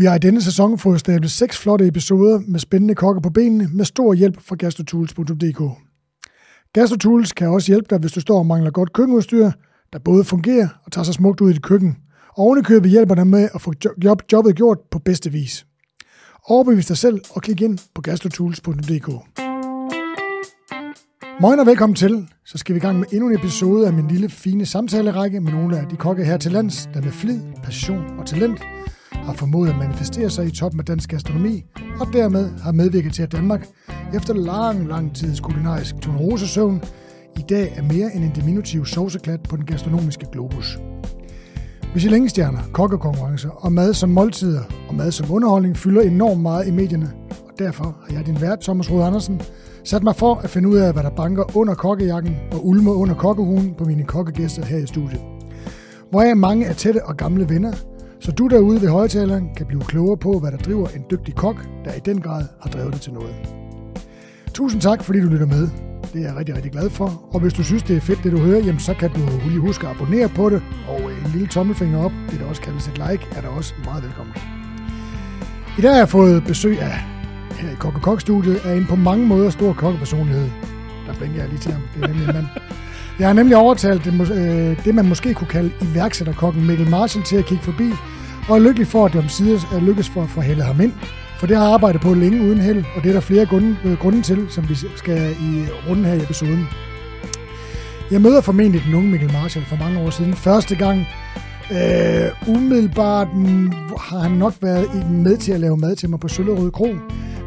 Vi har i denne sæson fået stablet seks flotte episoder med spændende kokke på benene med stor hjælp fra gastrotools.dk. Gastrotools kan også hjælpe dig, hvis du står og mangler godt køkkenudstyr, der både fungerer og tager sig smukt ud i dit køkken. Og ovenikøbet hjælper dig med at få job, jobbet gjort på bedste vis. Overbevis dig selv og klik ind på gastrotools.dk. Moin og velkommen til. Så skal vi i gang med endnu en episode af min lille fine samtalerække med nogle af de kokke her til lands, der med flid, passion og talent har formået at manifestere sig i toppen af dansk gastronomi, og dermed har medvirket til, at Danmark, efter lang, lang tids kulinarisk tonerosesøvn i dag er mere end en diminutiv sovseklat på den gastronomiske globus. Michelin-stjerner, kokkekonkurrencer og mad som måltider og mad som underholdning fylder enormt meget i medierne, og derfor har jeg din vært, Thomas Rode Andersen, sat mig for at finde ud af, hvad der banker under kokkejakken og ulmer under kokkehuen på mine kokkegæster her i studiet. Hvor er mange er tætte og gamle venner, så du derude ved højtaleren kan blive klogere på, hvad der driver en dygtig kok, der i den grad har drevet det til noget. Tusind tak, fordi du lytter med. Det er jeg rigtig, rigtig glad for. Og hvis du synes, det er fedt, det du hører, jamen, så kan du lige huske at abonnere på det, og en lille tommelfinger op, det der også kaldes et like, er der også meget velkommen. I dag har jeg fået besøg af, her i Kokke Kok studiet af en på mange måder stor kokkepersonlighed. Der blinker jeg lige til ham, det er nemlig en mand. Jeg har nemlig overtalt det, øh, det, man måske kunne kalde iværksætterkokken Mikkel Marshall til at kigge forbi, og er lykkelig for, at det omsider er lykkes for at få hældet ham ind. For det har jeg arbejdet på længe uden held, og det er der flere grunde, øh, grunde til, som vi skal i runden her i episoden. Jeg møder formentlig den unge Mikkel Marshall for mange år siden. Første gang, øh, umiddelbart har han nok været med til at lave mad til mig på Søllerød Kro.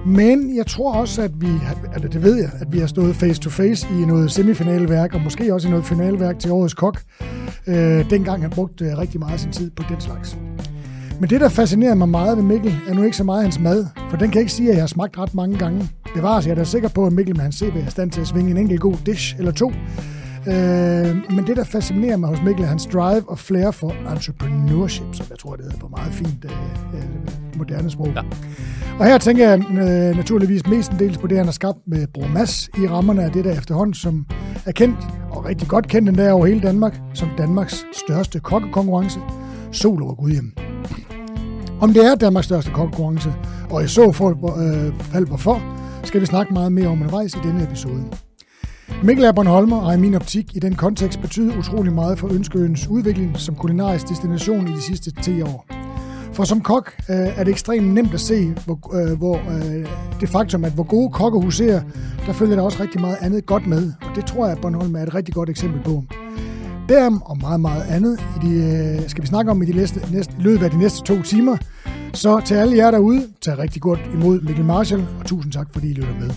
Men jeg tror også, at vi, eller det ved jeg, at vi har stået face to face i noget semifinaleværk, og måske også i noget finaleværk til årets kok. Øh, dengang han brugte øh, rigtig meget af sin tid på den slags. Men det, der fascinerer mig meget ved Mikkel, er nu ikke så meget hans mad, for den kan jeg ikke sige, at jeg har smagt ret mange gange. Bevares, jeg er da sikker på, at Mikkel med hans CV er stand til at svinge en enkelt god dish eller to. Øh, men det, der fascinerer mig hos Mikkel, er hans drive og flair for entrepreneurship, som jeg tror, det hedder på meget fint øh, øh, moderne sprog. Ja. Og her tænker jeg øh, naturligvis mestendels på det, han har skabt med Bror Mads i rammerne af det der efterhånden, som er kendt, og rigtig godt kendt endda over hele Danmark, som Danmarks største kokkekonkurrence, Sol over Gudhjem. Om det er Danmarks største konkurrence, og i så øh, fald hvorfor, skal vi snakke meget mere om undervejs i denne episode. Mikkel er Bornholmer og i min optik i den kontekst betyder utrolig meget for Ønskeøens udvikling som kulinarisk destination i de sidste 10 år. For som kok øh, er det ekstremt nemt at se, hvor, øh, hvor øh, det faktum, at hvor gode kokke huserer, der følger der også rigtig meget andet godt med. Og det tror jeg, at Bornholm er et rigtig godt eksempel på. Derom og meget, meget andet i de, øh, skal vi snakke om i de næste, næste, løbet af de næste to timer. Så til alle jer derude, tag rigtig godt imod Mikkel Marshall, og tusind tak, fordi I lytter med.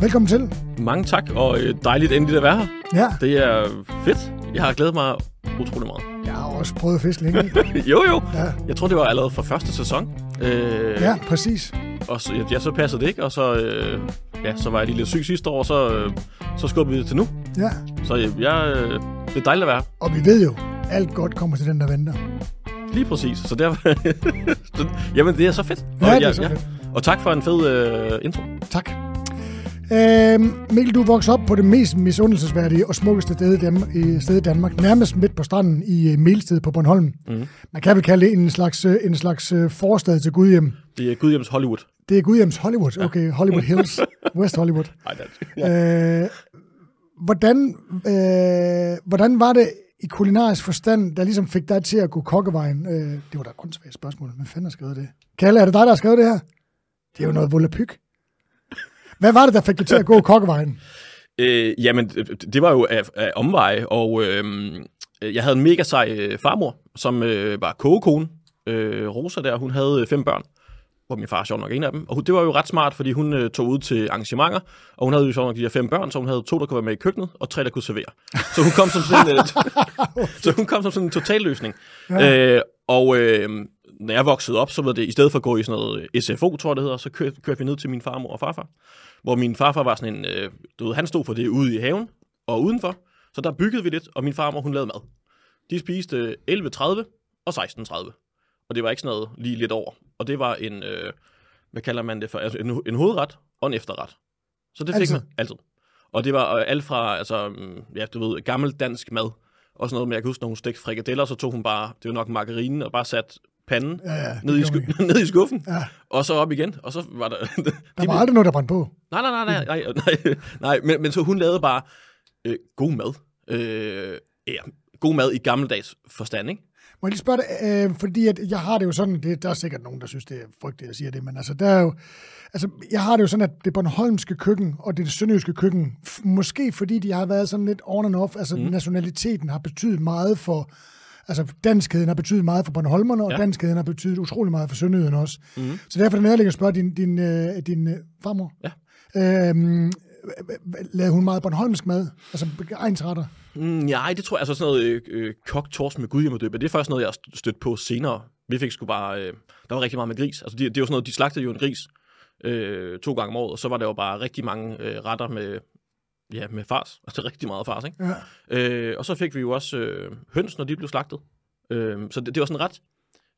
Velkommen til. Mange tak, og øh, dejligt endelig at være her. Ja. Det er fedt. Jeg har glædet mig utrolig meget. Jeg har også prøvet at fiske længe. jo, jo. Ja. Jeg tror, det var allerede fra første sæson. Øh, ja, præcis. Og så, ja, så passede det ikke, og så, øh, ja, så var jeg lige lidt syg sidste år, så, øh, så skubbede vi det til nu. Ja. Så øh, jeg, øh, det er dejligt at være Og vi ved jo, alt godt kommer til den, der venter. Lige præcis. Så der, jamen, det er så fedt. Ja, og, det er så ja, fedt. Og tak for en fed øh, intro. Tak. Øh, Mikkel, du voksede op på det mest misundelsesværdige og smukkeste sted i, i, sted i Danmark, nærmest midt på stranden i Melsted på Bornholm. Mm. Man kan vel kalde det en slags, en slags forstad til Gudhjem. Det er Gudhjems Hollywood. Det er Gudhjems Hollywood, okay. Hollywood Hills, West Hollywood. Ej, det er øh, hvordan, øh, hvordan var det i kulinarisk forstand, der ligesom fik dig til at gå kokkevejen? Øh, det var da et åndssvagt spørgsmål. Hvem fanden har skrevet det? Kalle, er det dig, der har skrevet det her? Det er jo noget volapyk. Hvad var det, der fik dig til at gå kokkevejen? Øh, jamen, det var jo af, af omveje, og øh, jeg havde en mega sej øh, farmor, som øh, var kogekone. Øh, Rosa der, hun havde fem børn, hvor min far sjov nok en af dem. Og det var jo ret smart, fordi hun øh, tog ud til arrangementer, og hun havde jo sjov nok de her fem børn, så hun havde to, der kunne være med i køkkenet, og tre, der kunne servere. Så hun kom som sådan, øh, så hun kom som sådan en total løsning. Ja. Øh, og øh, når jeg voksede op, så var det, i stedet for at gå i sådan noget SFO, tror jeg det hedder, så kørte, kørte vi ned til min farmor og farfar hvor min farfar var sådan en, øh, du ved, han stod for det ude i haven og udenfor, så der byggede vi lidt, og min farmor, hun lavede mad. De spiste 11.30 og 16.30, og det var ikke sådan noget lige lidt over. Og det var en, øh, hvad kalder man det for, altså en, en hovedret og en efterret. Så det fik altid. man altid. Og det var øh, alt fra, altså, mm, ja, du ved, gammel dansk mad, og sådan noget med, jeg kan huske, når hun stegte frikadeller, så tog hun bare, det var nok margarine, og bare sat panden Ja, ja, ned, i sku- ned i skuffen, Ja. og så op igen, og så var der... Der var aldrig noget, der brændte på. Nej, nej, nej, nej, nej, nej, nej men, men så hun lavede bare øh, god mad. Øh, ja, god mad i gammeldags forstand, ikke? Må jeg lige spørge dig, øh, fordi at jeg har det jo sådan, det, der er sikkert nogen, der synes, det er frygteligt, at jeg siger det, men altså, der er jo, altså, jeg har det jo sådan, at det Bornholmske køkken og det sønderjyske køkken, måske fordi de har været sådan lidt on and off, altså mm. nationaliteten har betydet meget for, altså danskheden har betydet meget for Bornholmerne, og ja. danskheden har betydet utrolig meget for Sønderjyden også. Mm. Så derfor er det nærliggende at spørge din, din, øh, din øh, farmor. Ja. Øhm, lavede hun meget Bornholmsk mad? Altså egensretter? Mm, nej, det tror jeg, altså sådan noget øh, øh, kogt torsk med gudhjemmedøb, det er først noget, jeg har stødt på senere. Vi fik sgu bare, øh, der var rigtig meget med gris. Altså, det, det jo sådan noget, de slagtede jo en gris øh, to gange om året, og så var der jo bare rigtig mange øh, retter med, ja, med fars. Altså rigtig meget fars, ikke? Ja. Øh, og så fik vi jo også øh, høns, når de blev slagtet. Øh, så det, det var sådan ret...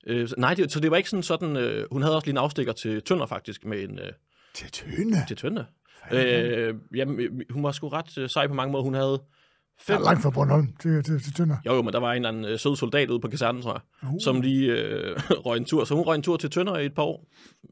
Øh, nej, det, så det var ikke sådan sådan... Øh, hun havde også lige en afstikker til Tønder faktisk, med en... Øh, Til tynde. til Tønder. Øh, jamen, øh, hun var sgu ret øh, sej på mange måder. Hun havde fem... er langt fra Bornholm til, til, til Tønder. Jo, jo, men der var en eller anden øh, sød soldat ude på kasernen, tror jeg, Uh. som lige øh, røg en tur. Så hun røg en tur til Tønder i et par år,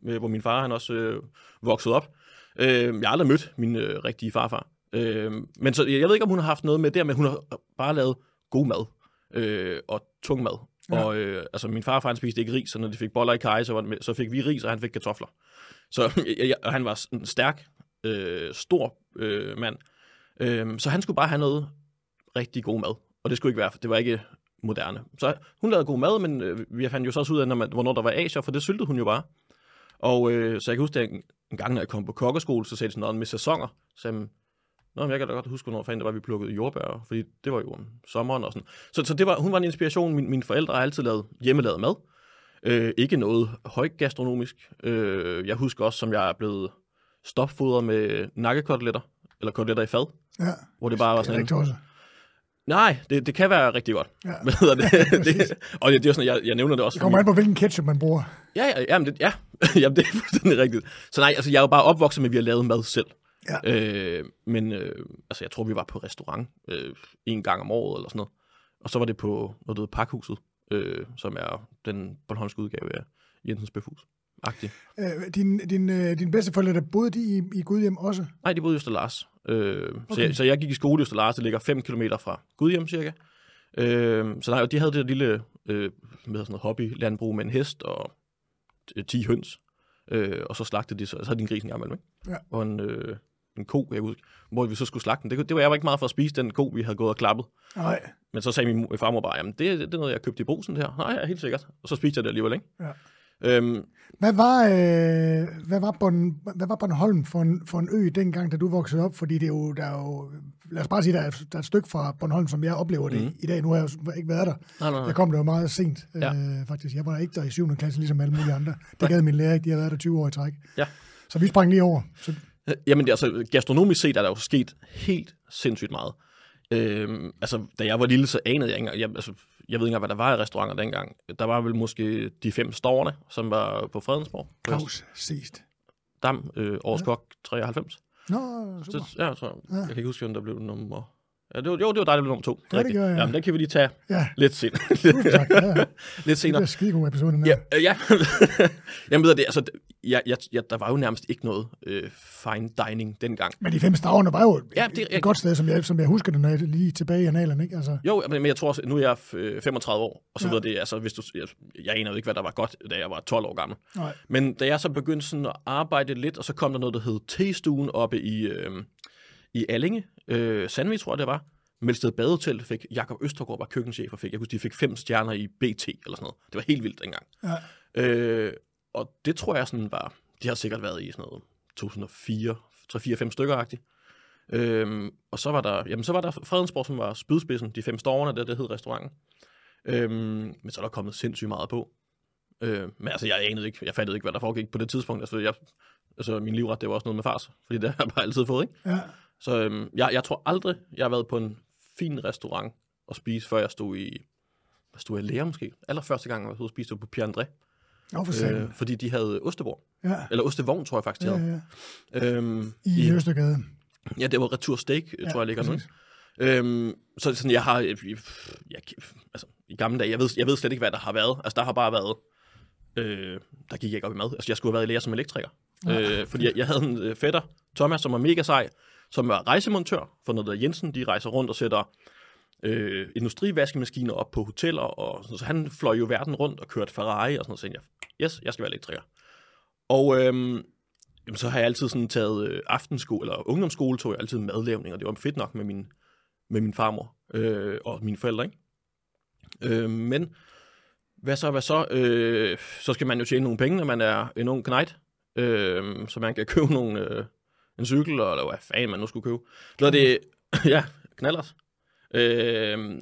øh, hvor min far han også øh, voksede op. Øh, jeg har aldrig mødt min øh, rigtige farfar. Øh, men så, jeg ved ikke, om hun har haft noget med det, men hun har bare lavet god mad øh, og tung mad. Ja. Ja. Og øh, altså, min farfar han spiste ikke ris, så når de fik boller i kaj, så, var det med, så fik vi ris, og han fik kartofler. Så jeg, jeg, han var stærk, øh, stor øh, mand. Øh, så han skulle bare have noget rigtig god mad. Og det skulle ikke være, for det var ikke moderne. Så hun lavede god mad, men øh, vi fandt jo så også ud af, når man, hvornår der var Asia, for det syltede hun jo bare. Og øh, så jeg kan huske, at en, en gang, når jeg kom på kokkeskole, så sagde de sådan noget med sæsoner. Så sagde, jeg, Nå, men jeg kan da godt huske, hvornår fanden det var, vi plukkede jordbær, fordi det var jo om sommeren og sådan. Så, så det var, hun var en inspiration. Min, mine forældre har altid lavet hjemmelavet mad. Øh, ikke noget højt gastronomisk. Øh, jeg husker også, som jeg er blevet stopfodret med nakkekoteletter, eller koteletter i fad, Ja, hvor det bare var det er sådan en, også. Nej, det, det kan være rigtig godt. Ja. Hvad hedder det? det og det, det er sådan, jeg, jeg nævner det også. Det kommer an på, hvilken ketchup man bruger. Ja, ja, jamen det, ja. jamen, det er fuldstændig rigtigt. Så nej, altså jeg er jo bare opvokset med, at vi har lavet mad selv. Ja. Øh, men øh, altså, jeg tror, vi var på restaurant øh, en gang om året eller sådan noget. Og så var det på noget, der Pakhuset, øh, som er den Bornholmske udgave af Jensens Bøfhus. Agtig. Øh, din, din, øh, din bedsteforældre, der boede de i, i Gudhjem også? Nej, de boede i Østerlars. Øh, okay. så, jeg, så jeg gik i skole i Østerlars, det ligger 5 km fra Gudhjem cirka. Øh, så nej, de havde det der lille øh, med sådan noget hobby-landbrug med en hest og t- 10 høns. Øh, og så slagtede de, så, så havde de en gris en gang imellem, ikke? Ja. Og en, øh, en ko, jeg kan huske, hvor vi så skulle slagte den. Det, det var jeg var ikke meget for at spise den ko, vi havde gået og klappet. Nej. Men så sagde min mor- farmor bare, jamen det, det er noget, jeg købte i brusen her. Nej, ja, helt sikkert. Og så spiste jeg det alligevel, ikke? Ja. Øhm, Hvad var, øh, hvad, var Born, hvad var Bornholm for en, for en ø dengang, da du voksede op? Fordi det er jo, der er jo, lad os bare sige, der er, der er et stykke fra Bornholm, som jeg oplever det Mhm. i dag. Nu har jeg jo ikke været der. nej, nej, nej. Jeg kom der jo meget sent, Ja. øh, faktisk. Jeg var ikke der i 7. klasse, ligesom alle mulige andre. Det gad min lærer ikke, de har været der 20 år i træk. Ja. Så vi sprang lige over. Så, Jamen, det, altså, gastronomisk set er der jo sket helt sindssygt meget. Øhm, altså, da jeg var lille, så anede jeg ikke engang, jeg, altså, jeg ved ikke engang, hvad der var i restauranter dengang. Der var vel måske de fem stårne, som var på Fredensborg. Claus sidst. Dam, øh, årets kok 93. Nå, super. Så, ja, så, Ja. jeg kan ikke huske, om der blev nummer... Ja, det var, jo, det var dig, der blev nummer to. Ja, det gjorde jeg. Jamen, den kan vi lige tage Ja, lidt, sen, tusind tak. Ja, ja. lidt Det senere. bliver skide god episode, den Ja, der. øh, ja. Jamen, ved det, altså, jeg, jeg, jeg, der var jo nærmest ikke noget øh, fine dining dengang. Men de fem staverne var jo Ja, det er et godt sted, som jeg, som jeg husker det, når jeg er lige tilbage i analerne. Ikke? Altså, Jo, men men jeg tror også, nu er jeg øh, 35 år, og så Ja. ja. ved det, altså, hvis du, jeg, jeg aner jo ikke, hvad der var godt, da jeg var 12 år gammel. nej. Men da jeg så begyndte sådan at arbejde lidt, og så kom der noget, der hed T-stuen oppe i, øh, i Allinge, øh, Sandvig, tror jeg det var. Melsted Badehotel fik Jakob Østergaard var køkkenchef og fik. Jeg husker, de fik fem stjerner i BT eller sådan noget. Det var helt vildt dengang. Ja. Øh, og det tror jeg sådan var, de har sikkert været i sådan noget 2004, 3-4-5 stykker agtigt. Øhm, og så var der, jamen så var der Fredensborg, som var spydspidsen, de fem storene, der det hed restauranten. Øhm, men så er der kommet sindssygt meget på. Øh, men altså, jeg anede ikke, jeg fattede ikke, hvad der foregik på det tidspunkt. Altså, jeg, altså min livret, det var også noget med fars, fordi det har jeg bare altid fået, ikke? Ja. Så øhm, jeg, jeg tror aldrig, jeg har været på en fin restaurant og spise, før jeg stod i, hvad stod jeg i lære måske? Allerførste gang, jeg var ude og spise, på Pierre André. Nå, for øh, fordi de havde ostebord. Ja, Eller ostevogn, tror jeg faktisk, de ja, havde. ja. Øhm, I, I Østergade. Ja, det var Retur Steak, ja, tror jeg ligger nu. præcis. Øhm, så sådan, jeg har, jeg, jeg, altså, i gamle dage, jeg ved, jeg ved slet ikke, hvad der har været. Altså, der har bare været øh, der gik jeg ikke op i mad. Altså, jeg skulle have været i lære som elektriker. Ja. Øh, fordi jeg, jeg havde en øh, fætter, Thomas, som var mega sej, som er rejsemontør for noget der Jensen. De rejser rundt og sætter øh, industrivaskemaskiner op på hoteller, og sådan, så han fløj jo verden rundt og kørte Ferrari og sådan noget. Så jeg, yes, jeg skal være elektriker. Og øh, jamen, så har jeg altid sådan taget øh, aftenskole, eller ungdomsskole, tog jeg altid madlavning, og det var fedt nok med min, med min farmor øh, og mine forældre, ikke? Øh, men hvad så, hvad så? Øh, så skal man jo tjene nogle penge, når man er en ung knight. Øh, så man kan købe nogle, øh, en cykel, eller hvad fanden man nu skulle købe. Så det, ja, knallers. Øh,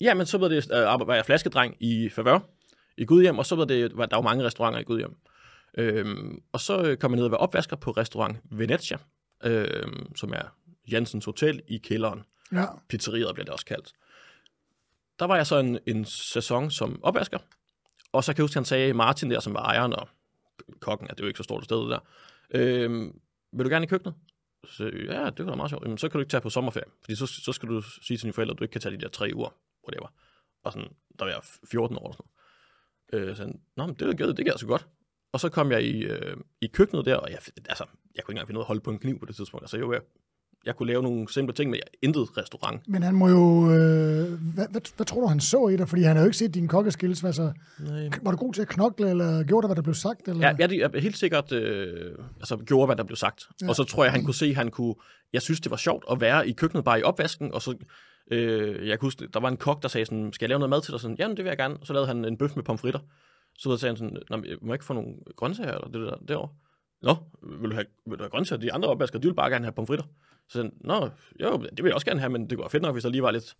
ja, men så var, det, øh, var jeg flaskedreng i Favør i Gudhjem, og så var det, var, der var mange restauranter i Gudhjem. Øh, og så kom jeg ned og var opvasker på restaurant Venezia, øh, som er Jansens Hotel i kælderen. Ja. Pizzeriet bliver det også kaldt. Der var jeg så en, en sæson som opvasker, og så kan jeg huske, han sagde, Martin der, som var ejeren og kokken, at det er jo ikke så stort et sted der, øh, vil du gerne i køkkenet? Så, ja, det kunne da meget sjovt. Jamen, så kan du ikke tage på sommerferie, fordi så, så skal du sige til dine forældre, at du ikke kan tage de der tre uger, whatever. Og sådan, der var jeg 14 år. Sådan noget. Øh, så han, Nå, men det er det, det gør jeg så godt. Og så kom jeg i, øh, i køkkenet der, og jeg, altså, jeg kunne ikke engang finde noget at holde på en kniv på det tidspunkt. Altså, jeg, var, jeg kunne lave nogle simple ting, men jeg intet restaurant. Men han må jo... Øh, hvad, hvad, hvad tror du, han så i dig? Fordi han havde jo ikke set dine kokkeskills. Altså, Nej. var du god til at knokle, eller gjorde du, hvad der blev sagt? Eller? Ja, jeg, jeg helt sikkert øh, altså, gjorde, hvad der blev sagt. Ja. Og så tror jeg, han kunne se, han kunne... Jeg synes, det var sjovt at være i køkkenet, bare i opvasken, og så... Øh, jeg kan huske, der var en kok, der sagde sådan, skal jeg lave noget mad til dig? Sådan, jamen, det vil jeg gerne. Så lavede han en bøf med pomfritter. Så sagde han sådan, men, må jeg ikke få nogle grøntsager eller det der derovre? Nå, vil du have, vil du have grøntsager? De andre opvasker, de vil bare gerne have pomfritter. Så sagde han, Nå, jo, det vil jeg også gerne have, men det går fedt nok, hvis der lige var lidt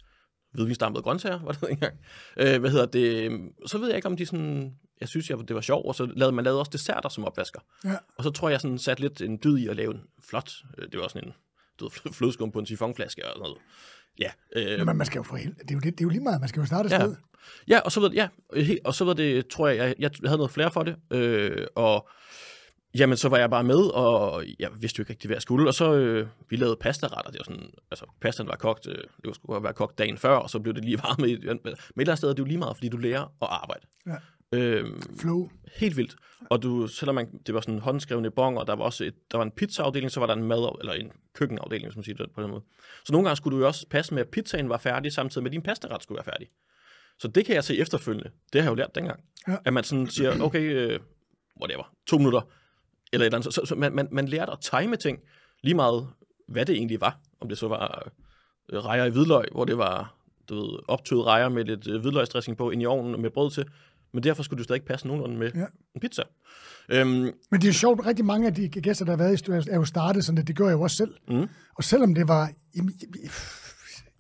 hvidvinsdampede grøntsager, var det ikke engang. Øh, hvad hedder det? Så ved jeg ikke, om de sådan... Jeg synes, jeg, det var sjovt, og så lavede man lavede også desserter som opvasker. Ja. Og så tror jeg sådan sat lidt en dyd i at lave en flot... Øh, det var sådan en ved, flødeskum på en sifonflaske og sådan noget. Ja, øh, Men man skal jo for helt, det, er jo, det, det er jo lige meget, man skal jo starte et Ja. sted. Ja, og så det, ja, og så var det, tror jeg, jeg, jeg havde noget flere for det, øh, og jamen, så var jeg bare med, og jeg vidste jo ikke rigtig, hvad jeg skulle, og så, øh, vi lavede pastaretter, det var sådan, altså, pastaen var kogt, øh, det skulle være kogt dagen før, og så blev det lige varmet, i- men et eller andet sted er det jo lige meget, fordi du lærer at arbejde. Ja. Øh, Flow. helt vildt. Og du, selvom man, det var sådan håndskrevne bon, og der var også et, der var en pizzaafdeling, så var der en mad, eller en køkkenafdeling, hvis man siger det på den måde. Så nogle gange skulle du jo også passe med, at pizzaen var færdig, samtidig med, at din pastaret skulle være færdig. Så det kan jeg se efterfølgende. Det har jeg jo lært dengang. Ja. At man sådan siger, okay, øh, whatever, to minutter, eller et eller andet. Så, så, man, man, man lærte at time ting, lige meget, hvad det egentlig var. Om det så var øh, rejer i hvidløg, hvor det var du ved, optøet rejer med lidt øh, hvidløgsdressing på ind i ovnen med brød til. Men derfor skulle du stadig passe nogenlunde med Ja. en pizza. Øhm, Men det er jo sjovt, rigtig mange af de gæster, der har været i studiet, er jo startet sådan, at det gør jeg jo også selv. Mm. Og selvom det var, jamen, jeg,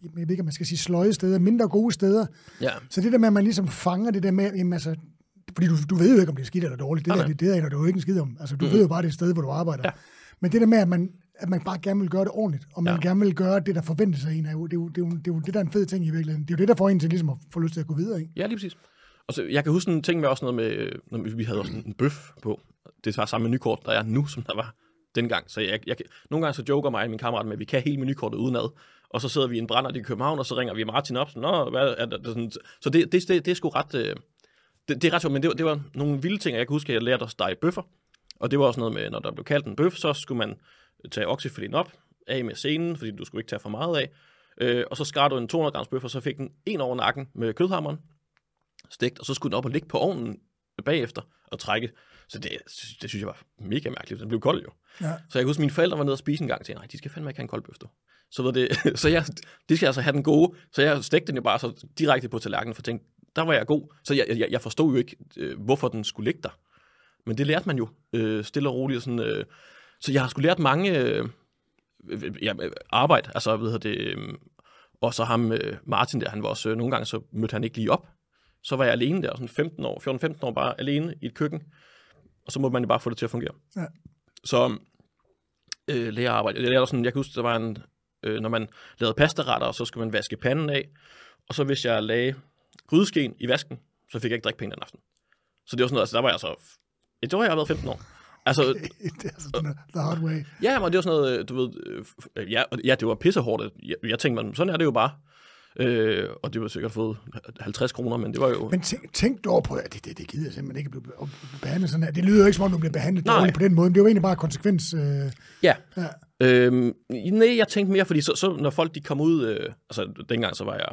jeg ved ikke, om man skal sige sløje steder, mindre gode steder, ja, så det der med, at man ligesom fanger det der med, jamen, altså, fordi du, du ved jo ikke, om det er skidt eller dårligt. Det Nej, der, det, det aner du jo ikke en skid om. Altså, du mm. ved jo bare, det er et sted, hvor du arbejder. Ja. Men det der med, at man, at man bare gerne vil gøre det ordentligt, og man ja. Gerne vil gøre det, der forventes af en, er jo, det, er jo, det, er jo, det er jo det, der er en fed ting i virkeligheden. Det er jo det, der får en til ligesom at få lyst til at gå videre. Ikke? ja, lige præcis. Og så, jeg kan huske en ting med også noget med, når vi- havde også en bøf på. Det var samme menukort, der er nu, som der var dengang. Så jeg, jeg, nogle gange så joker mig og min kammerat med, at vi kan hele menukortet udenad. Og så sidder vi i en brænder i København, og så ringer vi Martin op. Sådan, Nå, hvad er det, det sådan, så det, det, det, det er sgu ret... Øh, det, det, er ret sjovt, men det, var- det var nogle vilde ting, jeg kan huske, at jeg lærte at stege bøffer. Og det var også noget med, når der blev kaldt en bøf, så skulle man tage oksefileten op, af med scenen, fordi du skulle ikke tage for meget af. Øh, og så skar du en 200 grams bøf, og så fik den en over nakken med kødhammeren, stegt, og så skulle den op og ligge på ovnen bagefter og trække. Så det, det synes jeg var mega mærkeligt. Den blev kold jo. Ja. Så jeg kan huske, at mine forældre var nede og spise en gang til, nej, de skal fandme ikke have en kold bøf, du. Så, var det, så jeg, de skal altså have den gode, så jeg stegte den jo bare så direkte på tallerkenen, for tænkte, der var jeg god. Så jeg, jeg, jeg forstod jo ikke, øh, hvorfor den skulle ligge der. Men det lærte man jo øh, stille og roligt. Og sådan, øh, så jeg har sgu lært mange øh, ja, arbejde, altså hvad hedder det, øh, og så ham, øh, Martin der, han var også, øh, nogle gange så mødte han ikke lige op. Så var jeg alene der, sådan 15 år, 14-15 år, bare alene i et køkken. Og så må man jo bare få det til at fungere. Ja. Så øh, lære at arbejde. Jeg, lærte også sådan, jeg kan huske, der var en, øh, når man lavede pastaretter, så skulle man vaske panden af. Og så hvis jeg lagde grydeskeen i vasken, så fik jeg ikke drikke penge den aften. Så det var sådan noget, altså der var jeg så, det var jeg været 15 år. Altså, det er sådan the hard way. Ja, men det var sådan noget, øh, du ved, øh, ja, ja, det var pissehårdt. Jeg, jeg tænkte, man, sådan er det jo bare. Øh, og det var sikkert fået 50 kroner, men det var jo... Men tænk, tænk du over på, at det, det, det gider jeg simpelthen ikke at blive, behandlet sådan her. Det lyder jo ikke som om, du bliver behandlet Nej. dårligt på den måde, men det jo egentlig bare konsekvens. Øh, Ja. ja. Øhm, nej, jeg tænkte mere, fordi så, så når folk de kom ud, øh, altså dengang så var jeg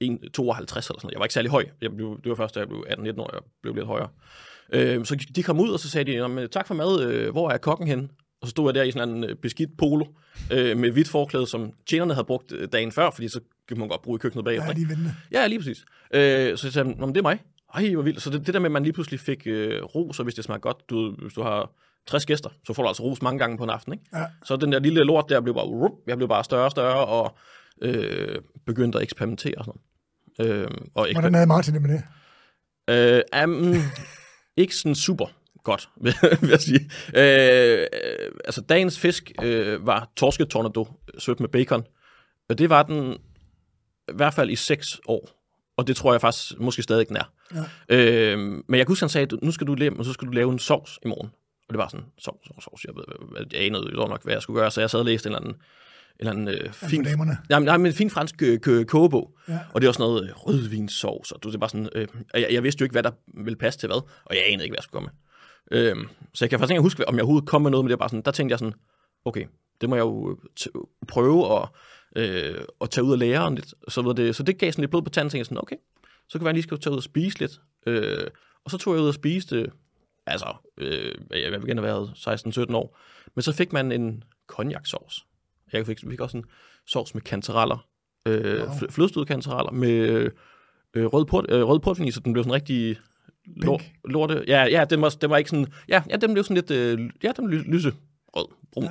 1, 52 eller sådan noget. Jeg var ikke særlig høj. Jeg blev, det var først, da jeg blev 18-19 år, jeg blev lidt højere. Øh, så de kom ud, og så sagde de, "Nå, men tak for mad, øh, hvor er kokken hen? Og så stod jeg der i sådan en øh, beskidt polo øh, med hvidt forklæde, som tjenerne havde brugt øh, dagen før, fordi så kan man godt bruge i køkkenet bagefter. Ja, lige vente. Ja, lige præcis. Øh, så jeg sagde, Nå, det er mig. Ej, hvor vildt. Så det, det der med, at man lige pludselig fik øh, ro, så hvis det smager godt, du, hvis du har 60 gæster, så får du altså ros mange gange på en aften. Ikke? Ja. Så den der lille lort der blev bare, rup, jeg blev bare større og større, og øh, begyndte at eksperimentere og sådan noget. Øh, og Hvordan havde Martin det med det? Øh, um, ikke sådan super godt, vil vil jeg sige. Øh, altså, dagens fisk øh, var torsketornado, sødt med bacon. Og det var den i hvert fald i seks år. Og det tror jeg faktisk måske stadig den er. Ja. Øh, men jeg kunne huske, han sagde, nu skal du lave, og så skal du lave en sovs i morgen. Og det var sådan, sovs, sovs, sovs. Jeg, ved, jeg anede jo nok, hvad jeg skulle gøre, så jeg sad og læste en eller anden, en eller anden øh, fin, damerne. Jamen, nej, men en fin fransk øh, kogebog. Ja. Og det er også noget øh, rødvinsovs, og du, det er bare sådan, øh, jeg, jeg vidste jo ikke, hvad der ville passe til hvad, og jeg anede ikke, hvad jeg skulle komme med. Øh, så jeg kan faktisk ikke huske, om jeg overhovedet kom med noget, men det er bare sådan, der tænkte jeg sådan, okay, det må jeg jo øh, prøve at, øh, at tage ud og lære lidt. Så, ved det, så det gav sådan lidt blod på tanden, tænkte jeg sådan, okay, så kan jeg lige skal tage ud og spise lidt. Øh, og så tog jeg ud og spiste, altså, øh, jeg vil gerne have været 16-17 år, men så fik man en cognac-sovs. Jeg fik, fik også en sovs med kantereller, øh, Wow. flødestøde kantereller med øh, rød, port, øh, rød portvin så den blev sådan rigtig lor, Pink. lorte. Ja, ja, den var, den var ikke sådan, ja, ja, den blev sådan lidt, øh, ja, den blev lyse rød, brun.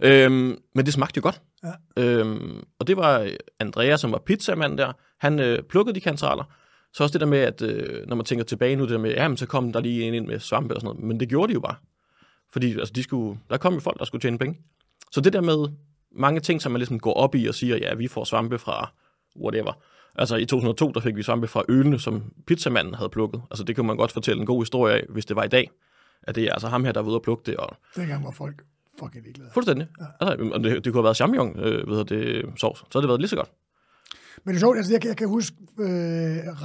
Ja. Øhm, men det smagte jo godt. Ja. Øhm, og det var Andrea, som var pizzamand der, han øh, plukkede de kantereller. Så også det der med, at øh, når man tænker tilbage nu, det der med, ja, men så kom der lige en ind med svampe og sådan noget. Men det gjorde de jo bare. Fordi altså, de skulle, der kom jo folk, der skulle tjene penge. Så det der med mange ting, som man ligesom går op i og siger, ja, vi får svampe fra whatever. Altså i 2002, der fik vi svampe fra ølene, som pizzamanden havde plukket. Altså det kan man godt fortælle en god historie af, hvis det var i dag. At det er altså ham her, der var ude og plukke det. Og Dengang var folk fucking ligeglade. fuldstændig. Ja. Altså, det, det kunne have været champignon, øh, ved det, sovs. Så havde det været lige så godt. Men det er sjovt, altså jeg, kan- jeg kan huske, øh,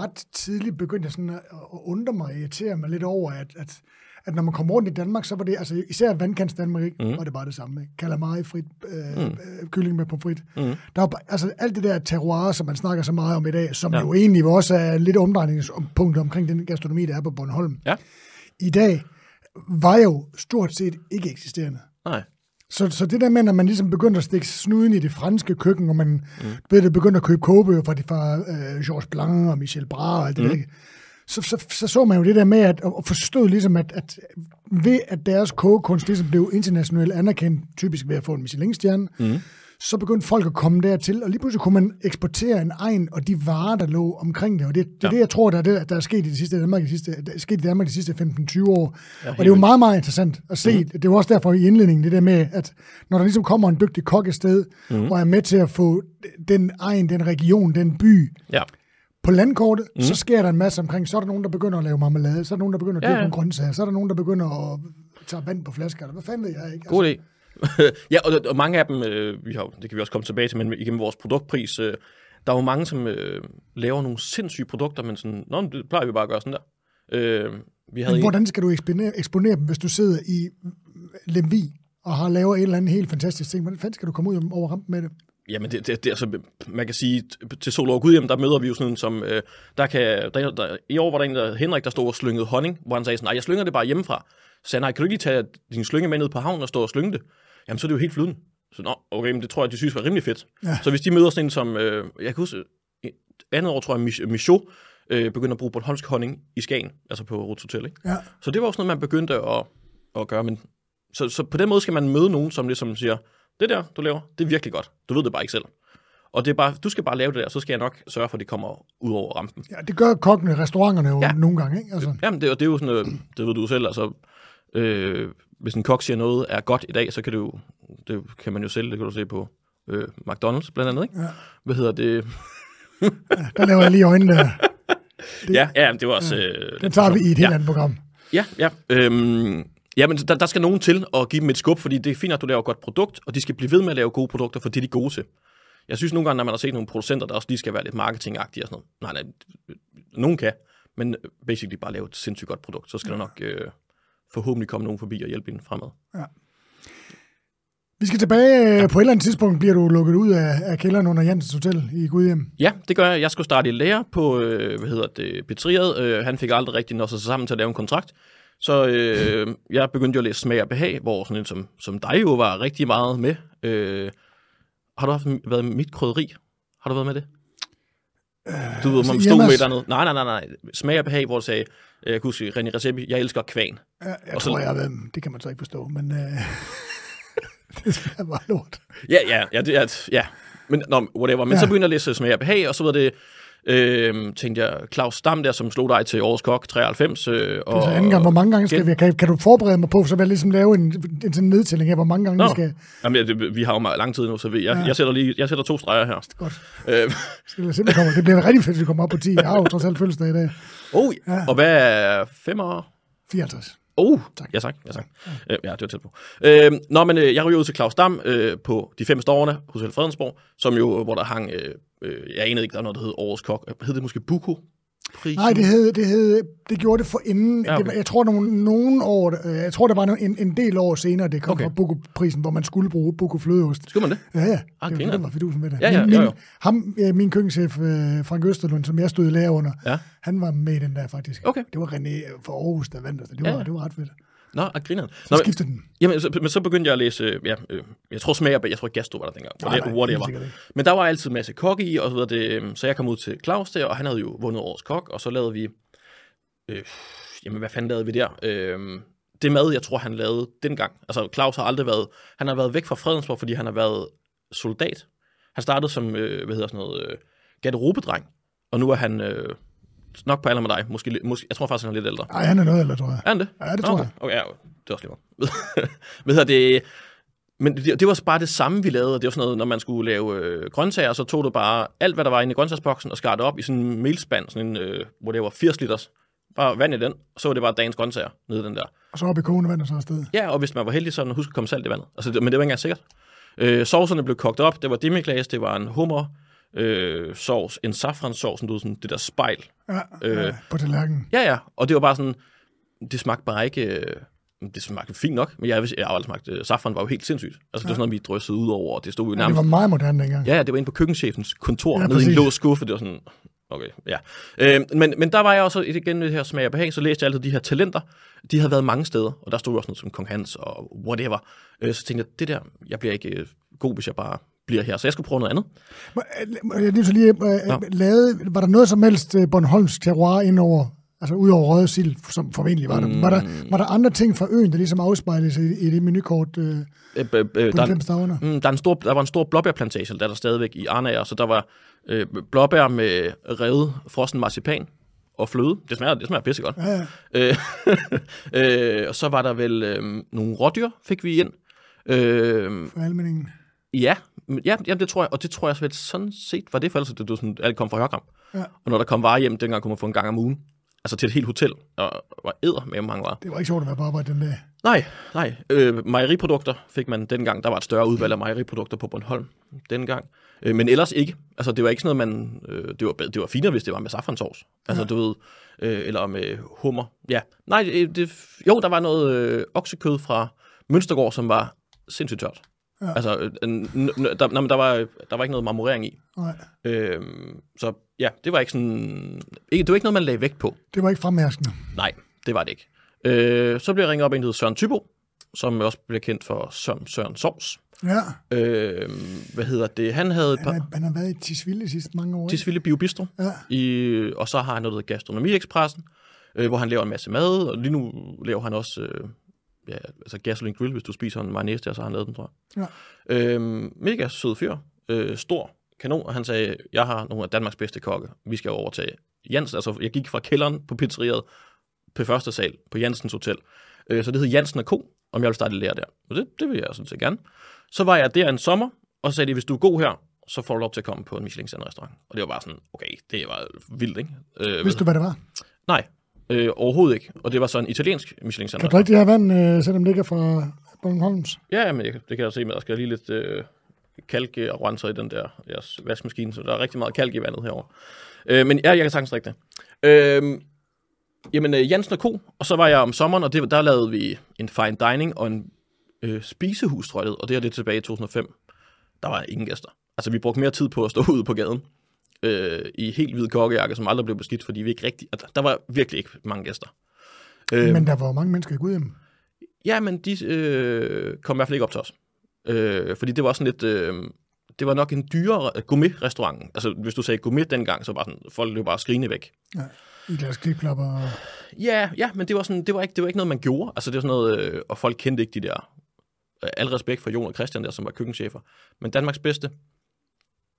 ret tidligt begyndte jeg sådan at, at undre mig og irritere mig lidt over, at, at, at når man kom rundt i Danmark, så var det, altså især vandkants Danmark, ikke, mm. var det bare det samme. Ikke? Calamari, frit, øh, mm. øh, kylling med pomfrit. Mm. Der var, altså alt det der terroir, som man snakker så meget om i dag, som ja. Jo egentlig også er lidt omdrejningspunkt omkring den gastronomi, der er på Bornholm. Ja. I dag var jo stort set ikke eksisterende. Nej. Så, så det der med, når man ligesom begyndte at stikke snuden i det franske køkken, og man mm. ved, det begyndte at købe kogebøger fra, de, fra øh, Georges Blanc og Michel Bras og alt det mm. der? Så, så, så så man jo det der med at, at forstå ligesom, at, at ved at deres kogekunst ligesom blev internationalt anerkendt, typisk ved at få en Michelin-stjerne, mm. så begyndte folk at komme dertil, og lige pludselig kunne man eksportere en egen og de varer, der lå omkring det. Og det, det er Ja. det, jeg tror, der er, det, der er sket i de sidste, Danmark, de sidste, der er sket i Danmark de sidste 15-20 år. Ja, og det er jo meget, meget interessant at se. Mm. Det er jo også derfor i indledningen, det der med, at når der ligesom kommer en dygtig kok et sted, mm. og er med til at få den egen, den region, den by, Ja. På landkortet, mm. så sker der en masse omkring. Så er der nogen, der begynder at lave marmelade, så er der nogen, der begynder at Ja, dyrke ja. nogle grøntsager, så er der nogen, der begynder at tage vand på flasker, eller hvad fanden ved jeg, ikke? God idé. ja, og, og mange af dem, øh, vi har, det kan vi også komme tilbage til, men igennem vores produktpris, øh, der er jo mange, som øh, laver nogle sindssyge produkter, men sådan, Nå, men det plejer vi bare at gøre sådan der. Øh, vi havde Men en, hvordan skal du eksponere, eksponere dem, hvis du sidder i Lemvi og har lavet en eller anden helt fantastisk ting? Hvordan fanden skal du komme ud over rampen med det? Jamen, det, det, det, altså, man kan sige, til Sol og Gud, jamen, der møder vi jo sådan en, som, øh, der kan, der, der, i år var der en, der, Henrik, der stod og slyngede honning, hvor han sagde sådan, nej, jeg slynger det bare hjemmefra. Så sagde han, nej, kan du ikke lige tage din slynge med ned på havnen og stå og slynge det? Jamen, så er det jo helt flydende. Så nå, okay, men det tror jeg, de synes var rimelig fedt. Ja. Så hvis de møder sådan en som, øh, jeg kan huske, et andet år tror jeg, Mich- Michaud øh, begyndte at bruge Bornholmsk honning i Skagen, altså på Roots Hotel, ikke? Ja. Så det var også noget, man begyndte at, at gøre. Men, så, så på den måde skal man møde nogen, som ligesom siger, det der, du laver, det er virkelig godt. Du ved det bare ikke selv. Og det er bare, du skal bare lave det der, så skal jeg nok sørge for, at det kommer ud over rampen. ja, det gør kokkene i restauranterne jo ja. Ja. nogle gange, ikke? Altså, Jamen, det, og det er jo sådan, øh, det ved du selv, altså, øh, hvis en kok siger noget er godt i dag, så kan det jo, det kan man jo sælge, det kan du se på øh, McDonald's blandt andet, ikke? Ja. Hvad hedder det? der laver jeg lige øjnene der. Ja, ja, det var også... Øh, Den tager vi i et helt ja. andet program. Ja, ja. Øhm, ja, men der, der skal nogen til at give dem et skub, fordi det er fint, at du laver et godt produkt, og de skal blive ved med at lave gode produkter, for det er de gode til. Jeg synes nogle gange, når man har set nogle producenter, der også lige skal være lidt marketingagtige og sådan noget. Nej, nej, nogen kan, men basically bare lave et sindssygt godt produkt, så skal ja. der nok øh, forhåbentlig komme nogen forbi og hjælpe en fremad. Ja. Vi skal tilbage. Ja. På et eller andet tidspunkt bliver du lukket ud af, af kælderen under Jensens Hotel i Gudhjem. Ja, det gør jeg. Jeg skulle starte i lærer på, øh, hvad hedder det, Petriet. Øh, han fik aldrig rigtig nået sig sammen til at lave en kontrakt. Så øh, jeg begyndte jo at læse smag og behag, hvor sådan en som, som dig jo var rigtig meget med. Øh, har du haft været mit krydderi? Har du været med det? Du ved, man stod med et. Nej, nej, nej, nej. Smag og behag, hvor du sagde, jeg kunne huske, René Recepi, jeg elsker kvæn. Ja, jeg og så, tror, jeg har været, det kan man så ikke forstå, men øh, det er bare lort. Ja, ja, ja, det er, ja. Men, no, whatever. Men ja. så begyndte jeg at læse smag og behag, og så var det Øh, tænkte jeg, Claus Stam der, som slog dig til Årets Kok 93. Øh, og, det er anden gang. Hvor mange gange skal vi, kan, kan du forberede mig på, så vil jeg ligesom lave en, en sådan nedtælling af, hvor mange gange Nå. vi skal... Jamen, det, vi har jo meget lang tid nu, så vi, jeg, ja. jeg, sætter lige, jeg sætter to streger her. Godt. Øh. Skal det, simpelthen komme. det bliver rigtig fedt, hvis vi kommer op på 10. Jeg har jo trods alt fødselsdag i dag. Oh, ja. og hvad er fem år? 54. Oh, tak. Ja, tak. Ja, tak. Ja, ja det var tæt på. Øh, nå, men øh, jeg ryger ud til Claus Dam øh, på de fem årene hos Fredensborg, som jo, hvor der hang, øh, øh, jeg anede ikke, der var noget, der hed Årets Kok. Hed det måske Buko? Prisen? Nej, det, hed, det, hed, det gjorde det for inden. Ja, okay. det, jeg tror, nogle, nogle år, øh, jeg tror, det var en, en del år senere, det kom okay. fra Buko-prisen, hvor man skulle bruge Buko flødeost. Skulle man det? Ja, ja. Ah, det, det var fidusen med det. Ja, ja, min, jo, jo. Ham, min køkkenchef, øh, Frank Østerlund, som jeg stod i lærer under, ja. han var med i den der faktisk. Okay. Det var René for Aarhus, der vandt. Det var, ja, ja. det var ret fedt. Nå, og grineren. Så skiftede den. Jamen, så, men så begyndte jeg at læse, ja, øh, jeg tror smager, jeg tror gastro var der dengang. Nej, nej, whatever. Men der var altid en masse kok i, og så, videre, det, øhm, så jeg kom ud til Claus der, og han havde jo vundet årets kok, og så lavede vi, øh, jamen hvad fanden lavede vi der? Øh, det mad, jeg tror, han lavede dengang. Altså, Claus har aldrig været, han har været væk fra Fredensborg, fordi han har været soldat. Han startede som, øh, hvad hedder sådan noget, øh, garderobedreng, og nu er han, øh, nok på alder med dig. Måske, måske, jeg tror faktisk, han er lidt ældre. Nej, han er noget ældre, tror jeg. Er han det? Ja, det tror okay. jeg. Okay, ja, det er også lige Hvad det? Men det, det, var bare det samme, vi lavede. Det var sådan noget, når man skulle lave øh, grøntsager, så tog du bare alt, hvad der var inde i grøntsagsboksen, og skar det op i sådan en melspand, sådan en, øh, hvor det var 80 liters. Bare vand i den, og så var det bare dagens grøntsager nede den der. Og så op i kogende vand og så afsted. Ja, og hvis man var heldig, så husk at komme salt i vandet. Altså, det, men det var ikke engang sikkert. Øh, sovserne blev kogt op, det var demiglas, det var en hummer, øh, sovs, en safransovs, sådan, sådan det der spejl. Ja, øh, ja, på tallerkenen. Ja, ja, og det var bare sådan, det smagte bare ikke, øh, det smagte fint nok, men jeg, jeg har aldrig smagt, øh, safran var jo helt sindssygt. Altså ja. det var sådan noget, vi dryssede ud over, og det stod jo nærmest... Ja, det var meget moderne dengang. Ja, det var inde på køkkenchefens kontor, ja, nede i en lås skuffe, det var sådan, Okay, ja. Øh, men, men der var jeg også igen det her smag og behag, så læste jeg altid de her talenter. De havde været mange steder, og der stod også noget som Kong Hans og whatever. Øh, så tænkte jeg, det der, jeg bliver ikke øh, god, hvis jeg bare bliver her. Så jeg skulle prøve noget andet. Jeg lige så lige øh, lavet, var der noget som helst øh, Bornholms terroir indover? Altså udover røde sild, som formentlig var der. Mm. Var, der var der andre ting fra øen, der ligesom afspejles i, i det menukort øh, øh, øh, øh, på der, de mm, der, en stor, der var en stor blåbærplantage, der er der stadigvæk i Arnager, så der var øh, blåbær med revet frossen marcipan og fløde. Det smager, det smager pissegodt. Ja, ja. Øh, øh, og så var der vel øh, nogle rådyr, fik vi ind. Øh, For almeningen. Ja, ja, ja, det tror jeg, og det tror jeg vel sådan set var det, for ellers det, du sådan, alt kom fra Hørkamp. Ja. Og når der kom varer hjem, dengang kunne man få en gang om ugen. Altså til et helt hotel, og var æder med mange varer. Det var ikke sjovt at være på arbejde den dag. Nej, nej. Øh, mejeriprodukter fik man dengang. Der var et større udvalg af mejeriprodukter på Bornholm dengang. Øh, men ellers ikke. Altså det var ikke sådan noget, man... Øh, det, var, det var finere, hvis det var med safransovs. Altså ja. du ved... Øh, eller med hummer. Ja. Nej, det, det, jo, der var noget øh, oksekød fra Mønstergård, som var sindssygt tørt. Ja. Altså, der, der, der, var, der var ikke noget marmorering i. Nej. Øhm, så ja, det var ikke sådan... Ikke, det var ikke noget, man lagde vægt på. Det var ikke fremherskende. Nej, det var det ikke. Øh, så blev jeg ringet op en, der Søren Tybo, som også blev kendt for Søren, Søren Sovs. Ja. Øh, hvad hedder det? Han havde et par... Han har, han har været i Tisvilde sidste mange år. Tisvilde Biobistro. Ja. I, og så har han noget, der Gastronomi Expressen, øh, hvor han laver en masse mad, og lige nu laver han også... Øh, ja, altså gasoline grill, hvis du spiser en mayonnaise der, så har han lavet den, tror jeg. Ja. Øhm, mega sød fyr, øh, stor kanon, og han sagde, jeg har nogle af Danmarks bedste kokke, vi skal overtage Jens, altså jeg gik fra kælderen på pizzeriet på første sal på Jensens Hotel, øh, så det hed Jensen og Co., om jeg vil starte lære der. Og det, det vil jeg sådan set gerne. Så var jeg der en sommer, og så sagde de, hvis du er god her, så får du lov til at komme på en michelin restaurant. Og det var bare sådan, okay, det var vildt, ikke? Øh, Vidste du, hvad det var? Nej, Øh, overhovedet ikke. Og det var så en italiensk michelin Kan du drikke det her vand, øh, selvom det ikke er fra Bornholms? Ja, men det, det kan jeg se med. Der skal lige lidt... Øh, kalk og renser i den der jeres vaskemaskine, så der er rigtig meget kalk i vandet herovre. Øh, men ja, jeg kan sagtens drikke det. Øh, jamen, øh, Jansen og Ko, og så var jeg om sommeren, og det, der lavede vi en fine dining og en øh, spisehus, tror jeg og det er det tilbage i 2005. Der var ingen gæster. Altså, vi brugte mere tid på at stå ude på gaden øh, i helt hvid kokkejakke, som aldrig blev beskidt, fordi vi ikke rigtig... Altså, der var virkelig ikke mange gæster. Øh, men der var mange mennesker i Gudhjem. Ja, men de øh, kom i hvert fald ikke op til os. Øh, fordi det var sådan lidt... Øh, det var nok en dyrere gourmet-restaurant. Altså, hvis du sagde gourmet dengang, så var sådan, folk løb bare skrigende væk. Ja, i deres klipklapper. Ja, ja, men det var, sådan, det, var ikke, det var ikke noget, man gjorde. Altså, det var sådan noget, øh, og folk kendte ikke de der... Øh, al respekt for Jon og Christian der, som var køkkenchefer. Men Danmarks bedste,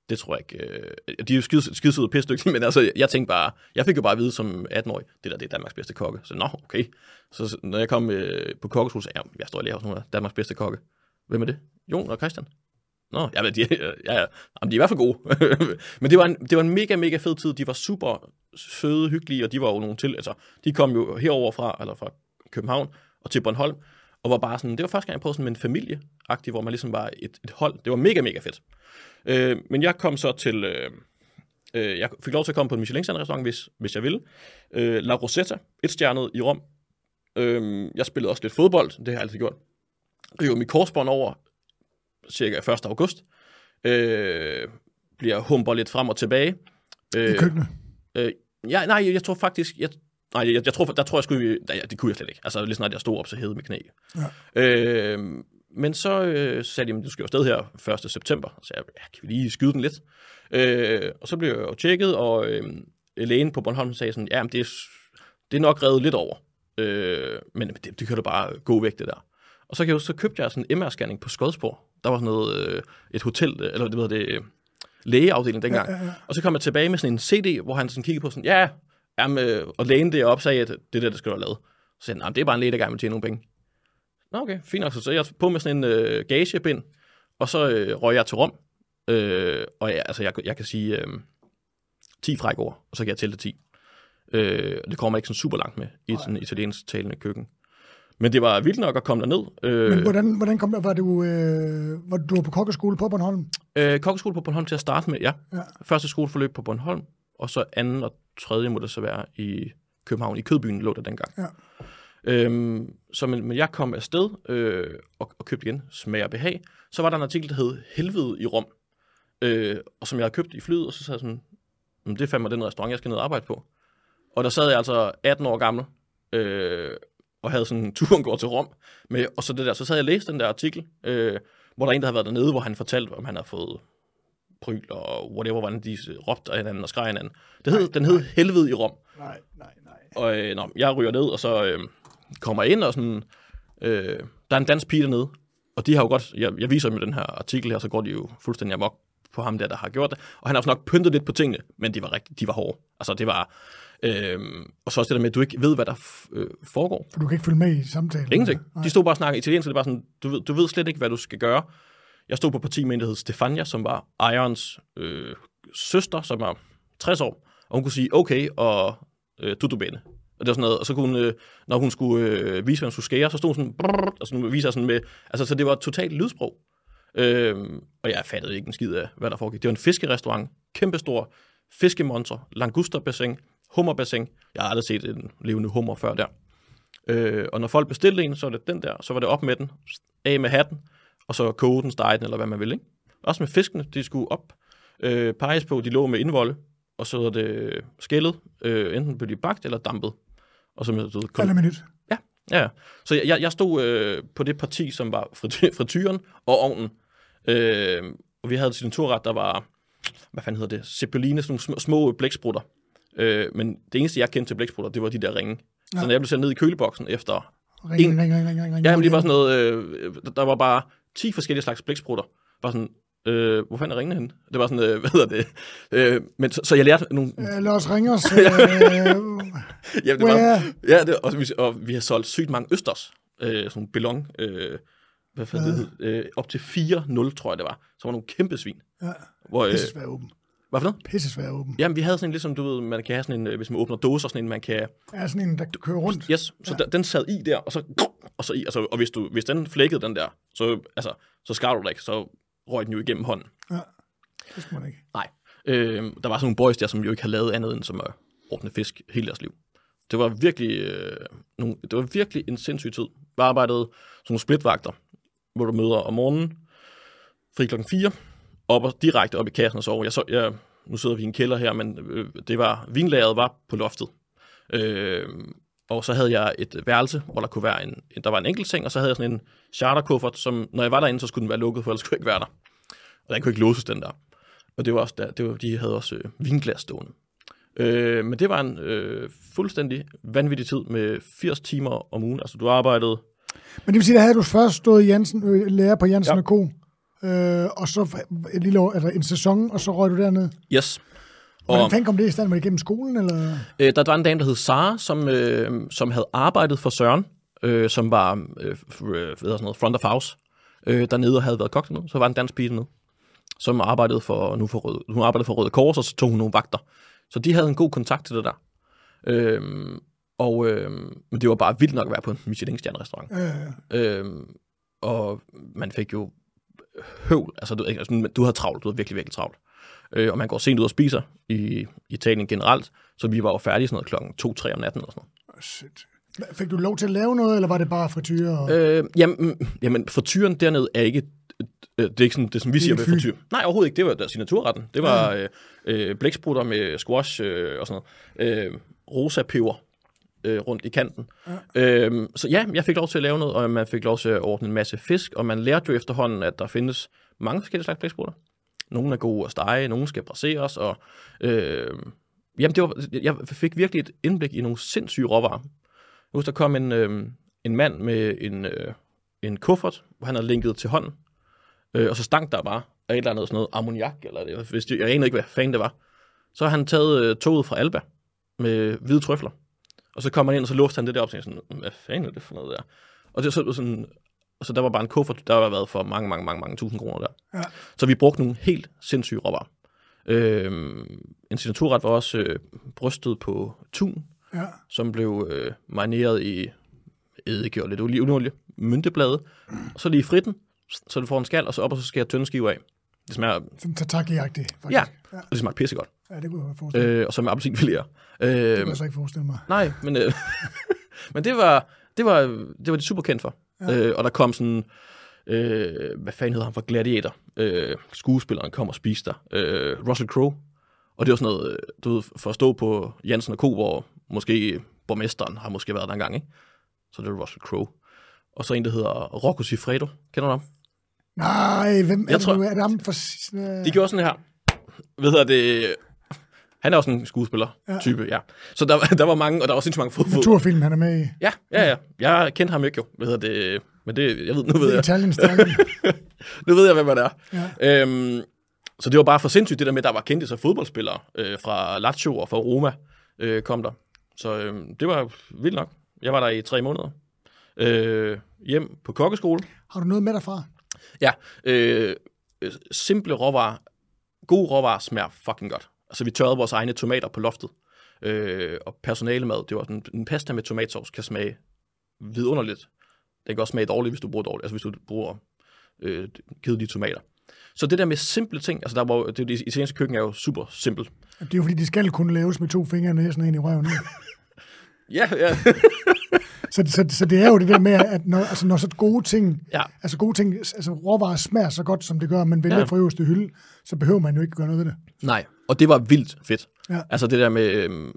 det tror jeg ikke. Øh, de er jo skide, skide og pisse men altså, jeg tænkte bare, jeg fik jo bare at vide som 18-årig, det der det er Danmarks bedste kokke. Så nå, okay. Så når jeg kom øh, på kokkeskole, så jeg, jeg står lige hos nogle af Danmarks bedste kokke. Hvem er det? Jon og Christian? Nå, ja, de, ja, ja, jamen, de er i hvert fald gode. men det var, en, det var en mega, mega fed tid. De var super søde, hyggelige, og de var jo nogle til. Altså, de kom jo herover fra, eller fra København og til Bornholm, og var bare sådan, det var første gang, jeg prøvede sådan med en familie hvor man ligesom var et, et hold. Det var mega, mega fedt. Øh, men jeg kom så til... Øh, øh, jeg fik lov til at komme på en Michelin-restaurant, hvis, hvis jeg ville. Øh, La Rosetta, et stjernet i Rom. Øh, jeg spillede også lidt fodbold, det har jeg altid gjort. Var mit korsbånd over cirka 1. august. Øh, bliver humper lidt frem og tilbage. Øh, I køkkenet? Øh, ja, nej, jeg tror faktisk, jeg, nej, jeg, jeg tror, der tror jeg skulle, nej, det kunne jeg slet ikke. Altså, lige snart jeg stod op, så hed mit knæ. Ja. Øh, men så øh, sagde de, at du skal jo afsted her 1. september. Så jeg, ja, kan vi lige skyde den lidt? Øh, og så blev jeg jo tjekket, og øh, lægen på Bornholm sagde sådan, ja, det er, det er nok reddet lidt over. Øh, men det, det kan du bare gå væk, det der. Og så, kan jeg, så købte jeg sådan en MR-scanning på Skodsborg. Der var sådan noget, øh, et hotel, eller det hedder det, øh, lægeafdeling dengang. Ja, ja, ja. Og så kom jeg tilbage med sådan en CD, hvor han sådan kiggede på sådan, ja, jamen, øh, og lægen deroppe sagde, at det er det, der skal du have lavet. Så sagde han, det er bare en læge, der gerne vil tjene nogle penge. Okay, fint nok. Så jeg på med sådan en øh, gagebind, og så øh, røg jeg til Rom. Øh, og ja, altså, jeg, jeg kan sige øh, 10 fræk ord, og så kan jeg tælle 10. Øh, det kommer ikke sådan super langt med i sådan italiensk talende køkken. Men det var vildt nok at komme derned. Øh, Men hvordan, hvordan kom der, var du, øh, var du på kokkeskole på Bornholm? Øh, kokkeskole på Bornholm til at starte med, ja. ja. Første skoleforløb på Bornholm, og så anden og tredje må det så være i København. I Kødbyen lå der dengang. Ja. Øhm, så men, men jeg kom afsted øh, og, og købte igen Smag og Behag. Så var der en artikel, der hed Helvede i Rom, øh, og som jeg havde købt i flyet, og så sagde jeg sådan, det er fandme den restaurant, jeg skal ned og arbejde på. Og der sad jeg altså 18 år gammel, øh, og havde sådan turen går til Rom. Med, og så det der, så sad jeg og læste den der artikel, øh, hvor der er en, der havde været dernede, hvor han fortalte, om han havde fået pryl og whatever, hvordan de råbte af hinanden og skreg hinanden. Det hed, nej, den hed nej. Helvede i Rom. Nej, nej, nej. Og øh, nå, jeg ryger ned, og så øh, kommer ind, og sådan, øh, der er en dansk pige dernede, og de har jo godt, jeg, jeg viser dem den her artikel her, så går de jo fuldstændig amok på ham der, der har gjort det. Og han har også nok pyntet lidt på tingene, men de var, rigtig, de var hårde. Altså det var, øh, og så også det der med, at du ikke ved, hvad der øh, foregår. For du kan ikke følge med i samtalen? Ingenting. Nej. De stod bare og snakkede italiensk, så det var sådan, du ved, du ved slet ikke, hvad du skal gøre. Jeg stod på parti med en, der hed Stefania, som var Irons øh, søster, som var 60 år, og hun kunne sige okay og øh, tutto bene. Og det var sådan noget, og så kunne hun, øh, når hun skulle øh, vise, hvad hun skulle skære, så stod hun sådan, brrr, og så viser sådan med, altså så det var totalt lydsprog. Øhm, og jeg fattede ikke en skid af, hvad der foregik. Det var en fiskerestaurant, kæmpestor fiskemonster, langusterbassin, hummerbassin. Jeg har aldrig set en levende hummer før der. Øh, og når folk bestilte en, så var det den der, så var det op med den, af med hatten, og så koge den, stege den, eller hvad man vil. Ikke? Også med fiskene, de skulle op, øh, peges på, de lå med indvolde, og så var det øh, skældet, øh, enten blev de bagt eller dampet. Og så med, så, kun... minut. Ja, ja. Så jeg, jeg stod øh, på det parti, som var frityren og ovnen. Øh, og vi havde til en turret, der var, hvad fanden hedder det, zeppeline, sådan nogle små, små blæksprutter. Øh, men det eneste, jeg kendte til blæksprutter, det var de der ringe. Ja. Så når jeg blev sendt ned i køleboksen efter... Ring, en, ring, ring, ring, ring, ja, men det var sådan noget... Øh, der var bare 10 forskellige slags blæksprutter. Bare sådan, øh, hvor fanden er ringene henne? Det var sådan, øh, hvad hedder det? Øh, men så, så jeg lærte nogle... Øh, lad os ringe os. Øh, ja, det var, ja det, og, vi, og vi har solgt sygt mange østers. Øh, sådan nogle ballon... Øh, hvad fanden ja. det? Øh, op til 4-0, tror jeg det var. Så var nogle kæmpe svin. Ja, hvor, øh, det er åben. Hvad for noget? Pisse svær åben. Jamen, vi havde sådan en, ligesom du ved, man kan have sådan en, øh, hvis man åbner dåser, sådan en, man kan... Ja, sådan en, der kører rundt. Yes, så ja. den sad i der, og så, og så i, altså, og hvis, du, hvis den flækkede den der, så, altså, så skar du dig ikke, så røg den jo igennem hånden. Ja, det skulle man ikke. Nej. Øh, der var sådan nogle boys der, som jo ikke havde lavet andet end som at ordne fisk hele deres liv. Det var virkelig, øh, nogle, det var virkelig en sindssyg tid. Vi arbejdede sådan nogle splitvagter, hvor du møder om morgenen, fri klokken 4, op og direkte op i kassen og sove. Jeg så, jeg, nu sidder vi i en kælder her, men øh, det var, vinlageret var på loftet. Øh, og så havde jeg et værelse, hvor der kunne være en, der var en enkelt seng, og så havde jeg sådan en charterkuffert, som når jeg var derinde, så skulle den være lukket, for ellers kunne jeg ikke være der. Og den kunne ikke låses, den der. Og det var også der, det var, de havde også øh, vinglas stående. Øh, men det var en øh, fuldstændig vanvittig tid med 80 timer om ugen. Altså du arbejdede... Men det vil sige, der havde du først stået i Jansen, øh, lærer på Jansen Ja. og Co. Øh, og så et lille år, altså en sæson, og så røg du derned. Yes. Hvordan Og fanden kom det i stand? Var det igennem skolen, eller? øh, der var en dame, der hed Sara, som, øh, som havde arbejdet for Søren, øh, som var øh, øh, hvad sådan noget, front of house øh, dernede og havde været kok dernede. Så var en dansk pige dernede, som arbejdede for, nu for Røde, hun arbejdede for Røde Kors, og så tog hun nogle vagter. Så de havde en god kontakt til det der. Øhm, og, øhm, men det var bare vildt nok at være på en Michelin-stjerne-restaurant. Øh, Øhm, og man fik jo høvl. Altså, du, altså, du havde travlt. Du havde virkelig, virkelig travlt. Øh, og man går sent ud og spiser i Italien generelt, så vi var jo færdige sådan noget klokken 2-3 om natten eller sådan shit. Fik du lov til at lave noget, eller var det bare frityre? Og... noget. Øh, jamen, jamen, frityren dernede er ikke... øh, Det er ikke sådan, det, som vi er siger fy. frityr. Nej, overhovedet ikke. Det var der signaturretten. Det var øh, øh, blæksprutter med squash øh, og sådan noget. Øh, rosa peber øh, rundt i kanten. Ja. Øh, så ja, jeg fik lov til at lave noget, og man fik lov til at ordne en masse fisk, og man lærte jo efterhånden, at der findes mange forskellige slags blæksprutter. Nogle er gode at stege, nogle skal braseres, og øh, jamen det var, jeg fik virkelig et indblik i nogle sindssyge råvarer. Jeg husker, der kom en, øh, en mand med en, øh, en kuffert, hvor han havde linket til hånden, øh, og så stank der bare af et eller andet sådan noget ammoniak, eller det, hvis det, jeg anede ikke, hvad fanden det var. Så har han taget øh, toget fra Alba med hvide trøfler, og så kom han ind, og så låste han det der op, og tænkte sådan, hvad fanden er det for noget der? Og det var så sådan, så der var bare en kuffert, der var været for mange, mange, mange, mange tusind kroner der. Ja. Så vi brugte nogle helt sindssyge råvarer. Øhm, en signaturret var også øh, brystet på tun, Ja. som blev øh, marineret i eddike og lidt olivenolie, mynteblade, og så lige i fritten, så du får en skal, og så op og så skærer tynde skiver af. Det smager, Sådan tataki-agtigt, faktisk. ja, ja. og det smager pissegodt. Ja, det kunne jeg forestille mig. Øh, og så med appelsinfiléer. Det Øh, kunne jeg så ikke forestille mig. nej, men, øh, men det var det var det var de super kendt for. Ja. Øh, og der kom sådan øh, hvad fanden hedder han fra Gladiator? Øh, skuespilleren kom og spiste der. Øh, Russell Crowe. Og det var sådan noget, øh, du ved, for at stå på Jansen og Co., hvor måske borgmesteren har måske været der engang, ikke? Så det er Russell Crowe. Og så en, der hedder Rocco Siffredo. Kender du ham? Nej, hvem er Jeg det tror- nu? Er det ham for... Øh, De gjorde sådan her. Ved jeg det... Han er også en skuespiller-type, ja. ja. Så der, der var mange, og der var sindssygt mange fodbold. naturfilm, han er med i. Ja, ja, ja. Jeg kendte ham ikke jo. Hvad hedder det? Men det, jeg ved, nu ved jeg, nu ved jeg, hvem det er. Ja. Øhm, så det var bare for sindssygt, det der med, at der var kendte sig fodboldspillere øh, fra Lazio og fra Roma øh, kom der. Så øh, det var vildt nok. Jeg var der i tre måneder. Øh, hjem på kokkeskole. Har du noget med derfra? Ja, øh, øh, simple råvarer. Gode råvarer smager fucking godt. Altså, vi tørrede vores egne tomater på loftet. Øh, og personalemad, det var sådan, en pasta med tomatsovs kan smage vidunderligt. Den kan også smage dårligt, hvis du bruger dårligt. Altså, hvis du bruger øh, kedelige tomater. Så det der med simple ting, altså der var, det, det italienske køkken er jo super simpelt. Det er jo fordi, de skal kunne laves med to fingre i næsen og en i røven. Ja, ja. Så, så, så det er jo det der med, at når, altså, når så gode ting, ja. altså gode ting, altså råvarer smager så godt, som det gør, man vælger Ja. ja. fra øverste hylde, så behøver man jo ikke gøre noget ved det. Nej, og det var vildt fedt. Ja. Altså det der med... Øhm,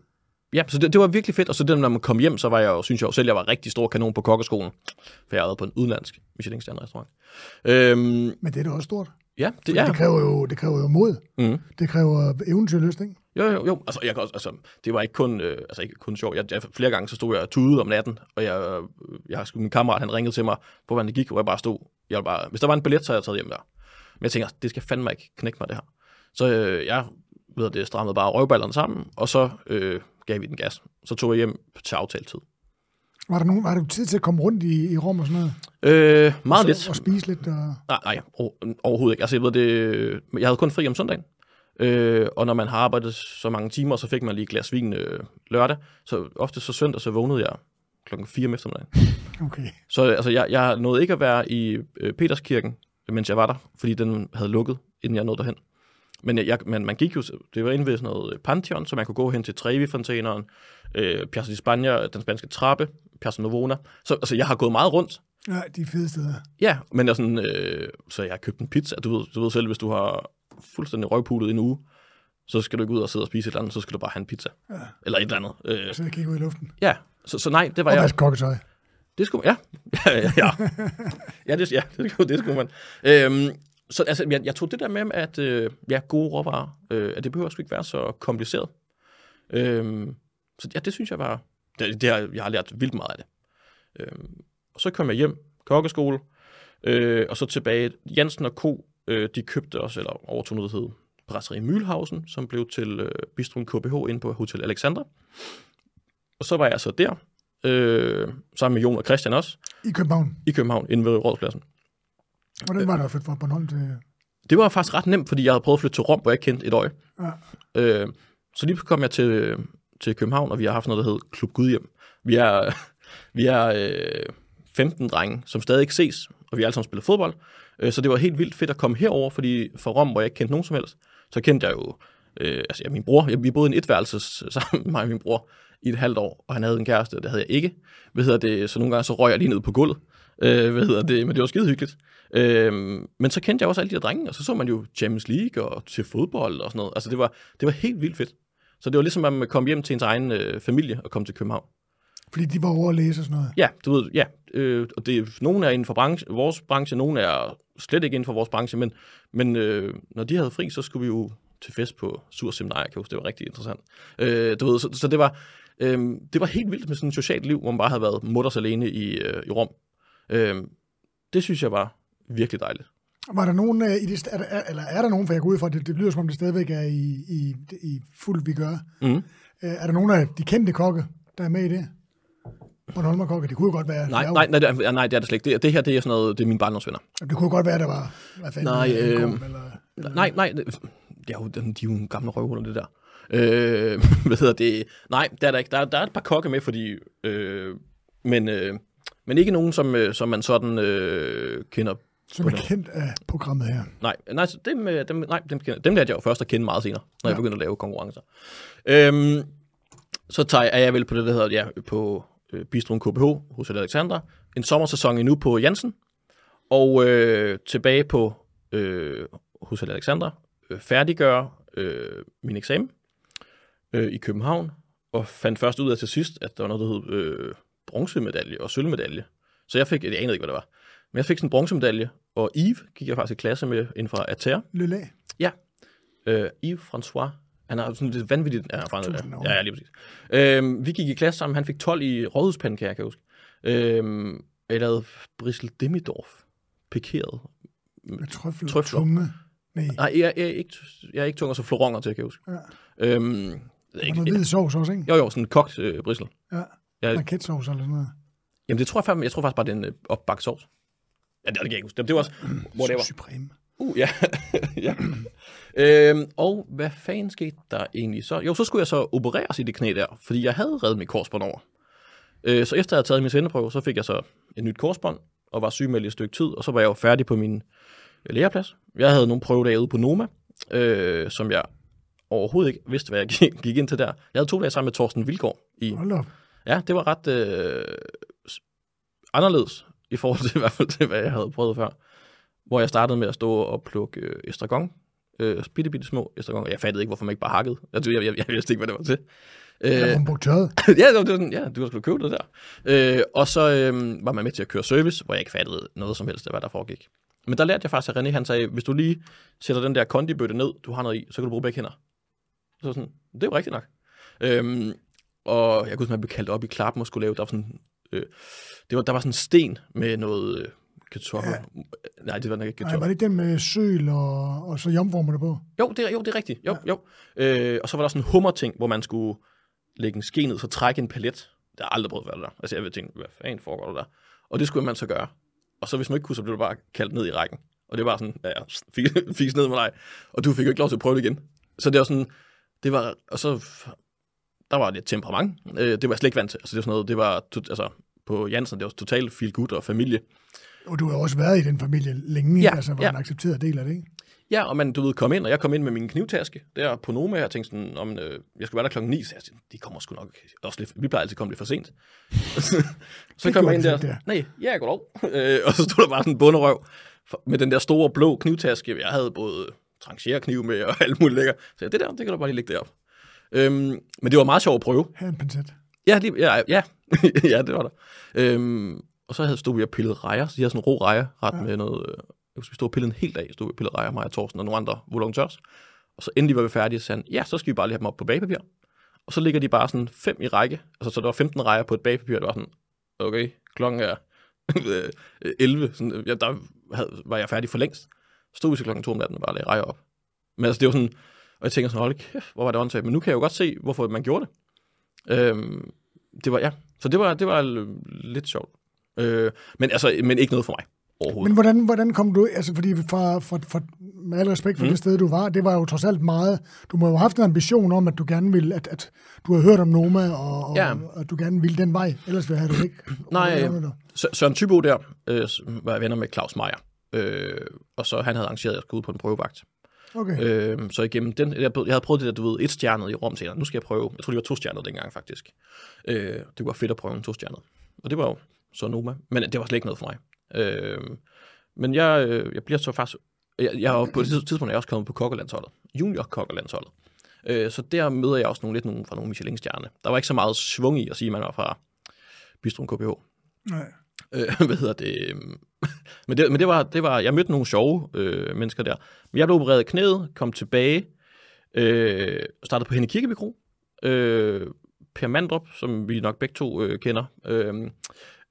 ja, så det, det var virkelig fedt. Og så det, når man kom hjem, så var jeg jo, synes jeg jo selv, jeg var rigtig stor kanon på kokkeskolen. For jeg havde på en udenlandsk michelin restaurant. Øhm, Men det er da også stort. ja, det, Ja. Det, kræver jo, det kræver jo mod. Mm. Det kræver eventyrlyst, ikke? Jo, jo, jo. Altså, jeg altså, det var ikke kun, øh, altså, ikke kun sjovt. Jeg, jeg, flere gange så stod jeg tudet om natten, og jeg, øh, jeg min kammerat, han ringede til mig, på hvordan det gik, hvor jeg bare stod. Jeg bare, hvis der var en billet, så havde jeg taget hjem der. Men jeg tænker, det skal fandme ikke knække mig, det her. Så øh, jeg ved det, strammede bare røvballerne sammen, og så øh, gav vi den gas. Så tog jeg hjem til aftaletid. Var der, nogen, var der tid til at komme rundt i, i Rom og sådan noget? Øh, meget så, lidt. Og spise lidt? Og... Nej, nej over- overhovedet ikke. Altså, jeg ved det, jeg havde kun fri om søndagen. Øh, og når man har arbejdet så mange timer, så fik man lige et glas vin øh, lørdag. Så ofte så søndag, så vågnede jeg klokken 4 om eftermiddagen. Okay. Så altså, jeg, jeg nåede ikke at være i øh, Peterskirken mens jeg var der, fordi den havde lukket, inden jeg nåede derhen. Men jeg, man, man gik jo, det var inde ved sådan noget Pantheon, så man kunne gå hen til Trevi-fontæneren, øh, Piazza di Spagna, den spanske trappe, Piazza Novona. Så altså, jeg har gået meget rundt. Ja, de fede steder. Ja, men jeg sådan, øh, så jeg har købt en pizza. Du ved, du ved selv, hvis du har fuldstændig røgpulet en uge, så skal du ikke ud og sidde og spise et eller andet, så skal du bare have en pizza. Ja. Eller et eller andet. Øh, Så jeg kigger ud i luften. ja, så, så nej, det var Og jeg. vask kokketøj. Det skulle ja. ja, ja, ja. ja, det, ja det, skulle, det skulle man. Øhm, så altså, jeg, jeg tog det der med, at øh, ja, gode råvarer, øh, at det behøver sgu ikke være så kompliceret. Øhm, så ja, det synes jeg var, det, det har, jeg har lært vildt meget af det. Øhm, og så kom jeg hjem, kokkeskole, øh, og så tilbage. Jansen og Co., øh, de købte os, eller overtog noget, hed Brasserie Mølhausen, som blev til øh, Bistrum KBH inde på Hotel Alexander. Og så var jeg så der, øh, sammen med Jon og Christian også, I København. i København, inde ved Rådspladsen. Hvordan var det at flytte fra Bornholm til... Det var faktisk ret nemt, fordi jeg havde prøvet at flytte til Rom, hvor jeg kendte et øje. Ja. Øh, så lige kom jeg til, til København, og vi har haft noget, der hedder Klub Gudhjem. Vi er, vi er øh, 15 drenge, som stadig ikke ses, og vi har alle sammen spillet fodbold. Øh, så det var helt vildt fedt at komme herover, fordi fra Rom, hvor jeg ikke kendte nogen som helst, så kendte jeg jo øh, altså, ja, min bror. Jeg, vi boede i en etværelses sammen, mig og min bror, i et halvt år, og han havde en kæreste, og det havde jeg ikke. Hvad hedder det? Så nogle gange så røg jeg lige ned på gulvet. Øh, hvad hedder det? Men det var skide hyggeligt. Øh, men så kendte jeg også alle de her drenge, og så så man jo Champions League og til fodbold og sådan noget. Altså det var, det var helt vildt fedt. Så det var ligesom, at man kom hjem til ens egen øh, familie og kom til København. Fordi de var over at læse og sådan noget. Ja, du ved, ja. Øh, og det, nogle er inden for branche, vores branche, nogle er slet ikke inden for vores branche, men, men øh, når de havde fri, så skulle vi jo til fest på Sur Seminarium, jeg kan huske, det var rigtig interessant. Øh, du ved, så, så det var, øh, det var helt vildt med sådan et socialt liv, hvor man bare havde været mutters alene i, øh, i Rom. Øh, det synes jeg var virkelig dejligt. Var der nogen øh, i det, er der, er- eller er der nogen, for jeg går ud fra, det, det lyder som om det stadigvæk er i, i, i fuld vi gør. Mm. Øh, er der nogen af de kendte kokke, der er med i det? Bornholmer kokke, det kunne jo godt være. Nej, nej, nej, det er, nej, det er det slet ikke. Det, det her, det er sådan noget, det er mine barndomsvenner. Det kunne jo godt være, der var, hvad fanden, Nej, en øh, kom, eller, eller, Nej, nej, det, det er jo, de er jo en gamle røvhuller, det der. Øh, hvad hedder det? Nej, det er der ikke. Der, er- der er et par kokke med, fordi... Øh, men, øh, men ikke nogen, som, øh, som man sådan øh, kender. Som er kendt af programmet her. Nej, nej, så dem, øh, dem, nej dem, dem lærte jeg jo først at kende meget senere, når ja. jeg begyndte at lave konkurrencer. Øhm, så tager jeg, er jeg vel på det, der hedder, ja, på øh, Bistrum KBH hos Alexander. En sommersæson endnu på Jansen. Og øh, tilbage på øh, hos Alexander. Øh, færdiggøre øh, min eksamen øh, i København. Og fandt først ud af til sidst, at der var noget, der hed øh, bronzemedalje og sølvmedalje. Så jeg fik, jeg anede ikke, hvad det var. Men jeg fik sådan en bronzemedalje, og Yves gik jeg faktisk i klasse med inden for Ater. Lille Ja. Øh, Yves François. Han har sådan lidt vanvittigt... Ja, fra, ja, ja, lige præcis. Øh, vi gik i klasse sammen. Han fik 12 i rådhuspandekager, kan jeg huske. Øh, jeg lavede Brissel Demidorf. Pikeret. med trøffel, Trøfler. tunge. Nej, Nej, jeg, jeg, er ikke, jeg er ikke tung, og så florenger til, kan jeg huske. Ja. Øhm, ikke, noget hvid sovs også, ikke? jo, jo, sådan en kogt øh, brissel. Ja. Ja. Raketsovs eller sådan noget. Jamen, det tror jeg, jeg tror faktisk bare, det er en øh, opbagt sovs. Ja, det, det kan jeg ikke huske. Det, var også... Whatever. Supreme. Uh, ja. ja. Øhm, og hvad fanden skete der egentlig så? Jo, så skulle jeg så opereres i det knæ der, fordi jeg havde reddet mit korsbånd over. Øh, så efter jeg havde taget min svendeprøve, så fik jeg så et nyt korsbånd, og var sygemeldt i et stykke tid, og så var jeg jo færdig på min øh, læreplads. Jeg havde nogle prøvedage ude på Noma, øh, som jeg overhovedet ikke vidste, hvad jeg gik- gik ind til der. Jeg havde to dage sammen med Thorsten Vilgaard i Hold op. Ja, det var ret øh, anderledes i forhold til i hvert fald til, hvad jeg havde prøvet før. Hvor jeg startede med at stå og plukke øh, estragon. Øh, bitte, bitte små estragon. Jeg fattede ikke, hvorfor man ikke bare hakkede. Jeg, jeg, jeg, jeg vidste ikke, hvad det var til. Øh, tøjet. ja, det var, sådan, ja, du skulle købe det der. Øh, og så øh, var man med til at køre service, hvor jeg ikke fattede noget som helst af, hvad der foregik. Men der lærte jeg faktisk, at René han sagde, hvis du lige sætter den der kondibøtte ned, du har noget i, så kan du bruge begge hænder. Så sådan, det er jo rigtigt nok. Øhm, og jeg kunne huske, man blev kaldt op i klappen og skulle lave, der var sådan, øh, det var, der var sådan en sten med noget øh, kartoffel. Ja. Nej, det var nok ikke Nej, kartoffel. var det ikke den med søl og, og så jomformerne på? Jo, det, er- jo, det er rigtigt. Jo, ja. jo. Øh, og så var der sådan en hummerting, hvor man skulle lægge en ske ned, så trække en palet. Det har aldrig prøvet at være der. Altså jeg vil tænke, hvad fanden foregår der der? Og det skulle man så gøre. Og så hvis man ikke kunne, så blev du bare kaldt ned i rækken. Og det var sådan, ja, ja, fik, fik ned med dig. Og du fik jo ikke lov til at prøve det igen. Så det var sådan, det var, og så, der var lidt temperament. Øh, det var jeg slet ikke vant til. Altså det var sådan noget, det var, altså på Jansen, det var totalt feel good og familie. Og du har også været i den familie længe, Ja, altså var ja. en accepteret del af det, ikke? Ja, og man, du ved, kom ind, og jeg kom ind med min knivtaske der på Noma, og jeg tænkte sådan, om øh, jeg skulle være der klokken 9, så jeg tænkte, de kommer sgu nok også lidt, vi plejer altid at komme lidt for sent. så kom jeg ind de der, ikke nej, ja, goddag. øh, og så stod der bare sådan en bunderøv med den der store blå knivtaske. Jeg havde både trancherkniv med og alt muligt lækker. Så jeg, det der, det kan du bare lige lægge derop. Øhm, men det var meget sjovt at prøve. Her er en pincet. Ja, lige, ja, ja. ja, det var der. Øhm, og så havde stod vi og pillede rejer, så de havde sådan en rå rejer ret ja. med noget... Øh, jeg husker, vi stod og pillede en hel dag, stod vi og pillede rejer, mig og Thorsten og nogle andre volontørs. Og så endelig var vi færdige, så sagde han, ja, så skal vi bare lige have dem op på bagpapir. Og så ligger de bare sådan fem i række, altså så der var 15 rejer på et bagpapir, det var sådan, okay, klokken er øh, 11, sådan, ja, der havde, var jeg færdig for længst. Så stod vi til klokken 2 om natten og bare lagde rejer op. Men altså, det var sådan, og jeg tænker sådan, hold kæft, hvor var det åndssvagt. Men nu kan jeg jo godt se, hvorfor man gjorde det. Øhm, det var, ja, så det var, det var lidt sjovt. Øh, men altså, men ikke noget for mig overhovedet. Men hvordan, hvordan kom du, altså fordi fra, fra, fra, med al respekt for mm. det sted, du var, det var jo trods alt meget, du må jo have haft en ambition om, at du gerne ville, at, at du har hørt om Noma, og, og Ja. at du gerne ville den vej, ellers havde du ikke. Nej, Søren Tybo der øh, var venner med Claus Meier. Øh, og så han havde arrangeret, at jeg skulle ud på en prøvevagt. Okay. Øh, så igennem den, jeg, jeg havde prøvet det der, du ved, et stjernet i Rom til, nu skal jeg prøve, jeg tror det var to stjernet dengang faktisk. Øh, det var fedt at prøve en to stjernet. Og det var jo så Noma, men det var slet ikke noget for mig. Øh, men jeg, øh, jeg bliver så faktisk, jeg, jeg jo på det tidspunkt er jeg også kommet på kokkelandsholdet, junior kokkelandsholdet. Øh, så der møder jeg også nogle, lidt nogle, fra nogle Michelin-stjerne. Der var ikke så meget svung i at sige, at man var fra Bistrum KBH. Nej. Øh, hvad hedder det? men det, men det var, det var, jeg mødte nogle sjove øh, mennesker der. Men jeg blev opereret knæet, kom tilbage, øh, startede på Henne Kirkeby Kro. Øh, per Mandrup, som vi nok begge to øh, kender, øh,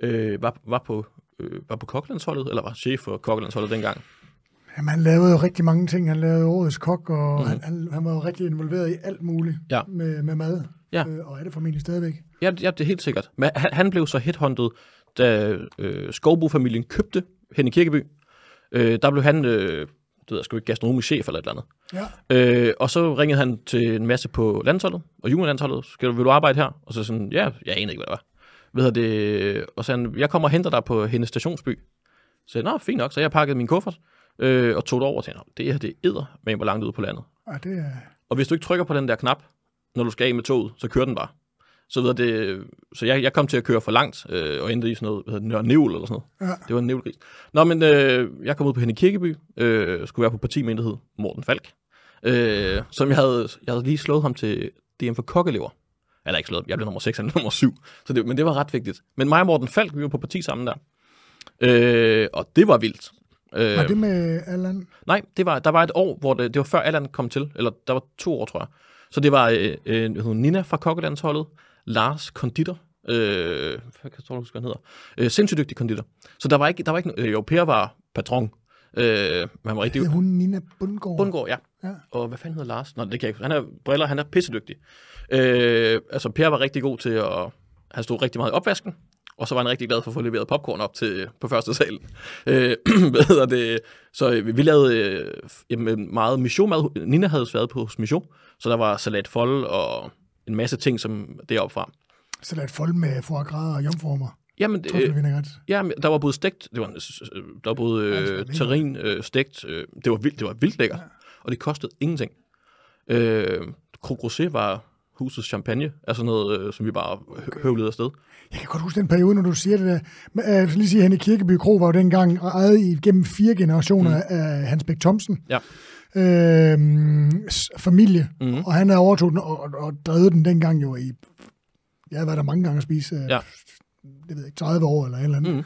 øh, var, var på, øh, var på kokkelandsholdet, eller var chef for kokkelandsholdet dengang. Jamen, han lavede jo rigtig mange ting. Han lavede årets kok, og mm. han, han, han var jo rigtig involveret i alt muligt Ja. med, med mad. Ja. Øh, og er det formentlig stadigvæk. Ja, ja, det er helt sikkert. Men han, han blev så headhunted, da øh, Skovbo-familien købte Henne Kirkeby. Øh, der blev han, øh, det ved jeg sgu ikke, gastronomisk chef eller et eller andet. Ja. Øh, og så ringede han til en masse på landsholdet, og juniorlandsholdet, skal du, vil du arbejde her? Og så sådan, ja, jeg aner ikke, hvad det var. Ved det, og så han, jeg kommer og henter dig på hendes stationsby. Så jeg, nå, fint nok, så jeg pakkede min kuffert, øh, og tog det over tænkte, "Nå, det her, det er edder, med hvor langt ude på landet. ja, det er... Og hvis du ikke trykker på den der knap, når du skal af med toget, så kører den bare. Så, ved jeg det, så jeg, jeg kom til at køre for langt, øh, og endte i sådan noget, hvad hedder det, Nævl eller sådan noget. Ja. Det var en nævlgris. Nå, men øh, jeg kom ud på Henne Kirkeby, øh, skulle være på partimyndighed, Morten Falk, øh, som jeg havde, jeg havde lige slået ham til DM for kokkelever. Eller ikke slået, jeg blev nummer 6, han nummer 7. Så det, men det var ret vigtigt. Men mig og Morten Falk, vi var på parti sammen der. Øh, og det var vildt. Øh, Var det med Allan? Nej, det var, der var et år, hvor det, det var før Allan kom til, eller der var to år, tror jeg. Så det var øh, øh, Nina fra Kokkelandsholdet, Lars Konditor, øh, hvad kan jeg tror, du skal han hedder? Øh, sindssygt dygtig konditor. Så der var ikke, der var ikke, øh, jo, Per var patron, øh, men han var rigtig, Det er hun Nina Bundgaard. Bundgaard, ja. Ja. Og hvad fanden hedder Lars? Nå, det kan jeg ikke. Han er briller, han er pissedygtig. Øh, altså, Per var rigtig god til at... Han stod rigtig meget i opvasken, og så var han rigtig glad for at få leveret popcorn op til, på første sal. Øh, hvad hedder det? Så øh, vi lavede øh, meget Michaud-mad. Nina havde været på hos Michaud, så der var salat fold og en masse ting som deroppe fra. Så der er et fold med foie gras og jomformer. Jamen, øh, Truffelvinaigrette. Ja, men der var både stegt, det var, øh, der var både det øh, terrin, øh, stegt, øh, det var vildt, det var vildt lækkert, ja. og det kostede ingenting. Øh, Rosé var husets champagne, altså noget, øh, som vi bare okay. høvlede afsted. Jeg kan godt huske den periode, når du siger det der. Øh, jeg skal lige sige, at Henrik Kirkeby Kro var jo dengang ejet i, gennem fire generationer mm. af Hans Bæk Thomsen. Ja. Øh, familie. Mhm. Og han havde overtog den og, og, og drevet den dengang jo i... Jeg har været der mange gange at spise. Øh, Ja. Det ved jeg ikke, 30 år eller et eller andet. Mhm.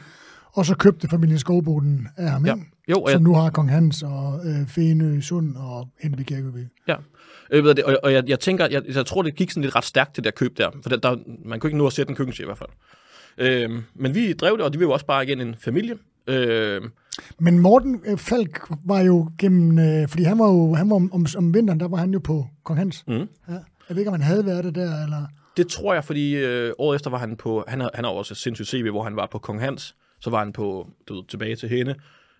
Og så købte familien Skovbo den af ham, Ja. Jo, og jeg, Som nu har Kong Hans og øh, Fenø Sund og Henrik Kirkeby. ja. Øh, ved det, og, og jeg, jeg tænker, jeg, jeg tror, det gik sådan lidt ret stærkt, det der køb der, for der, der, man kunne ikke nå at sætte en køkkenchef i hvert fald. Øh, men vi drev det, og de var jo også bare igen en familie. Øh, Men Morten øh, Falk var jo gennem, øh, fordi han var jo, han var om, om, om vinteren, der var han jo på Kong Hans. Mhm. Ja. Jeg ved ikke, om han havde været det der, eller... Det tror jeg, fordi øh, året efter var han på, han har, han har også et sindssygt CV, hvor han var på Kong Hans, så var han på, du ved, tilbage til hende,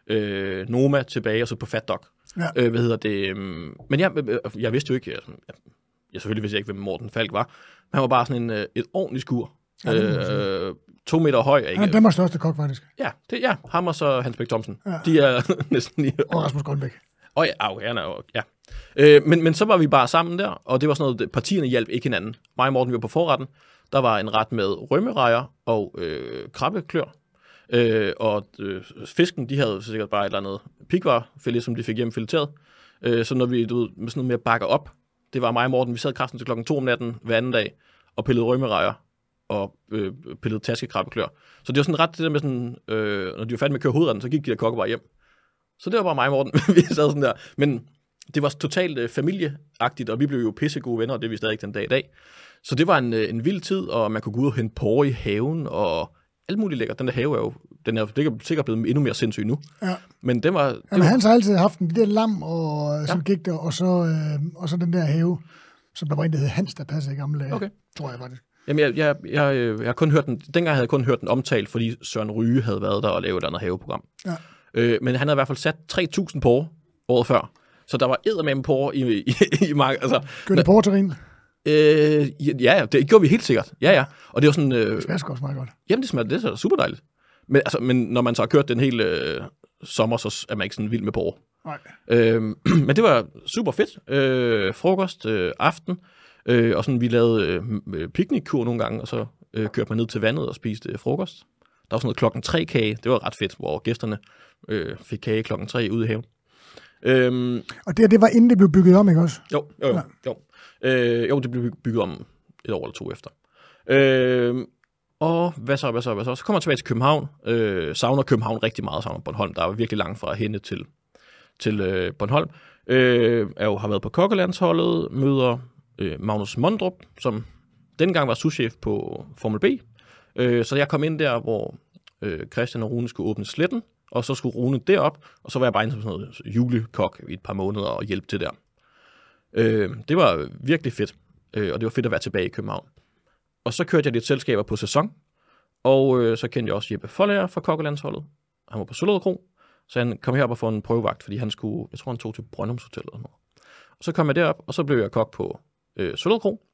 øh, Noma tilbage, og så på Fat Dog. Ja. Øh, hvad hedder det? øhm, Men jeg, øh, jeg vidste jo ikke, jeg, jeg selvfølgelig vidste jeg ikke, hvem Morten Falk var, men han var bare sådan en, øh, et ordentligt skur. Ja, øh, to meter høj. Ikke? Han er Danmarks største kok, faktisk. Ja, det, ja, ham og så Hans Bæk Thomsen. Ja. De er næsten lige... Og Rasmus Grønbæk. Og ja, okay, han er ja. Øh, men, men så var vi bare sammen der, og det var sådan noget, partierne hjalp ikke hinanden. Mig og Morten, vi var på forretten. Der var en ret med rømmerejer og øh, krabbeklør. Øh, og øh, fisken, de havde sikkert bare et eller andet pikvarfilet, som de fik hjem fileteret. Øh, så når vi, du ved, med sådan noget med at bakke op, det var mig og Morten, vi sad kraften til klokken 2 om natten hver anden dag, og pillede rømmerejer og øh, pillede taskekrabbeklør. Så det var sådan ret det der med sådan, øh, når de var færdige med at køre hovedretten, så gik de der kokke bare hjem. Så det var bare mig og Morten, vi sad sådan der. Men det var totalt øh, familieagtigt, og vi blev jo pissegode venner, og det er vi stadig den dag i dag. Så det var en, øh, en vild tid, og man kunne gå ud og hente porre i haven, og alt muligt lækkert. Den der have er jo, den er, det er sikkert blevet endnu mere sindssyg nu. Ja. Men den var, det Jamen, var Hans har altid haft en de der lam, og, som gik der, og så, øh, og så den der have, som der var en, der hed Hans, der passede i gamle dage. Okay. Tror jeg faktisk. Jamen, jeg, jeg, jeg, øh, jeg har kun hørt den, dengang havde jeg kun hørt den omtalt, fordi Søren Ryge havde været der og lavet et andet haveprogram. Ja. Øh, men han havde i hvert fald sat 3.000 på året før. Så der var eddermame på i, i, i mange, altså, Gør det porterin? øh, ja, det gjorde vi helt sikkert. Ja, ja. Og det var sådan, øh, Det smager også meget godt. jamen det smager, det er super dejligt. Men, altså, men når man så har kørt den hele øh, sommer, så er man ikke sådan vild med porre. Nej. Øh, men det var super fedt. Øh, frokost, øh, aften, øh, og sådan vi lavede øh, øh, piknikkur nogle gange, og så øh, kørte man ned til vandet og spiste øh, frokost. Der var sådan noget klokken tre kage, det var ret fedt, hvor gæsterne øh, fik kage klokken tre ude i haven. Øhm, Og det, det var inden det blev bygget om, ikke også? jo, jo, jo. Jo, øh, jo det blev bygget om et år eller to efter. Øh, og hvad så, hvad så, hvad så? Så kommer jeg tilbage til København. Øh, savner København rigtig meget, savner Bornholm. Der er virkelig langt fra hende til, til øh, Bornholm. Øh, jeg jo har været på kokkelandsholdet, møder øh, Magnus Mondrup, som dengang var souschef på Formel B. Øh, så jeg kom ind der, hvor øh, Christian og Rune skulle åbne sletten, og så skulle Rune derop, og så var jeg bare inde som sådan noget julekok i et par måneder og hjælpe til der. Øh, det var virkelig fedt, øh, og det var fedt at være tilbage i København. Og så kørte jeg lidt selskaber på sæson, og øh, så kendte jeg også Jeppe Forlager fra Kokkelandsholdet. Han var på Søllerød Kro, så han kom herop og få en prøvevagt, fordi han skulle, jeg tror han tog til Brøndums eller noget. Og så kom jeg derop, og så blev jeg kok på øh, Søllerød Kro,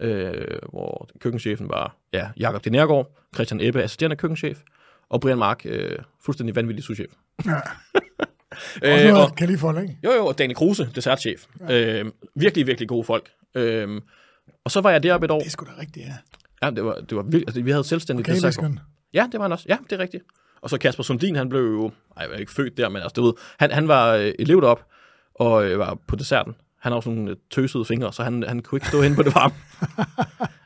øh, hvor køkkenchefen var ja, Jakob Dinergaard, Christian Ebbe, assisterende køkkenchef, og Brian Mark, øh, fuldstændig vanvittig souschef. Ja. Øh, og, noget kan lige få ikke? jo, jo, og Daniel Kruse, dessertchef. Ja. Øh, virkelig, virkelig gode folk. Øh, og så var jeg deroppe et år. Det er sgu da rigtigt, ja. Ja, det var, det var virkelig, altså, vi havde selvstændigt Okay. Væskeren. Ja, det var han også. Ja, det er rigtigt. Og så Kasper Sundin, han blev jo, ej, jeg var ikke født der, men altså, du ved, han, han var øh, elev derop og øh, var på desserten. Han har sådan nogle øh, tøsede fingre, så han, han kunne ikke stå hen på det varme.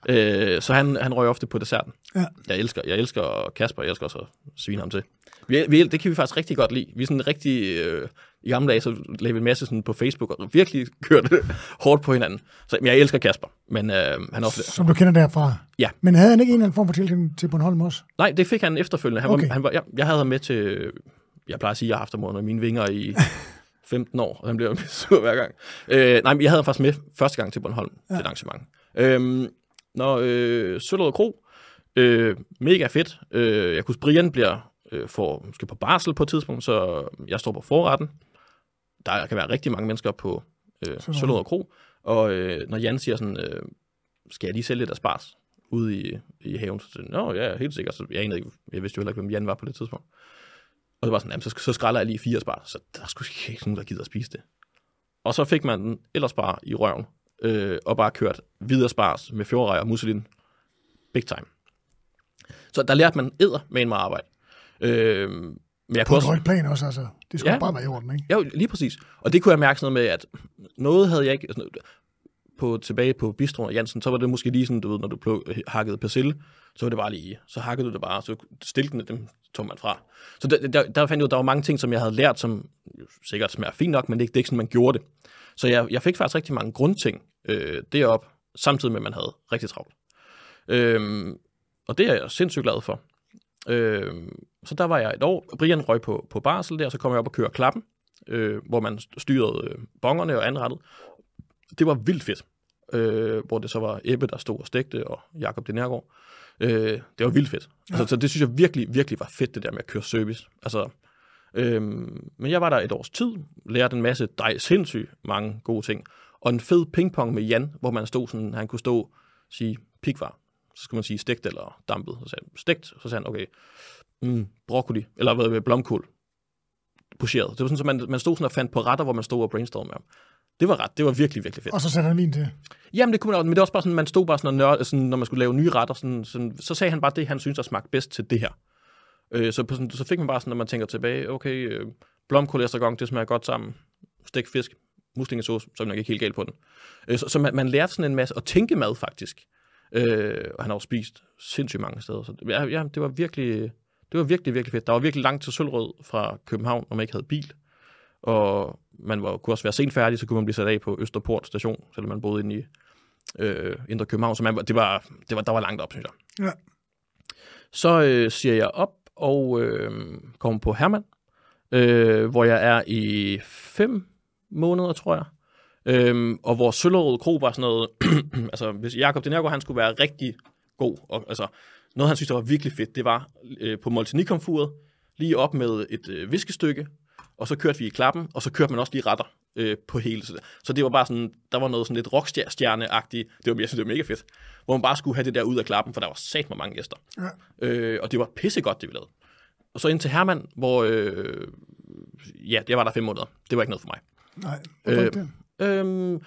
øh, så han, han røg ofte på desserten. Ja. Jeg elsker, jeg elsker Kasper, jeg elsker også at svine ham til. Vi, vi, det kan vi faktisk rigtig godt lide. Vi er sådan rigtig... Øh, I gamle dage, så lavede vi en masse sådan på Facebook, og virkelig kørte hårdt på hinanden. Så men jeg elsker Kasper, men øh, han er også... Som du kender derfra. Ja. Men havde han ikke en eller anden form for tilknytning til Bornholm også? Nej, det fik han efterfølgende. Han Okay. var, han var, ja, jeg havde ham med til, jeg plejer at sige, at jeg har haft ham under mine vinger i 15 år, og han bliver sur hver gang. Øh, nej, men jeg havde ham faktisk med første gang til Bornholm, ja. det arrangement. Øhm, når øh, Søllerød Kro, øh, mega fedt. Øh, jeg kunne Brian bliver øh, for, måske på barsel på et tidspunkt, så jeg står på forretten. Der kan være rigtig mange mennesker på øh, Søllerød. Søllerød Kro, og øh, når Jan siger sådan, øh, skal jeg lige sælge lidt af spars ude i, i haven? Så siger jeg, Nå, ja, helt sikkert. Så jeg, anede ikke, jeg vidste jo heller ikke, hvem Jan var på det tidspunkt. Og det var sådan, jamen, så, så skræller jeg lige fire spars, så der skulle ikke nogen, der gider at spise det. Og så fik man den ellers bare i røven, øh, og bare kørt videre spars med fjordrej og musselin. Big time. Så der lærte man æder med en meget arbejde. Øh, men jeg På kunne et også... højt plan også, altså. Det skulle Ja. bare være i orden, ikke? Ja, lige præcis. Og det kunne jeg mærke sådan noget med, at noget havde jeg ikke... Sådan, på, tilbage på Bistro og Jansen, så var det måske lige sådan, du ved, når du pluk, hakkede persille, så var det bare lige, så hakkede du det bare, så stilkene, dem tog man fra. Så der, der, der fandt jeg ud, der var mange ting, som jeg havde lært, som jo sikkert smager fint nok, men det, det er ikke sådan, man gjorde det. Så jeg, jeg fik faktisk rigtig mange grundting øh, derop, samtidig med, at man havde rigtig travlt. Øh, og det er jeg sindssygt glad for. Øh, så der var jeg et år. Brian røg på, på barsel der, så kom jeg op og kørte klappen, øh, hvor man styrede øh, bongerne og anrettet. Det var vildt fedt. Øh, hvor det så var Ebbe, der stod og stegte, og Jakob Dinergaard. Øh, det var vildt fedt. Ja. Altså, så det synes jeg virkelig, virkelig var fedt, det der med at køre service. Altså, øhm, men jeg var der et års tid, lærte en masse dej, sindssygt mange gode ting. Og en fed pingpong med Jan, hvor man stod sådan, han kunne stå og sige pikvar. Så skulle man sige stegt eller dampet. Så sagde han, stegt. Så sagde han, okay, mm, broccoli, eller hvad, blomkål, pocheret. Det var sådan, så man, man stod sådan og fandt på retter, hvor man stod og brainstormede med ham. Det var ret, det var virkelig, virkelig fedt. Og så satte han vin til. Jamen, det kunne man også, men det var også bare sådan, man stod bare sådan og nørd, sådan, når man skulle lave nye retter, sådan, sådan, så sagde han bare det, han synes, der smagte bedst til det her. Øh, så, på sådan, så fik man bare sådan, når man tænker tilbage, okay, øh, blomkål estragon, det smager godt sammen. Stik fisk, muslingesauce, så er man nok ikke helt galt på den. Øh, så, så man, man lærte sådan en masse at tænke mad, faktisk. Øh, og han har jo spist sindssygt mange steder. Så ja, ja, det var virkelig, det var virkelig, virkelig fedt. Der var virkelig langt til Sølvrød fra København, når man ikke havde bil. Og man var, kunne også være sent færdig, så kunne man blive sat af på Østerport station, selvom man boede inde i øh, Indre København. Så man, det var, det var, der var langt op, synes jeg. Ja. Så øh, siger jeg op og øh, kommer på Herman, øh, hvor jeg er i fem måneder, tror jeg. Øhm, og hvor Søllerød Kro var sådan noget, altså hvis Jakob Denergo, han skulle være rigtig god, og altså noget han synes, der var virkelig fedt, det var øh, på Moltenikomfuret, lige op med et øh, viskestykke, og så kørte vi i klappen, og så kørte man også lige retter øh, på hele. Så det var bare sådan, der var noget sådan lidt rockstjerne-agtigt, det var, jeg synes, det var mega fedt, hvor man bare skulle have det der ud af klappen, for der var sat mange gæster. Ja. Øh, og det var pissegodt, det vi lavede. Og så ind til Herman, hvor, øh, ja, det var der fem måneder. Det var ikke noget for mig. Nej, Øh, det? Øhm,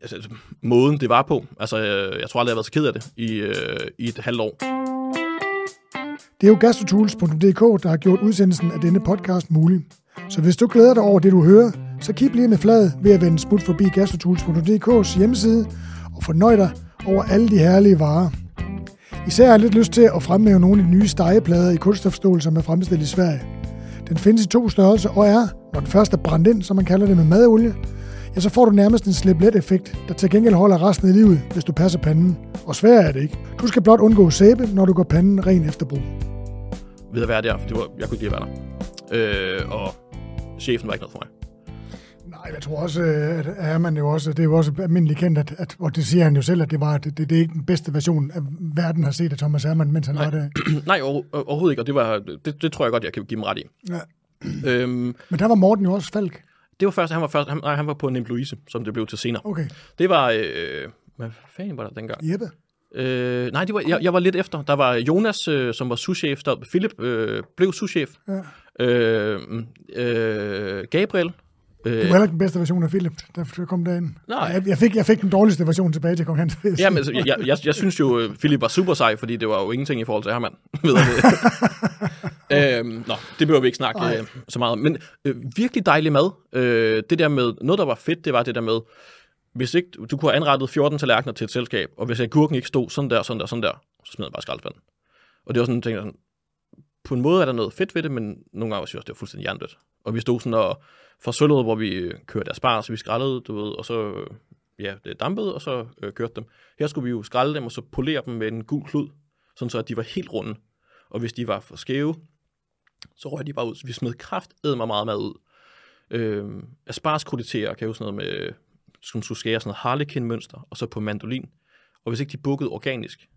altså, altså, måden det var på. Altså, øh, jeg tror aldrig, jeg har været så ked af det i, øh, i et halvt år. Det er jo gastrotools.dk, der har gjort udsendelsen af denne podcast mulig. Så hvis du glæder dig over det, du hører, så keep lige med flad ved at vende smut forbi gastrotools.dk's hjemmeside og fornøj dig over alle de herlige varer. Især har jeg lidt lyst til at fremhæve nogle af de nye stegeplader i kunststofstål, som er fremstillet i Sverige. Den findes i to størrelser og er, når den første er brændt ind, som man kalder det med madolie, ja, så får du nærmest en slip let effekt, der til gengæld holder resten af livet, hvis du passer panden. Og svær er det ikke. Du skal blot undgå sæbe, når du går panden ren efter brug. Ved at være der, for det var, jeg kunne ikke lide at være der. Øh, og chefen var ikke noget for mig. Nej, jeg tror også, øh, at er man jo også, det er jo også almindeligt kendt, at, at, og det siger han jo selv, at det var det, det, det er ikke den bedste version af verden har set af Thomas Hermann, mens han Nej. var der. Nej, over, overhovedet ikke, og det, var, det, det tror jeg godt, jeg kan give dem ret i. Ja. Øhm, Men der var Morten jo også Falk. det var først, han var først, han, nej, han var på Nim Louise, som det blev til senere. Okay, Det var, øh, hvad fanden var der dengang? Jeppe. Øh, nej, det var, jeg, jeg var lidt efter. Der var Jonas, øh, som var souschef, der Philip øh, blev souschef. Ja. Øh, øh, Gabriel. Øh, Det var heller ikke den bedste version af Philip, der kom derind. Nej. Jeg, jeg, fik, jeg fik den dårligste version tilbage til Kong Hans. jeg sige. Jamen, altså, jeg, jeg, jeg synes jo, øh, Philip var super sej, fordi det var jo ingenting i forhold til Herman. Ved jeg det. øhm, nå, det behøver vi ikke snakke øh, så meget om. Men øh, virkelig dejlig mad. Øh, det der med, noget der var fedt, det var det der med, hvis ikke, du kunne have anrettet 14 tallerkener til et selskab, og hvis agurken ikke stod sådan der, sådan der, sådan der, så smed jeg bare skraldespanden. Og det var sådan en ting, sådan, på en måde er der noget fedt ved det, men nogle gange synes jeg også, det var fuldstændig hjernedødt. Og vi stod sådan og forsølvede, hvor vi øh, kørte kørte asparges, så vi skrællede, du ved, og så øh, ja, det dampede, og så øh, kørte dem. Her skulle vi jo skrælle dem, og så polere dem med en gul klud, sådan så at de var helt runde. Og hvis de var for skæve, så røg de bare ud. Så vi smed kraft mig meget mad ud. Øh, aspargeskruditerer kan jo sådan noget med, som skulle skære sådan noget harlequin-mønster, og så på mandolin. Og hvis ikke de bukkede organisk,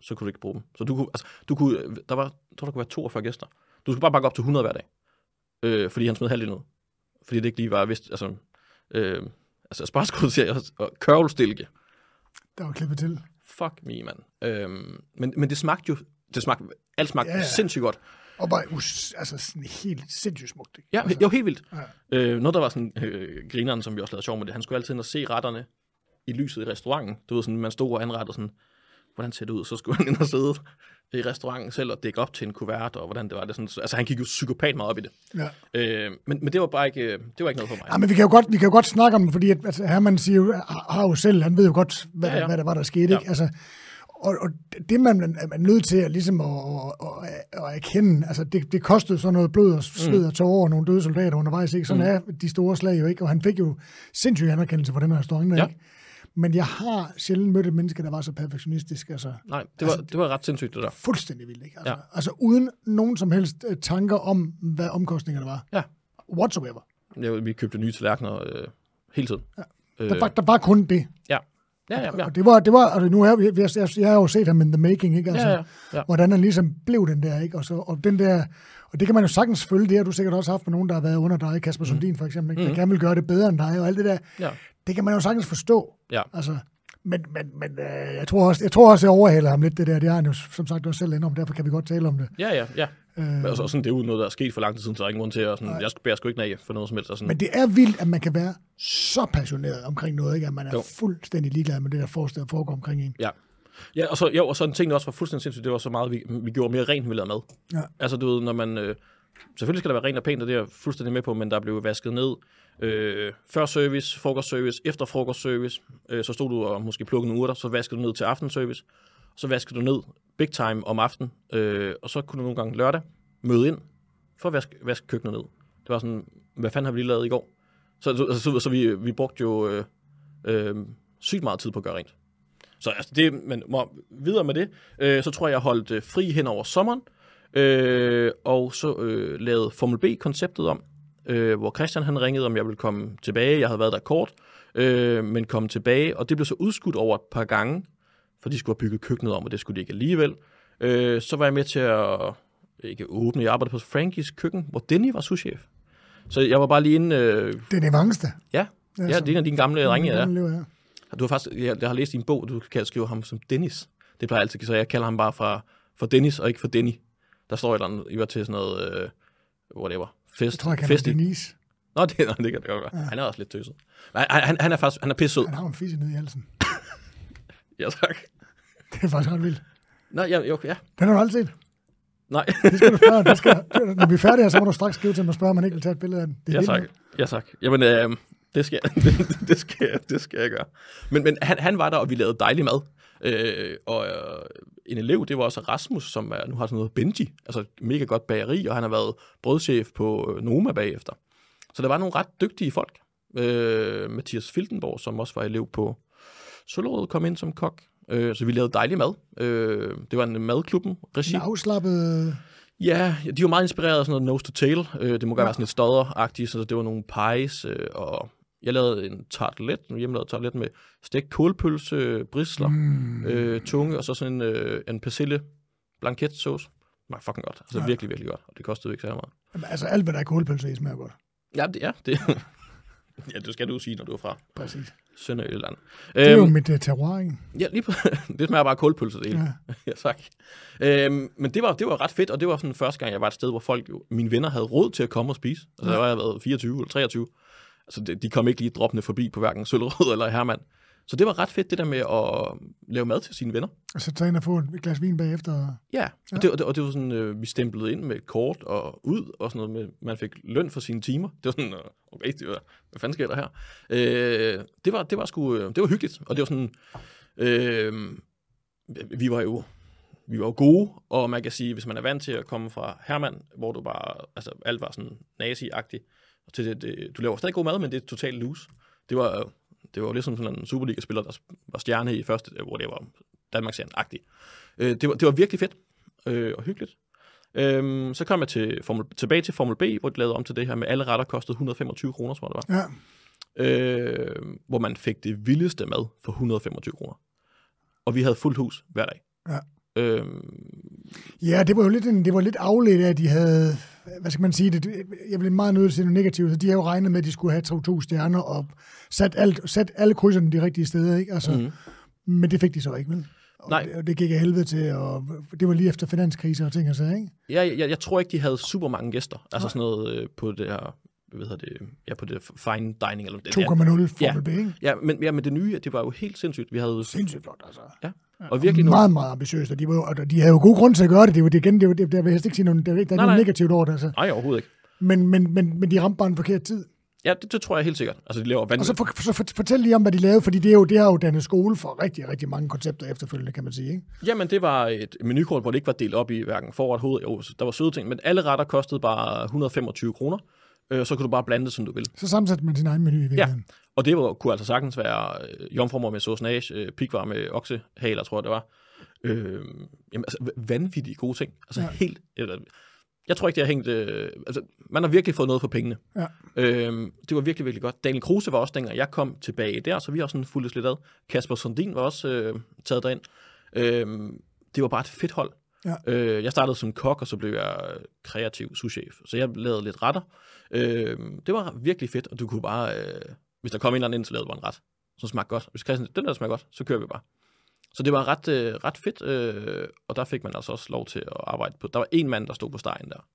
så kunne du ikke bruge dem. Så du kunne, altså, du kunne, der var, jeg tror, der kunne være 42 gæster. Du skulle bare bakke op til 100 hver dag. Øh, fordi han smed halvdelen ud. Fordi det ikke lige var, vist, altså, øh, altså aspargeskruditerer og kørvelstilke. Der var klippet til. Fuck me, mand. Øhm, men, men det smagte jo, det smagte, alt smagte yeah. sindssygt godt. Og bare us, altså sådan helt sindssygt smukt. Ikke? Ja, altså, var helt vildt. Ja. Øh, noget, der var sådan, øh, grineren, som vi også lavede sjov med det, han skulle altid ind og se retterne i lyset i restauranten. Du ved, sådan, man stod og anrettede sådan, hvordan ser det ud? Så skulle han ind og sidde i restauranten selv og dække op til en kuvert, og hvordan det var. Det sådan, altså, han gik jo psykopat meget op i det. Ja. Øh, men, men det var bare ikke, øh, det var ikke noget for mig. Ja, men vi kan jo godt, vi kan jo godt snakke om det, fordi at, altså, Herman siger jo, har jo selv, han ved jo godt, hvad, ja. ja. hvad der var, der skete. Ja. Ikke? Altså, og, og det man er man nødt til at, ligesom at, at, at, at erkende, altså det, det kostede så noget blod og sved og tårer og nogle døde soldater undervejs, ikke? Sådan mm. er de store slag jo ikke, og han fik jo sindssyg anerkendelse for den her der, Ja. ikke? Men jeg har sjældent mødt et menneske, der var så perfektionistisk, altså Nej, det var, det var ret sindssygt, det der. fuldstændig vildt, ikke? Altså, ja. Altså uden nogen som helst øh, tanker om, hvad omkostningerne var. Ja. Whatsoever. Ja, vi købte nye tallerkener øh, hele tiden. Ja. Øh, Der, var, der var kun det. ja. Ja, ja, ja. Og det var, det var, altså nu er jeg, jeg, jeg, har jo set ham in the making, ikke? Altså, Ja, ja, ja. Hvordan han ligesom blev den der, ikke? Og, så, og den der, og det kan man jo sagtens følge, det har du sikkert også haft med nogen, der har været under dig, Kasper Sundin for eksempel, ikke? der gerne vil gøre det bedre end dig, og alt det der, Ja. det kan man jo sagtens forstå. Ja. Altså, Men, men, men øh, jeg, tror også, jeg tror også, jeg overhaler ham lidt, det der. Det har han jo som sagt også selv inde om, derfor kan vi godt tale om det. Ja, ja, ja. Øh, Men altså, sådan, det er jo noget, der er sket for lang tid siden, så der er ingen grund til at sådan, jeg skal bære sgu ikke af for noget som helst. Og sådan, men det er vildt, at man kan være så passioneret omkring noget, ikke? at man er Jo. fuldstændig ligeglad med det, der der foregår omkring en. Ja. Ja, og så, jo, og så en ting, der også var fuldstændig sindssygt, det var så meget, vi, vi gjorde mere rent, end vi lavede mad. Ja. Altså, du ved, når man... Øh, selvfølgelig skal der være rent og pænt, og det er jeg fuldstændig med på, men der blev vasket ned øh, før service, frokostservice, efter frokostservice. Øh, så stod du og måske plukkede nogle urter, så vaskede du ned til aftenservice. Så vaskede du ned big time om aftenen, øh, og så kunne du nogle gange lørdag møde ind for at vaske, vaske køkkenet ned. Det var sådan, hvad fanden har vi lige lavet i går? Så, så, så, så vi, vi brugte jo øh, øh, sygt meget tid på at gøre rent. Så altså, det, men må, videre med det, øh, så tror jeg, jeg holdt øh, fri hen over sommeren, øh, og så øh, lavede Formel B-konceptet om, øh, hvor Christian han ringede, om jeg ville komme tilbage. Jeg havde været der kort, øh, men kom tilbage, og det blev så udskudt over et par gange, for de skulle have bygget køkkenet om, og det skulle de ikke alligevel. Øh, så var jeg med til at, ikke åbne, jeg arbejdede på Frankies køkken, hvor Denny var souschef. Så jeg var bare lige inde, øh, er det vangste. ja, ja, det er en af dine gamle drenge, ja. ja. Du har faktisk, jeg, jeg har læst en bog, du kan skrive ham som Dennis. Det plejer jeg altid, så jeg kalder ham bare for, for Dennis, og ikke for Denny. Der står et eller andet, I var til sådan noget, øh, whatever, fest. Jeg tror, jeg i- Denise. Nå, det, nå, det kan det godt være. Ja. Han er også lidt tøset. Nej, han, han, han er faktisk, han er pisse sød. Han har en fisse nede i halsen. Ja, tak. Det er faktisk ret vildt. Nej, ja, jo, ja. Den har du aldrig set. Nej, Det skal du spørge. Det skal, når vi er færdige her, så må du straks skrive til mig og spørge, om man ikke vil tage et billede af den. Det er ja vildt tak. nok. Ja tak. Jamen, øh, det skal, det, det, skal, det skal jeg gøre. Men, men han, han var der, og vi lavede dejlig mad. Øh, og øh, en elev, det var også Rasmus, som er, nu har sådan noget Benji, altså et mega godt bageri, og han har været brødchef på øh, Noma bagefter. Så der var nogle ret dygtige folk. Øh, Mathias Filtenborg, som også var elev på Søllerød, kom ind som kok. Øh, så vi lavede dejlig mad. Øh, det var en madklubben regi. En afslappet... Ja, de var meget inspireret af sådan noget nose to tail. Øh, det må gerne Ja. være sådan lidt stodder-agtigt, så det var nogle pies, øh, og jeg lavede en tartelet, en hjemmelavet tartelet med stegt kålpølse, brisler, mm. øh, tunge, og så sådan en, øh, en persille blanket sauce. Det fucking godt. Altså Ja. ja. virkelig, virkelig godt. Og det kostede ikke så meget. Jamen, altså alt, hvad der er kålpølse i, smager godt. Ja, det, ja, det, ja, det skal du sige, når du er fra Præcis. Sønderjylland. Det er jo Øhm, mit uh, terroir, ikke? Ja, lige på, det smager bare kålpølse, det hele. Ja. ja, tak. Øhm, men det var, det var ret fedt, og det var sådan første gang, jeg var et sted, hvor folk, jo, mine venner havde råd til at komme og spise. Altså, der var jeg været 24 eller 23. Altså, de, de kom ikke lige droppende forbi på hverken Søllerød eller Herman. Så det var ret fedt, det der med at lave mad til sine venner. Og så tage ind og få et glas vin bagefter. Ja, og det, og det, og det var sådan, øh, vi stemplede ind med et kort og ud, og sådan noget med, man fik løn for sine timer. Det var sådan, øh, okay, det var, hvad fanden sker der her? Øh, det, var, det var sgu, øh, det var hyggeligt, og det var sådan, øh, vi var jo, vi var jo gode, og man kan sige, hvis man er vant til at komme fra Herman, hvor du bare, altså alt var sådan nazi-agtigt, og til det, det, du laver stadig god mad, men det er totalt loose. Det var, øh, det var ligesom sådan en Superliga-spiller, der var stjerne i første, hvor det var Danmarks agtigt Øh, det, var, det var virkelig fedt øh, og hyggeligt. Øhm, så kom jeg til Formel, tilbage til Formel B, hvor de lavede om til det her med alle retter kostede 125 kroner, tror jeg det var. Ja. Øh, hvor man fik det vildeste mad for 125 kroner. Og vi havde fuldt hus hver dag. Ja. Øhm, Ja, det var jo lidt, en, det var lidt afledt af, at de havde, hvad skal man sige, det, jeg blev meget nødt til noget negativt, så de har jo regnet med, at de skulle have to, to stjerner og sat, alt, sat alle krydserne de rigtige steder, ikke? Altså, Mhm. Men det fik de så ikke, vel? Og Nej. Det, og det gik af helvede til, og det var lige efter finanskriser og ting og sager, ikke? ja, jeg, jeg tror ikke, de havde super mange gæster. Altså sådan noget øh, på det her, hvad hedder det, ja, på det fine dining. Eller, 2,0 Formel Ja. B, ikke? Ja, men, ja, men det nye, det var jo helt sindssygt. Vi havde Sindssygt flot, altså. Ja, og virkelig nogle... Meget, meget ambitiøst, og de, var, og de havde jo god grund til at gøre det. Det var det igen, det, var, det, der vil jeg ikke sige noget, der, er der er Nej, noget negativt over det, altså. Nej, overhovedet ikke. Men, men, men, men de ramte bare en forkert tid. Ja, det, det tror jeg helt sikkert. Altså, de laver Og vanvittigt. så, for, så for, fortæl lige om, hvad de lavede, fordi det, er jo, det har jo dannet skole for rigtig, rigtig mange koncepter efterfølgende, kan man sige. Ikke? Jamen, det var et menukort, hvor det ikke var delt op i hverken forret, hoved, jo, der var søde ting, men alle retter kostede bare 125 kroner. Øh, så kunne du bare blande det, som du vil. Så sammensætte man sin egen menu i virkeligheden. Og det var, kunne altså sagtens være øh, jomfrummer med saucenage, øh, pikvar med oksehaler, tror jeg det var. Øh, jamen, altså, vanvittige gode ting. Altså Ja. ja. helt... Eller, jeg tror ikke, det har hængt... Øh, altså, man har virkelig fået noget for pengene. Ja. Øh, det var virkelig, virkelig godt. Daniel Kruse var også dengang, jeg kom tilbage der, så vi har sådan fuldt lidt ad. Kasper Sundin var også øh, taget derind. Øh, det var bare et fedt hold. Ja. Øh, jeg startede som kok, og så blev jeg kreativ souschef. Så jeg lavede lidt retter. Øh, det var virkelig fedt, og du kunne bare... Øh, hvis der kom en eller anden ind, så lavede du en ret. som smagte godt. Hvis Christian, den der smager godt, så kører vi bare. Så det var ret, øh, ret fedt, øh, og der fik man altså også lov til at arbejde på. Der var en mand, der stod på stegen der.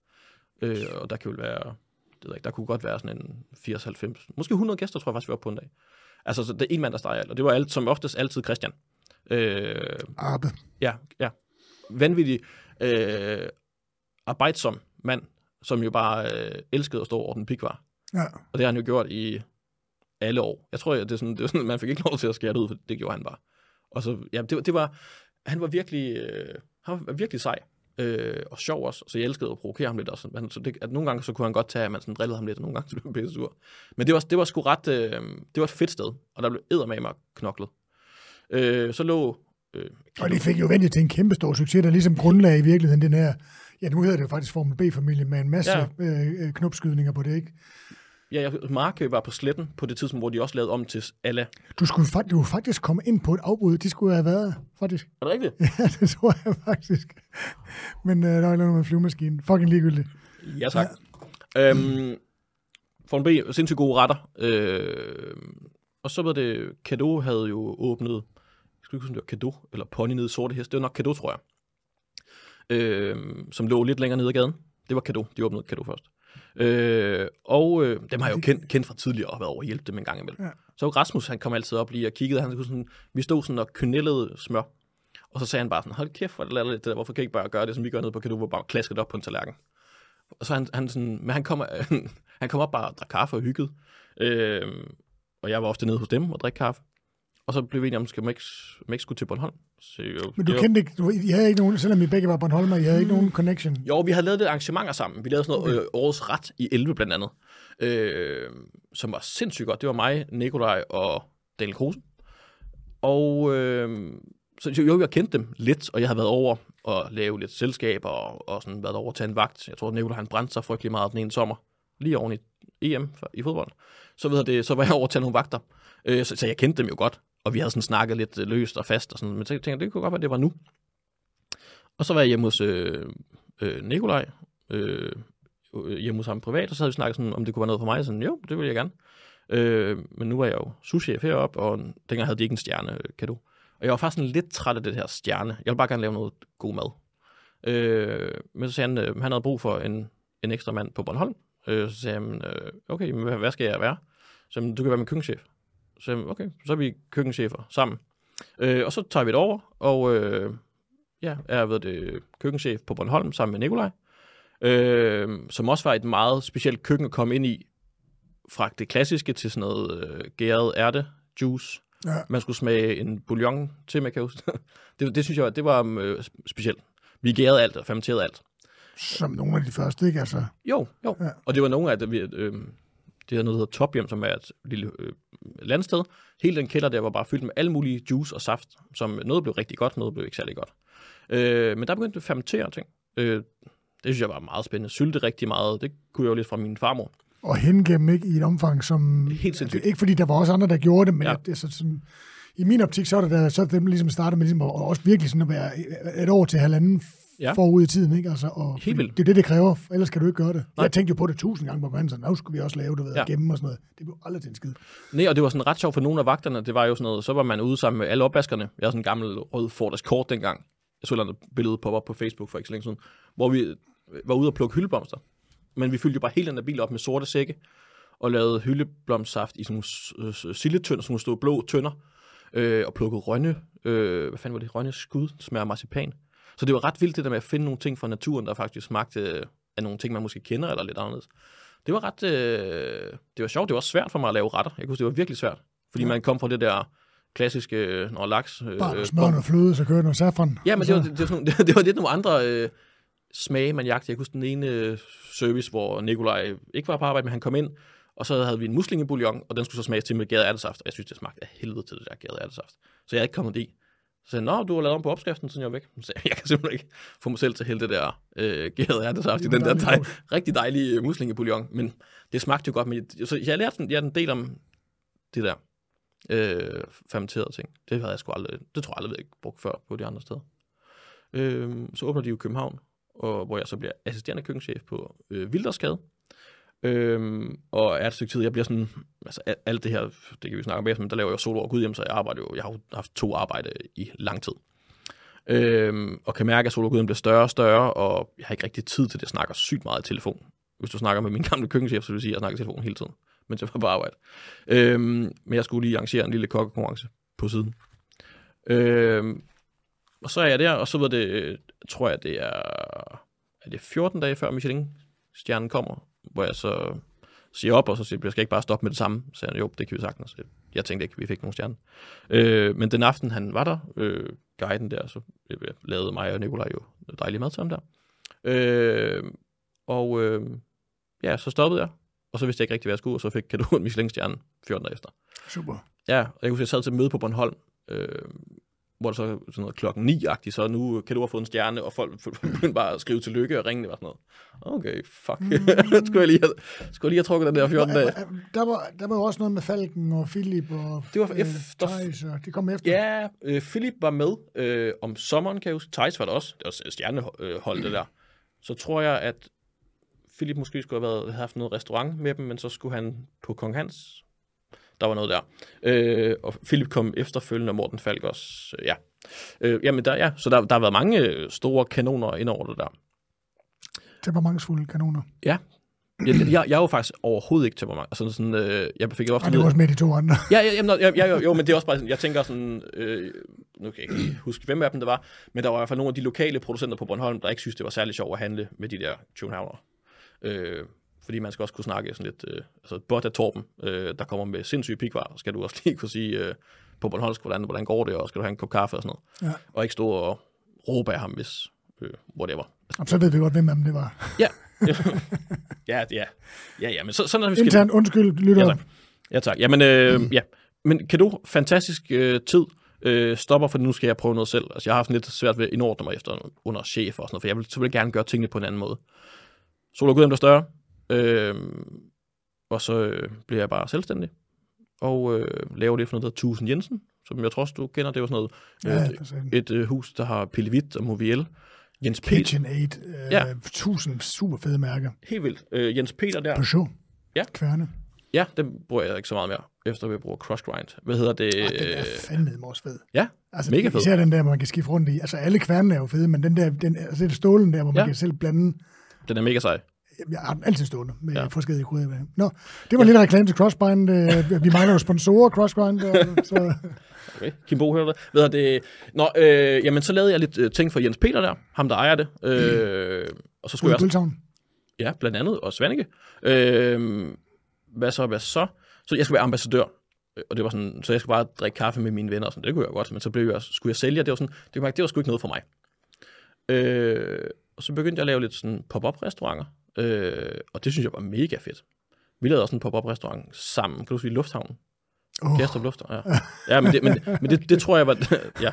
Øh, og der jo være, det ved ikke, der kunne godt være sådan en 80-90, måske 100 gæster, tror jeg faktisk, vi var på en dag. Altså, så det er en mand, der steger alt, og det var alt, som oftest altid Christian. Øh, Arbe. Ja, ja. Vanvittig øh, arbejdsom mand, som jo bare øh, elskede at stå over den pikvar. Ja. Og det har han jo gjort i alle år. Jeg tror, det er sådan, det er sådan man fik ikke lov til at skære det ud, for det gjorde han bare. Og så, ja, det, det var, han var virkelig, øh, han var virkelig sej. Øh, og sjov også, så jeg elskede at provokere ham lidt også. Men, så det, at nogle gange så kunne han godt tage, at man sådan drillede ham lidt, og nogle gange så blev han pisse sur. Men det var, det var sgu ret, øh, det var et fedt sted, og der blev eddermame knoklet. Øh, så lå... Øh, Og det fik jo vendt til en kæmpe stor succes, der ligesom grundlag i virkeligheden den her, ja nu hedder det jo faktisk Formel B-familie, med en masse Ja. øh, øh, knopskydninger på det, ikke? Ja, jeg, Markø var på sletten på det tidspunkt, hvor de også lavede om til alle. Du skulle faktisk, du faktisk komme ind på et afbud, de skulle have været, faktisk. Er det rigtigt? Ja, det tror jeg faktisk. Men øh, der var noget med flyvemaskinen. Fucking ligegyldigt. Ja, tak. Ja. Øhm, Formel B, sindssygt gode retter. Øh, og så var det, Kado havde jo åbnet, skal ikke huske, det var Kado, eller Pony nede i Sorte Hest. Det var nok Kado, tror jeg. Øh, som lå lidt længere nede ad gaden. Det var Kado, de åbnede Kado først. Øh, og øh, dem har jeg jo kendt, kendt fra tidligere og været over at hjælpe dem en gang imellem. Ja. Så Rasmus, han kom altid op lige og kiggede, han kunne sådan, vi stod sådan og kynellede smør. Og så sagde han bare sådan, hold kæft, hvor det det der. hvorfor kan I ikke bare gøre det, som vi gør nede på Kado, hvor bare klaske det op på en tallerken. Og så han, han sådan, men han kom, han kom op bare og drak kaffe og hyggede. Øh, og jeg var ofte nede hos dem og drikke kaffe. Og så blev vi enige om, skal man ikke, man ikke skulle til Bornholm. Så jo, Men du jo, kendte ikke, du, I havde ikke nogen, selvom I begge var Bornholmer, I havde ikke nogen connection. jo, vi havde lavet lidt arrangementer sammen. Vi lavede sådan noget okay. øh, Årets Ret i 11 blandt andet. Øh, som var sindssygt godt. Det var mig, Nikolaj og Daniel Kruse. Og øh, så jo, jeg kendte dem lidt, og jeg havde været over og lave lidt selskaber, og, og sådan været over tage en vagt. Jeg tror, Nikolaj han brændte sig frygtelig meget den ene sommer, lige oven i EM for- i fodbold. Så, ved det, så var jeg over tage nogle vagter. Øh, så, så, jeg kendte dem jo godt, og vi havde sådan snakket lidt øh, løst og fast, og sådan, men så tænkte jeg, det kunne godt være, det var nu. Og så var jeg hjemme hos øh, øh, Nikolaj, øh, øh, hjemme hos ham privat, og så havde vi snakket sådan, om det kunne være noget for mig. Sådan, jo, det ville jeg gerne. Øh, men nu var jeg jo souschef heroppe, og dengang havde de ikke en stjerne øh, kan du? Og jeg var faktisk sådan lidt træt af det her stjerne. Jeg ville bare gerne lave noget god mad. Øh, men så sagde han, øh, han havde brug for en, en ekstra mand på Bornholm. Øh, så sagde han, øh, okay, men hvad, hvad skal jeg være? Så sagde han, du kan være min køkkenchef. Så sagde okay, så er vi køkkenchefer sammen. Øh, og så tager vi det over, og øh, ja, jeg er ved det køkkenchef på Bornholm sammen med Nikolaj. Øh, som også var et meget specielt køkken at komme ind i. Fra det klassiske til sådan noget øh, gæret ærte, juice. Ja. Man skulle smage en bouillon til, man kan huske. det, det synes jeg, det var øh, specielt. Vi gærede alt og fermenterede alt. Som nogle af de første, ikke? Altså, Jo, jo. Ja. Og det var nogle af det, vi, øh, det her noget, der hedder Tophjem, som er et lille øh, landsted. Hele den kælder der var bare fyldt med alle mulige juice og saft, som noget blev rigtig godt, noget blev ikke særlig godt. Øh, men der begyndte at fermentere ting. Øh, det synes jeg var meget spændende. Sylte rigtig meget. Det kunne jeg jo lidt fra min farmor. og hengemme ikke i et omfang, som... Helt sindssygt. Ikke fordi der var også andre, der gjorde det, men Ja. det, så sådan, i min optik, så er det der, så er det dem ligesom startet med ligesom, at, og også virkelig sådan at være et år til halvanden Ja. forud i tiden, ikke? Altså, og, Helt vildt. Det er det, det kræver, ellers kan du ikke gøre det. Nej. Jeg tænkte jo på det tusind gange, hvor man sådan, nu skulle vi også lave det ved Ja. gemme og sådan noget. Det blev aldrig til en skid. Nej, og det var sådan ret sjovt for nogle af vagterne. Det var jo sådan noget, så var man ude sammen med alle opvaskerne. Jeg havde sådan en gammel rød Ford Escort dengang. Jeg så et eller andet billede poppe op på Facebook for ikke så længe siden, hvor vi var ude og plukke hyldeblomster. Men vi fyldte jo bare hele den der bil op med sorte sække, og lavede hyldeblomstsaft i sådan nogle silletønder, nogle store blå tønder, øh, og plukkede rønne, øh, hvad fanden var det, rønne skud, smager marcipan. Så det var ret vildt det der med at finde nogle ting fra naturen, der faktisk smagte af nogle ting, man måske kender eller lidt anderledes. Det var ret, øh, det var sjovt, det var også svært for mig at lave retter. Jeg kunne det var virkelig svært, fordi man kom fra det der klassiske, øh, når laks... Øh, Bare øh, smør noget fløde, så kører noget safran. Ja, men det var, det, det, var det, det var lidt nogle andre øh, smage, man jagtede. Jeg kunne huske den ene øh, service, hvor Nikolaj ikke var på arbejde, men han kom ind, og så havde vi en muslingebouillon, og den skulle så smages til med gæret ærtesaft, og jeg synes, det smagte af helvede til det der gæret ærtesaft. Så jeg er ikke kommet i. Så sagde han, du har lavet om på opskriften, siden jeg var væk. Så sagde jeg, kan simpelthen ikke få mig selv til at hælde det der øh, gæret ærtesaft i den der dej, rigtig dejlige øh, muslingebouillon. Men det smagte jo godt. Men jeg, så jeg lærte en, jeg en del om det der øh, fermenterede ting. Det havde jeg sgu aldrig, det tror jeg aldrig, jeg ikke brugt før på de andre steder. Øh, så åbner de jo i København, og, hvor jeg så bliver assisterende køkkenchef på øh, Vildersgade. Øhm, og er et stykke tid, jeg bliver sådan, altså alt det her, det kan vi snakke om bagefter, men der laver jeg solo og Gud hjem, så jeg arbejder jo, jeg har jo haft to arbejde i lang tid. Øhm, og kan mærke, at solo Gud bliver større og større, og jeg har ikke rigtig tid til det, jeg snakker sygt meget i telefon. Hvis du snakker med min gamle køkkenchef, så vil du sige, at jeg snakker i telefon hele tiden, mens jeg var på arbejde. Øhm, men jeg skulle lige arrangere en lille kokkekonkurrence på siden. Øhm, og så er jeg der, og så ved det, tror jeg, det er, er det 14 dage før Michelin-stjernen kommer, hvor jeg så siger op, og så siger jeg, skal ikke bare stoppe med det samme. Så han, jo, det kan vi sagtens. Jeg tænkte ikke, vi fik nogen stjerne. Øh, men den aften, han var der, øh, guiden der, så øh, lavede mig og Nikolaj jo dejlig mad til ham der. Øh, og øh, ja, så stoppede jeg, og så vidste jeg ikke rigtig, hvad jeg skulle, og så fik kan du en Michelin-stjerne 14 dage efter. Super. Ja, og jeg kunne jeg sad til et møde på Bornholm, øh, hvor det så sådan noget klokken 9-agtigt, så nu kan du have fået en stjerne, og folk begyndte bare at skrive tillykke og ringe, det var sådan noget. Okay, fuck. Mm. skulle, jeg lige have, skulle jeg lige have trukket den der 14 dage? Der var, der var jo også noget med Falken og Philip og Det var øh, efter- Theis, og de kom efter. Ja, øh, Philip var med øh, om sommeren, kan jeg huske. Thijs var der også. Det var stjernehold, det der. Så tror jeg, at Philip måske skulle have været, have haft noget restaurant med dem, men så skulle han på Kong Hans. Der var noget der. Øh, og Philip kom efterfølgende, og Morten Falk også. Øh, ja. Øh, jamen, der, ja. Så der, der har været mange øh, store kanoner ind over det der. Temperamentsfulde kanoner. Ja. Jeg, jeg, jeg er jo faktisk overhovedet ikke temperament. Altså sådan, øh, jeg fik jo ofte Og det var også med de to andre. Ja, ja, jamen, ja, ja, jo, jo, men det er også bare sådan, jeg tænker sådan, øh, nu kan jeg ikke huske, hvem af dem det var, men der var i hvert fald nogle af de lokale producenter på Bornholm, der ikke synes, det var særlig sjovt at handle med de der Tunehavner. Øh, fordi man skal også kunne snakke sådan lidt, øh, altså bot af Torben, øh, der kommer med sindssyge pikvar, skal du også lige kunne sige øh, på Bornholmsk, hvordan, hvordan går det, og skal du have en kop kaffe og sådan noget. Ja. Og ikke stå og råbe af ham, hvis, øh, whatever. Og så ved vi godt, hvem det var. Ja, ja, ja, ja, ja, men så, sådan er vi skal... Internt undskyld, lytter. Ja, tak. Ja, tak. Jamen, øh, ja. Men kan du fantastisk øh, tid øh, stopper, for nu skal jeg prøve noget selv. Altså, jeg har haft lidt svært ved at indordne mig efter under chef og sådan noget, for jeg vil selvfølgelig gerne gøre tingene på en anden måde. Sol og Gudhjem bliver større, øh, og så øh, bliver jeg bare selvstændig, og øh, laver det for noget, der hedder Tusen Jensen, som jeg tror også, du kender. Det var sådan noget, Ja, øh, sådan. et øh, hus, der har Pillevit og Moviel. Jens Peter, KitchenAid. Øh, Ja. Tusind super fede mærker. helt vildt. Øh, Jens Peter der, Peugeot. Ja. Kværne. ja, den bruger jeg ikke så meget mere, efter vi bruger Cross Grind. Hvad hedder det? Øh, den er fandme også fed. ja, Altså, Mega fed. Især den der, hvor man kan skifte rundt i. Altså, alle kværnene er jo fede, men den der, den, altså, det er stålen der, hvor man Ja. kan selv blande. den er mega sej. Jeg har den altid stående med Ja. forskellige krydder. i. Nå, det var ja. lidt reklame til Crossbind. Øh, Vi mangler jo sponsorer, Crossbind. Og, så, Okay, Kim Bo hører det. Ved jeg det? Nå, øh, jamen så lavede jeg lidt øh, ting for Jens Peter der, ham der ejer det. Øh, og så skulle ude jeg også, ja, blandt andet, og Svanike. Øh, hvad så, hvad så? Så jeg skulle være ambassadør. Øh, Og det var sådan, så jeg skulle bare drikke kaffe med mine venner og sådan. Det kunne jeg godt, men så blev jeg, skulle jeg sælge, og det var sådan, det var, det var sgu ikke noget for mig. Øh, og så begyndte jeg at lave lidt sådan pop-up restauranter, øh, og det synes jeg var mega fedt. Vi lavede også en pop-up restaurant sammen, kan du sige Lufthavnen? Oh. Kastrup Lufthavn, ja. Ja, men det, men, men det, det tror jeg var, ja,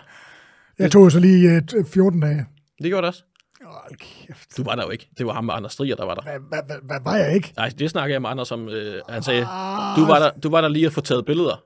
Jeg tog så lige øh, 14 dage. det gjorde det også. Hold kæft. Du var der jo ikke. Det var ham med Anders Striger, der var der. Hvad, hvad, hvad, hvad var jeg ikke? Nej, det snakker jeg med Anders om. Øh, han sagde, Ah, du var, der, du var der lige at få taget billeder.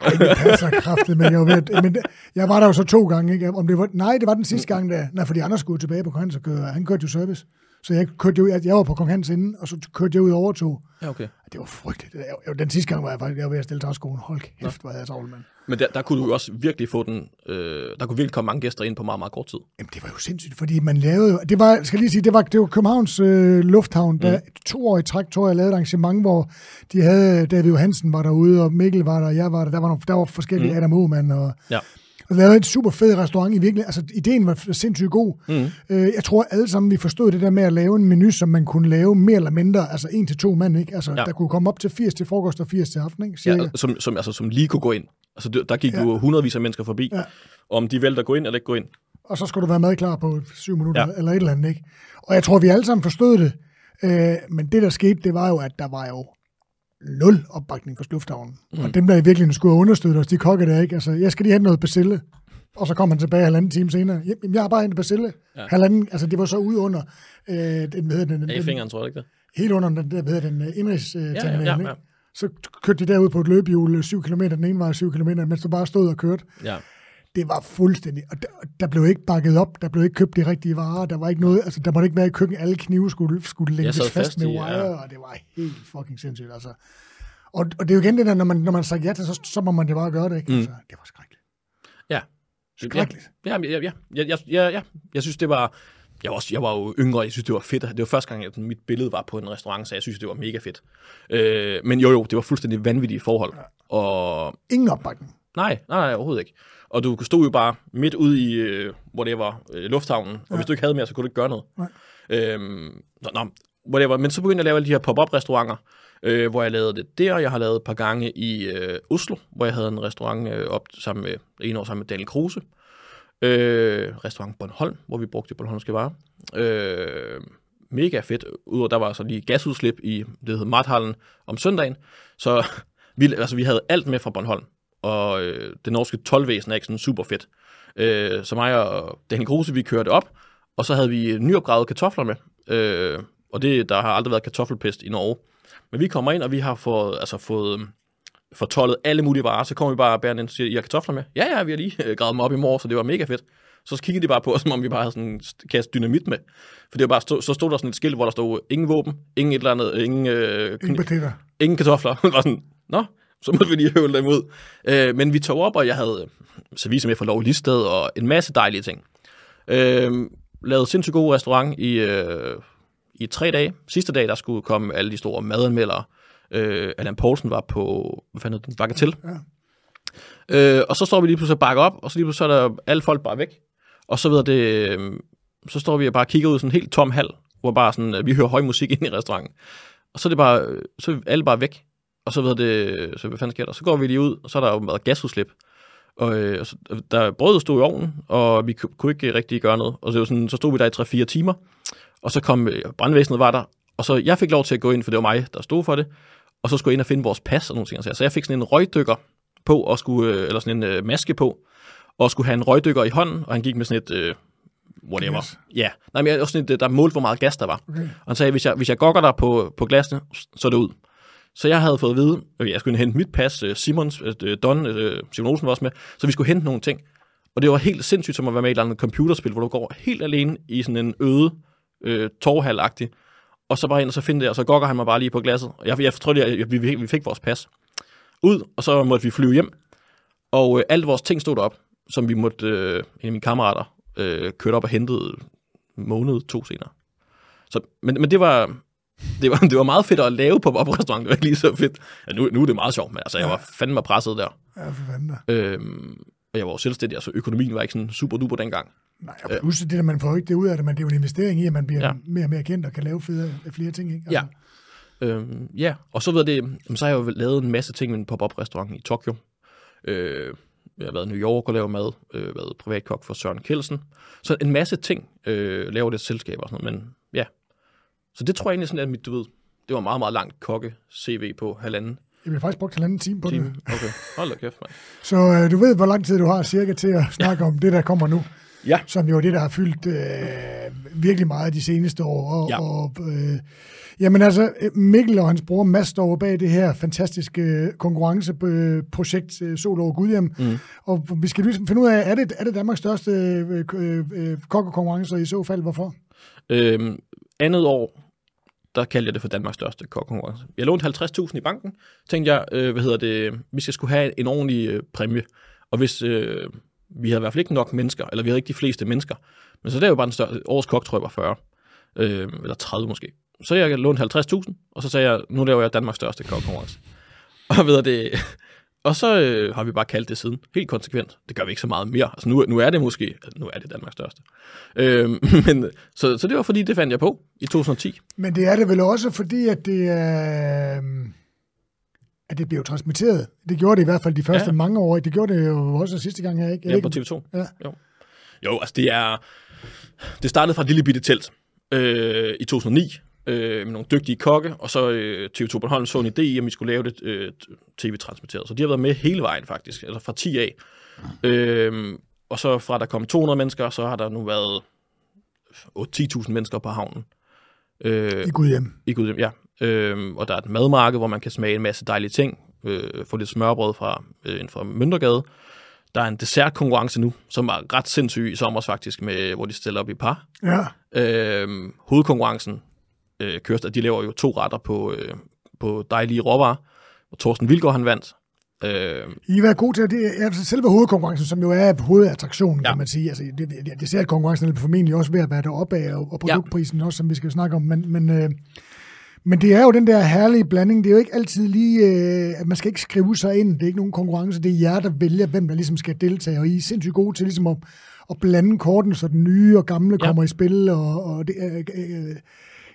Ej, det passer kraftigt, men jeg, ved, men jeg var der jo så to gange, ikke? Om det var, nej, det var den sidste gang, der, nej, fordi Anders skulle tilbage på og køre, han kørte jo service. Så jeg, kørte jo, jeg, jeg var på Kong Hans inden, og så kørte jeg ud og overtog. Ja, okay. Det var frygteligt. Jeg, den sidste gang var jeg faktisk jeg var ved at stille træskoen. Hold kæft, hvor havde jeg travlt, mand. Men der, der kunne du jo også virkelig få den... Øh, der kunne virkelig komme mange gæster ind på meget, meget kort tid. Jamen, det var jo sindssygt, fordi man lavede jo, det var, skal lige sige, det var, det var Københavns øh, Lufthavn, der mm. to år i træk, tror jeg, lavede et arrangement, hvor de havde, David Johansen var derude, og Mikkel var der, og jeg var der, der var, nogle, der var forskellige, mm. Adam Aumann, og, Ja. Og lavede en super fed restaurant i virkeligheden. Altså, ideen var sindssygt god. Mm. Øh, jeg tror alle sammen, vi forstod det der med at lave en menu, som man kunne lave mere eller mindre, altså en til to mand, ikke? Altså, Ja. der kunne komme op til 80 til frokost og 80 til aften, ikke? Cirka. Ja, som, som, altså, som lige kunne gå ind. Altså, der gik Ja. jo hundredvis af mennesker forbi. Ja. Om de vælter gå ind eller ikke gå ind. og så skulle du være madklar på syv minutter, ja. eller et eller andet, ikke? Og jeg tror, vi alle sammen forstod det, øh, men det, der skete, det var jo, at der var jo nul opbakning for Lufthavnen. Mm. Og dem, der i virkeligheden skulle understøtte os, de kokker der, ikke? Altså, jeg skal lige hente noget persille, og så kom han tilbage halvanden time senere. Jamen, jeg har bare hentet persille. Ja. Halvanden, altså, det var så ude under, øh, den, hvad hedder den, den, Ja, i den, fingeren, tror jeg ikke det. helt under den, der, hvad hedder den, indrigs øh, Ja, ja, ja, ja. Så kørte de derud på et løbehjul 7 km den ene vej, 7 km, mens du bare stod og kørte. Ja. Det var fuldstændig, og der, der, blev ikke bakket op, der blev ikke købt de rigtige varer, der var ikke noget, altså der måtte ikke være i køkken, alle knive skulle, skulle lægges fast, fast med wire, ja. og det var helt fucking sindssygt, altså. Og, og det er jo igen det der, når man, når man sagt ja til, så, så må man det bare gøre det, ikke? Mm. Altså, det var skrækkeligt. Ja. Skrækkeligt. Ja, ja, ja, ja, ja, ja, ja, ja. Jeg synes, det var, jeg var, også, jeg var jo yngre, jeg synes, det var fedt. Det var første gang, at mit billede var på en restaurant, så jeg synes, det var mega fedt. Øh, men jo, jo, det var fuldstændig vanvittige forhold. Og... Ingen opbakning. Nej, nej, nej, overhovedet ikke. Og du stod jo bare midt ude i, øh, hvor det var, øh, lufthavnen, og ja. hvis du ikke havde mere, så kunne du ikke gøre noget. Nej. Øhm, nå, nå, whatever. Men så begyndte jeg at lave alle de her pop-up restauranter, øh, hvor jeg lavede det der. Jeg har lavet et par gange i øh, Oslo, hvor jeg havde en restaurant øh, op sammen med, en år sammen med Daniel Kruse. Øh, restaurant Bornholm, hvor vi brugte Bornholmske varer. Øh, mega fedt. Udover der var så lige gasudslip i, det hed Marthallen om søndagen. Så vi, altså, vi havde alt med fra Bornholm. Og øh, det norske tolvvæsen er ikke sådan super fedt. Øh, så mig og Daniel Kruse, vi kørte op, og så havde vi nyopgravede kartofler med. Øh, og det, der har aldrig været kartoffelpest i Norge. Men vi kommer ind, og vi har fået, altså fået fortollet alle mulige varer. Så kommer vi bare og bærer ind og siger, I har kartofler med? Ja, ja, vi har lige øh, gravet dem op i morgen, så det var mega fedt. Så kiggede de bare på os, som om vi bare havde sådan en kasse dynamit med. For det var bare, så stod der sådan et skilt, hvor der stod ingen våben, ingen et eller andet, ingen, øh, ingen, ingen kartofler. det var sådan, nå, så måtte vi lige høvle dem ud. Øh, men vi tog op, og jeg havde service med for lov listed og en masse dejlige ting. Øh, lavede sindssygt god restaurant i, øh, i tre dage. Sidste dag, der skulle komme alle de store madanmeldere. Øh, Allan Poulsen var på, hvad fanden den, Bagatell. Ja. Øh, og så står vi lige pludselig og bakker op, og så lige pludselig så er der alle folk bare væk. Og så ved det, øh, så står vi og bare kigger ud i sådan en helt tom hal, hvor bare sådan, øh, vi hører høj musik ind i restauranten. Og så er det bare, så er alle bare væk. Og så ved det, så hvad fanden sker der? Så går vi lige ud, og så er der jo været gasudslip. Og, øh, og så, der brødet stod i ovnen, og vi kunne ikke rigtig gøre noget. Og det var sådan, så stod vi der i 3-4 timer, og så kom øh, brandvæsenet var der, og så jeg fik lov til at gå ind, for det var mig, der stod for det, og så skulle jeg ind og finde vores pas og nogle ting. Så jeg fik sådan en røgdykker på, og skulle, øh, eller sådan en øh, maske på, og skulle have en røgdykker i hånden, og han gik med sådan et, øh, whatever. Yes. Ja, nej, men også sådan der målte, hvor meget gas der var. Okay. Og han sagde, hvis jeg, hvis jeg gokker der på, på glasene, så er det ud. Så jeg havde fået at vide, at jeg skulle hente mit pas, øh, Simons, øh, Don, øh, Simon Olsen var også med, så vi skulle hente nogle ting. Og det var helt sindssygt som at være med i et eller andet computerspil, hvor du går helt alene i sådan en øde øh, torhal og så bare ind og så finde det, og så gokker han mig bare lige på glasset. Og Jeg, jeg tror, at vi, vi fik vores pas ud, og så måtte vi flyve hjem. Og øh, alt vores ting stod op, som vi måtte, øh, en af mine kammerater, øh, kørte op og hentede måned, to senere. Så, men, men det var, det var, det var meget fedt at lave på op restaurant. Det var ikke lige så fedt. Ja, nu, nu er det meget sjovt, men altså, jeg var fandme presset der. Ja, for fanden øhm, og jeg var jo selvstændig, altså økonomien var ikke sådan super duper dengang. Nej, jeg øh, det der, man får ikke det ud af det, men det er jo en investering i, at man bliver ja. mere og mere kendt og kan lave flere, flere ting, ikke? Altså. Ja. Øhm, ja, og så ved det, så har jeg jo lavet en masse ting med en pop-up restaurant i Tokyo. Øh, jeg har været i New York og lavet mad, øh, været privatkok for Søren Kelsen. Så en masse ting øh, laver det selskab og sådan noget, men ja, så det tror jeg egentlig sådan, at mit, du ved, det var meget, meget langt kokke-CV på halvanden. Jeg vil faktisk brugt halvanden time på time. det. Okay, hold da kæft, mand. Så øh, du ved, hvor lang tid du har cirka til at snakke ja. om det, der kommer nu. Ja. Som jo er det, der har fyldt øh, virkelig meget de seneste år. Og, ja. og, øh, jamen altså, Mikkel og hans bror Mads står bag det her fantastiske konkurrenceprojekt øh, Sol over Gudhjem. Mm. Og vi skal lige finde ud af, er det, er det Danmarks største øh, øh, øh kokkekonkurrence, i så fald hvorfor? Øhm, andet år, der kaldte jeg det for Danmarks største kokkonkurrence. Jeg lånte 50.000 i banken, tænkte jeg, øh, hvad hedder det, vi skal skulle have en ordentlig øh, præmie. Og hvis øh, vi havde i hvert fald ikke nok mennesker, eller vi havde ikke de fleste mennesker, men så det er jo bare den største, årets kok, tror jeg, var 40, øh, eller 30 måske. Så jeg lånte 50.000, og så sagde jeg, nu laver jeg Danmarks største kokkonkurrence. Og ved det, og så øh, har vi bare kaldt det siden. Helt konsekvent. Det gør vi ikke så meget mere. Altså nu, nu er det måske, nu er det Danmarks største. Øh, men, så, så det var fordi, det fandt jeg på i 2010. Men det er det vel også fordi, at det er... Øh, at det blev transmitteret. Det gjorde det i hvert fald de første ja. mange år. Det gjorde det jo også sidste gang her, ikke? Ja, på TV2. Ja. Jo. jo, altså det er... Det startede fra et lille bitte telt øh, i 2009, øh, med nogle dygtige kokke, og så øh, TV2 Bornholm så en idé i, at vi skulle lave det øh, tv-transmitteret. Så de har været med hele vejen faktisk, eller fra 10 af. Øh, og så fra der kom 200 mennesker, så har der nu været 10.000 mennesker på havnen. Øh, I Gudhjem. I Gudhjem, ja. Øh, og der er et madmarked, hvor man kan smage en masse dejlige ting. Øh, få lidt smørbrød fra, øh, fra Møntergade. Der er en dessertkonkurrence nu, som er ret sindssyg i sommer faktisk, med, hvor de stiller op i par. Ja. Øh, hovedkonkurrencen øh, køres, de laver jo to retter på, øh, på dejlige råvarer, og Thorsten Vilgaard han vandt. Øh, I har været gode til, at det er altså selve hovedkonkurrencen, som jo er hovedattraktionen, ja. Kan man sige. Altså, det, det, det ser at konkurrencen er formentlig også ved at være deroppe af, og, og produktprisen ja. også, som vi skal snakke om. Men, men, øh, men det er jo den der herlige blanding. Det er jo ikke altid lige, øh, at man skal ikke skrive sig ind. Det er ikke nogen konkurrence. Det er jer, der vælger, hvem der ligesom skal deltage. Og I er sindssygt gode til ligesom at, at blande korten, så den nye og gamle. Ja. kommer i spil. Og, og det, øh, øh,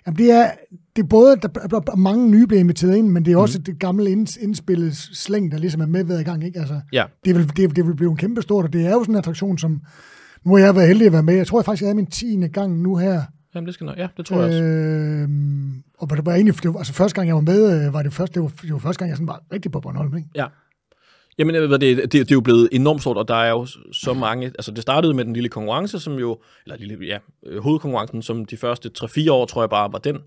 Jamen det er, det er både, der er- der mange nye bliver inviteret ind, men det er også mm. det gamle ind, indspillet slæng, der ligesom er med ved i gang. Ikke? Altså, ja, det vil, det, det vil blive en kæmpe stort, og det er jo sådan en attraktion, som nu har jeg været heldig at være med. Jeg tror jeg faktisk, jeg er min 10. gang nu her. jamen, det skal nok. Ja, det tror jeg også. Øh, og det var egentlig, det var, altså første gang jeg var med, øh, var det første, det var, det var første gang, jeg sådan var rigtig på Bornholm. Ikke? Ja. Jamen, jeg ved, det, det, det er jo blevet enormt stort, og der er jo så mange... Altså, det startede med den lille konkurrence, som jo... Eller lille, ja, øh, hovedkonkurrencen, som de første 3-4 år, tror jeg bare var den.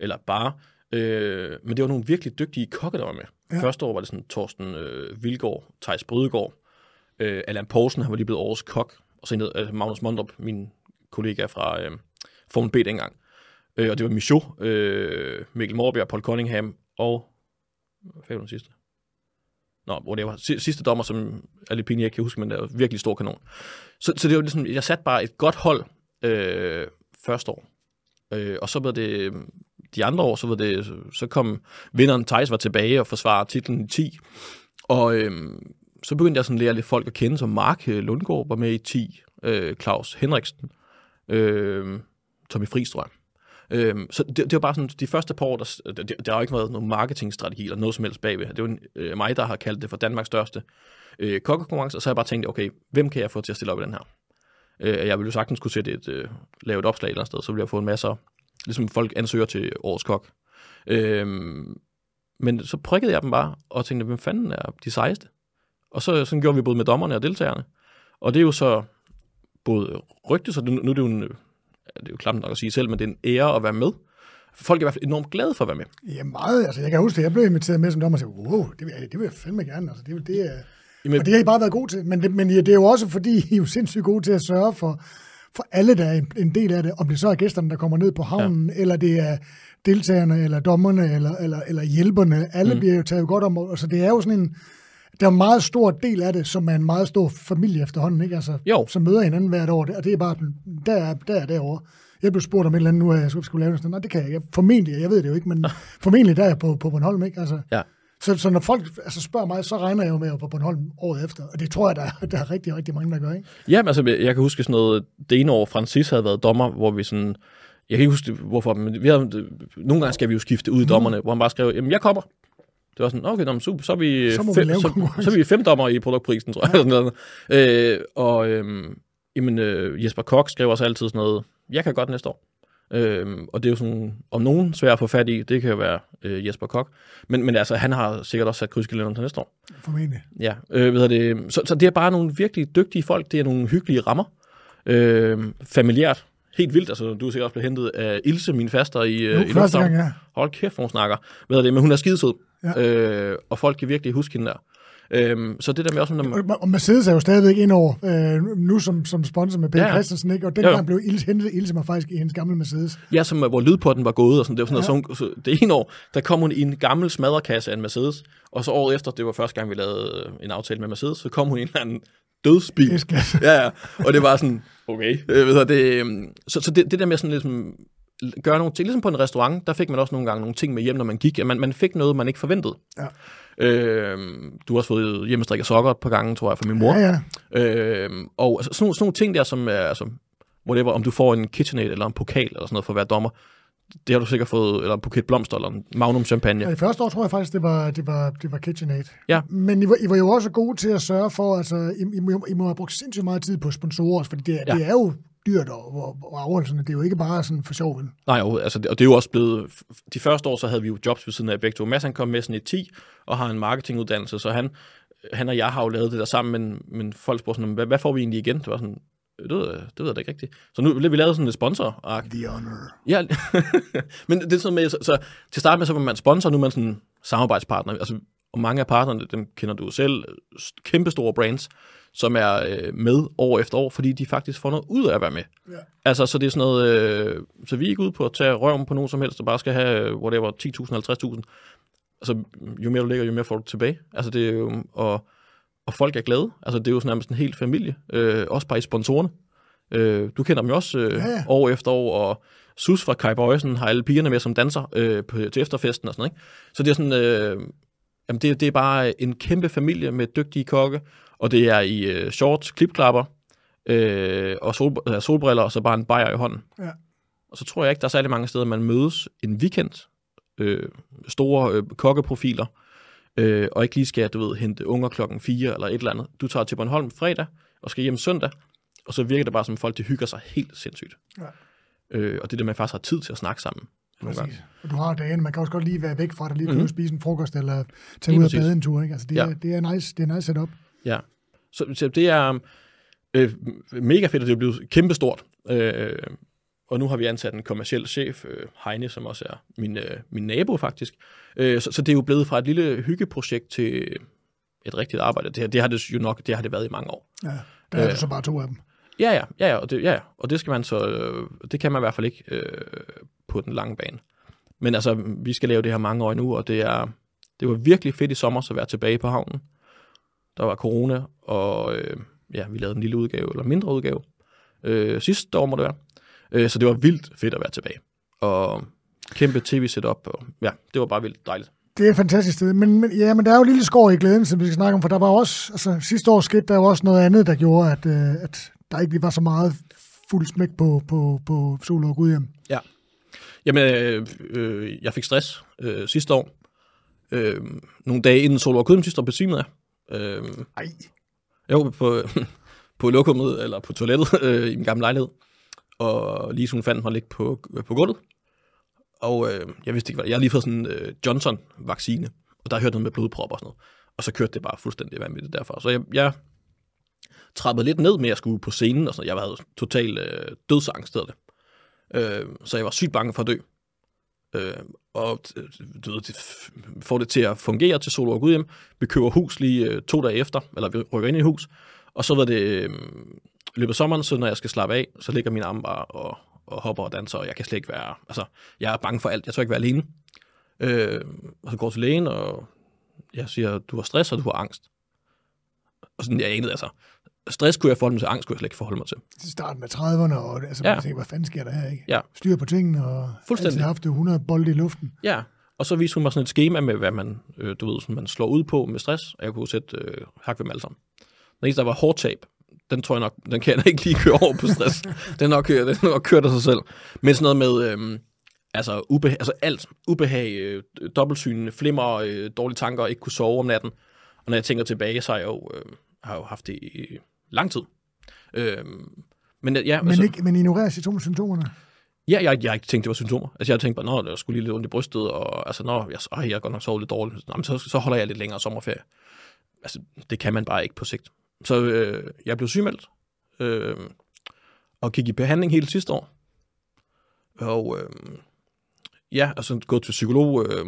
Eller bare. Øh, men det var nogle virkelig dygtige kokke, der var med. Ja. Første år var det sådan Torsten øh, Vilgaard, Thijs Brydegaard, øh, Allan Poulsen, han var lige blevet årets kok, og så en, øh, Magnus Mondrup, min kollega fra øh, Formel B dengang. Øh, og det var Michaud, øh, Mikkel Morbjerg, Paul Cunningham og... Hvad var den sidste? Nå, hvor det var sidste dommer, som Alipini jeg kan huske, men der var virkelig stor kanon. Så, så det var ligesom, jeg satte bare et godt hold øh, første år. Øh, og så blev det øh, de andre år, så var det, så kom vinderen Thijs var tilbage og forsvarede titlen i 10. Og øh, så begyndte jeg sådan at lære lidt folk at kende, som Mark øh, Lundgaard var med i 10, øh, Claus Henriksen, øh, Tommy Friis, tror jeg. Øhm, så det, det var bare sådan, de første par år, der, der, der har jo ikke været nogen marketingstrategi eller noget som helst bagved. Det var en, øh, mig, der har kaldt det for Danmarks største øh, kokkekonkurrence, og så har jeg bare tænkt, okay, hvem kan jeg få til at stille op i den her? Øh, jeg ville jo sagtens kunne sætte et, øh, lave et opslag et eller andet sted, så ville jeg få en masse, ligesom folk ansøger til årets kok. Øh, men så prikkede jeg dem bare, og tænkte, hvem fanden er de sejeste? Og så sådan gjorde vi både med dommerne og deltagerne. Og det er jo så både rygte, så nu, nu er det jo en, det er jo klamt nok at sige selv, men det er en ære at være med. Folk er i hvert fald enormt glade for at være med. Ja, meget. Altså, jeg kan huske det. Jeg blev inviteret med som dommer og sagde, wow, det vil, jeg- det vil jeg fandme gerne. Altså, det, det er, Jamen, og det har I bare været gode til. Men det, men det er jo også, fordi I er jo sindssygt gode til at sørge for, for alle, der er en, del af det. Om det så er gæsterne, der kommer ned på havnen, ja. eller det er deltagerne, eller dommerne, eller, eller, eller hjælperne. Alle mm. bliver jo taget godt om. Så det er jo sådan en... Der er en meget stor del af det, som er en meget stor familie efterhånden, ikke? Altså, Jo. som møder hinanden hvert år, og det er bare, der er, der er derovre. Jeg blev spurgt om et eller andet nu, at jeg skulle, skulle lave sådan, nej, det kan jeg ikke. Formentlig, jeg ved det jo ikke, men formentlig der er jeg på, på Bornholm, ikke? Altså, Ja. så, så når folk altså, spørger mig, så regner jeg jo med at på Bornholm året efter, og det tror jeg, der, er- der er rigtig, rigtig mange, der gør, ikke? Ja, men altså, jeg kan huske sådan noget, det ene år, Francis havde været dommer, hvor vi sådan, jeg kan ikke huske, hvorfor, men vi havde, nogle gange skal vi jo skifte ud i dommerne, hvor han bare skrev, jamen jeg kommer. Det var sådan, okay, nå, super, så er vi, Så må vi lave en så, så er vi fem dommer i produktprisen, tror jeg. Eller sådan noget. Øh, og øhm, jamen, øh, Jesper Kok skrev også altid sådan noget, jeg kan godt næste år. Øhm, og det er jo sådan, om nogen svært at få fat i, det kan jo være øh, Jesper Kok. Men, men altså, han har sikkert også sat krydskalenderen til næste år. Formentlig. Ja, øh, ved det, så, så det er bare nogle virkelig dygtige folk. Det er nogle hyggelige rammer. Øh, familiært. Helt vildt. Altså, du er sikkert også blevet hentet af Ilse, min faster i, Nu, øh, i Lufthavn. gang, ja. Hold kæft, hun snakker. Ved det, men hun er skidesød. Ja. Øh, og folk kan virkelig huske hende der. Øh, så det der med også, når man, Og- Mercedes er jo stadigvæk ind over, øh, nu som, som sponsor med Peter Ja, ja. Christensen, ikke? Og den Jo, jo. gang blev Ilse hentet Ilse mig faktisk i hendes gamle Mercedes. ja, som, hvor lydporten var gået, og sådan, det var sådan noget, så, hun, så det ene år, der kom hun i en gammel smadrekasse af en Mercedes, og så året efter, det var første gang, vi lavede en aftale med Mercedes, så kom hun i en eller anden dødsbil. Ja, ja. Og det var sådan, okay. Øh, ved du, det, øhm, så så det, det der med sådan ligesom, gøre nogle ting, ligesom på en restaurant, der fik man også nogle gange nogle ting med hjem, når man gik. At man, man fik noget, man ikke forventede. Ja. Øh, du har også fået hjemmestrikket sokker et par gange, tror jeg, fra min mor. Ja, ja. Øh, og altså, sådan, nogle- sådan nogle ting der, som er, altså, whatever, om du får en KitchenAid eller en pokal eller sådan noget for at være dommer, det har du sikkert fået, eller buket blomster, eller magnum champagne. Ja, I første år tror jeg faktisk, det var, det var, det var KitchenAid. Ja. Men I var, I var jo også gode til at sørge for, altså, I, I, må, I må have brugt sindssygt meget tid på sponsorer, fordi det, ja. Ja. det er jo dyrt og, og, og afholdelserne. Det er jo ikke bare sådan for sjov, vel? Nej, jo, altså, det- og det er jo også blevet... De første år, så havde vi jo jobs ved siden af begge to. Mads, han kom med sådan i 10, og har en marketinguddannelse, så han, han og jeg har jo lavet det der sammen, men, men folk spurgte sådan, hvad, hvad får vi egentlig igen? Det var sådan, det ved, jeg- det ved jeg da ikke rigtigt. Så nu vi lavet sådan et sponsor The honor. Ja, men det er sådan med, så, så til start med, så var man sponsor, nu er man sådan samarbejdspartner. Altså, og mange af partnerne, dem kender du selv, kæmpe store brands, som er øh, med år efter år, fordi de faktisk får noget ud af at være med. Ja. Altså, så det er sådan noget, øh, så vi er ikke ude på at tage røven på nogen som helst, og bare skal have, øh, whatever, 10.000, 50.000. Altså, jo mere du lægger, jo mere får du tilbage. Altså, det er jo, og, og folk er glade. Altså, det er jo sådan nærmest en hel familie. Øh, også bare i sponsorerne. Øh, du kender dem jo også øh, Ja, ja. år efter år, og Sus fra Kai Bøjsen har alle pigerne med som danser øh, på, til efterfesten og sådan noget. Ikke? Så det er sådan, øh, jamen det, det er bare en kæmpe familie med dygtige kokke, og det er i øh, shorts, klipklapper øh, og sol, øh, solbriller, og så bare en bajer i hånden. Ja. Og så tror jeg ikke, der er særlig mange steder, man mødes en weekend, øh, store øh, kokkeprofiler, øh, og ikke lige skal, du ved, hente unger klokken 4 eller et eller andet. Du tager til Bornholm fredag, og skal hjem søndag, og så virker det bare som folk, de hygger sig helt sindssygt. Ja. Øh, og det er det, man faktisk har tid til at snakke sammen. Nogle gange. Og du har dagen, man kan også godt lige være væk fra det, lige mm-hmm. Mhm. spise en frokost, eller tage ud og bade en tur. Ikke? Altså, det, Ja. er, det, er nice, det er nice setup. Ja. Så, så det er øh, mega fedt, at det er blevet kæmpestort. Øh, og nu har vi ansat en kommersiel chef, øh, Heine, som også er min, øh, min nabo faktisk. Øh, så, så det er jo blevet fra et lille hyggeprojekt til et rigtigt arbejde. Det, her- det har det jo nok det har det været i mange år. Ja, der er Øh. du så bare to af dem. Ja, ja, ja, ja, og det, ja, ja, og det skal man så, øh, det kan man i hvert fald ikke øh, på den lange bane. Men altså, vi skal lave det her mange år nu, og det er, det var virkelig fedt i sommer at være tilbage på havnen. Der var corona, og øh, ja, vi lavede en lille udgave, eller mindre udgave, øh, sidste år må det være. Øh, så det var vildt fedt at være tilbage. Og kæmpe tv-setup, og ja, det var bare vildt dejligt. Det er et fantastisk sted. Men, men, ja, men der er jo en lille skår i glæden, som vi skal snakke om, for der var også, altså sidste år skete der jo også noget andet, der gjorde, at, øh, at der ikke var så meget fuld smæk på, på, på Sol og Gudhjem. Jamen, øh, øh, jeg fik stress øh, sidste år. Øh, nogle dage inden Sol og Kødem sidste år besvimede jeg. Øh, Ej, Jo, på, på lokummet, eller på toilettet øh, i min gamle lejlighed. Og lige hun fandt mig ligge på, øh, på gulvet. Og øh, jeg vidste ikke, hvad Jeg har lige fået sådan en øh, Johnson-vaccine, og der hørte noget med blodprop og sådan noget. Og så kørte det bare fuldstændig vanvittigt derfra. Så jeg, jeg trappede lidt ned med, at jeg skulle på scenen, og sådan. Jeg var total øh, dødsangst af det. Øh, så jeg var sygt bange for at dø. Øh, og øh, du ved, det får det til at fungere til Solo og Gudhjem. Vi køber hus lige øh, to dage efter, eller vi rykker ind i hus. Og så var det øh, i løbet af sommeren, så når jeg skal slappe af, så ligger mine arme bare og, og hopper og danser, og jeg kan slet ikke være, altså, jeg er bange for alt. Jeg tør ikke være alene. Øh, og så går jeg til lægen, og jeg siger, du har stress, og du har angst. Og sådan, jeg anede, altså, stress kunne jeg forholde mig til, angst kunne jeg slet ikke forholde mig til. til starten af 30'erne, og altså, Ja. man tænker, hvad fanden sker der her, ikke? Ja. Styr på tingene, og Fuldstændig. altid haft det 100 bolde i luften. Ja, og så viste hun mig sådan et schema med, hvad man, øh, du ved, sådan, man slår ud på med stress, og jeg kunne sætte øh, hak ved dem alle sammen. Den eneste, der var hårdt tab, den tror jeg nok, den kan jeg ikke lige køre over på stress. den, nok, øh, den nok kørt af sig selv. Men sådan noget med, øh, altså, ubehag, altså alt, ubehag, øh, dobbeltsyn, flimmer, øh, dårlige tanker, ikke kunne sove om natten. Og når jeg tænker tilbage, så har jeg jo, øh, har jo haft det i lang tid. Øh, men øh, ja, Men, altså, ikke, men ignorerer symptom- symptomerne. Ja, jeg, jeg har ikke tænkt, det var symptomer. Altså, jeg har tænkt bare, nå, jeg skulle lige lidt ondt i brystet, og altså, nå, jeg, ej, jeg har godt nok sovet lidt dårligt. Nå, men så, så holder jeg lidt længere sommerferie. Altså, det kan man bare ikke på sigt. Så øh, jeg blev sygemeldt, øh, og gik i behandling hele sidste år. Og øh, ja, altså gået til psykolog. Øh,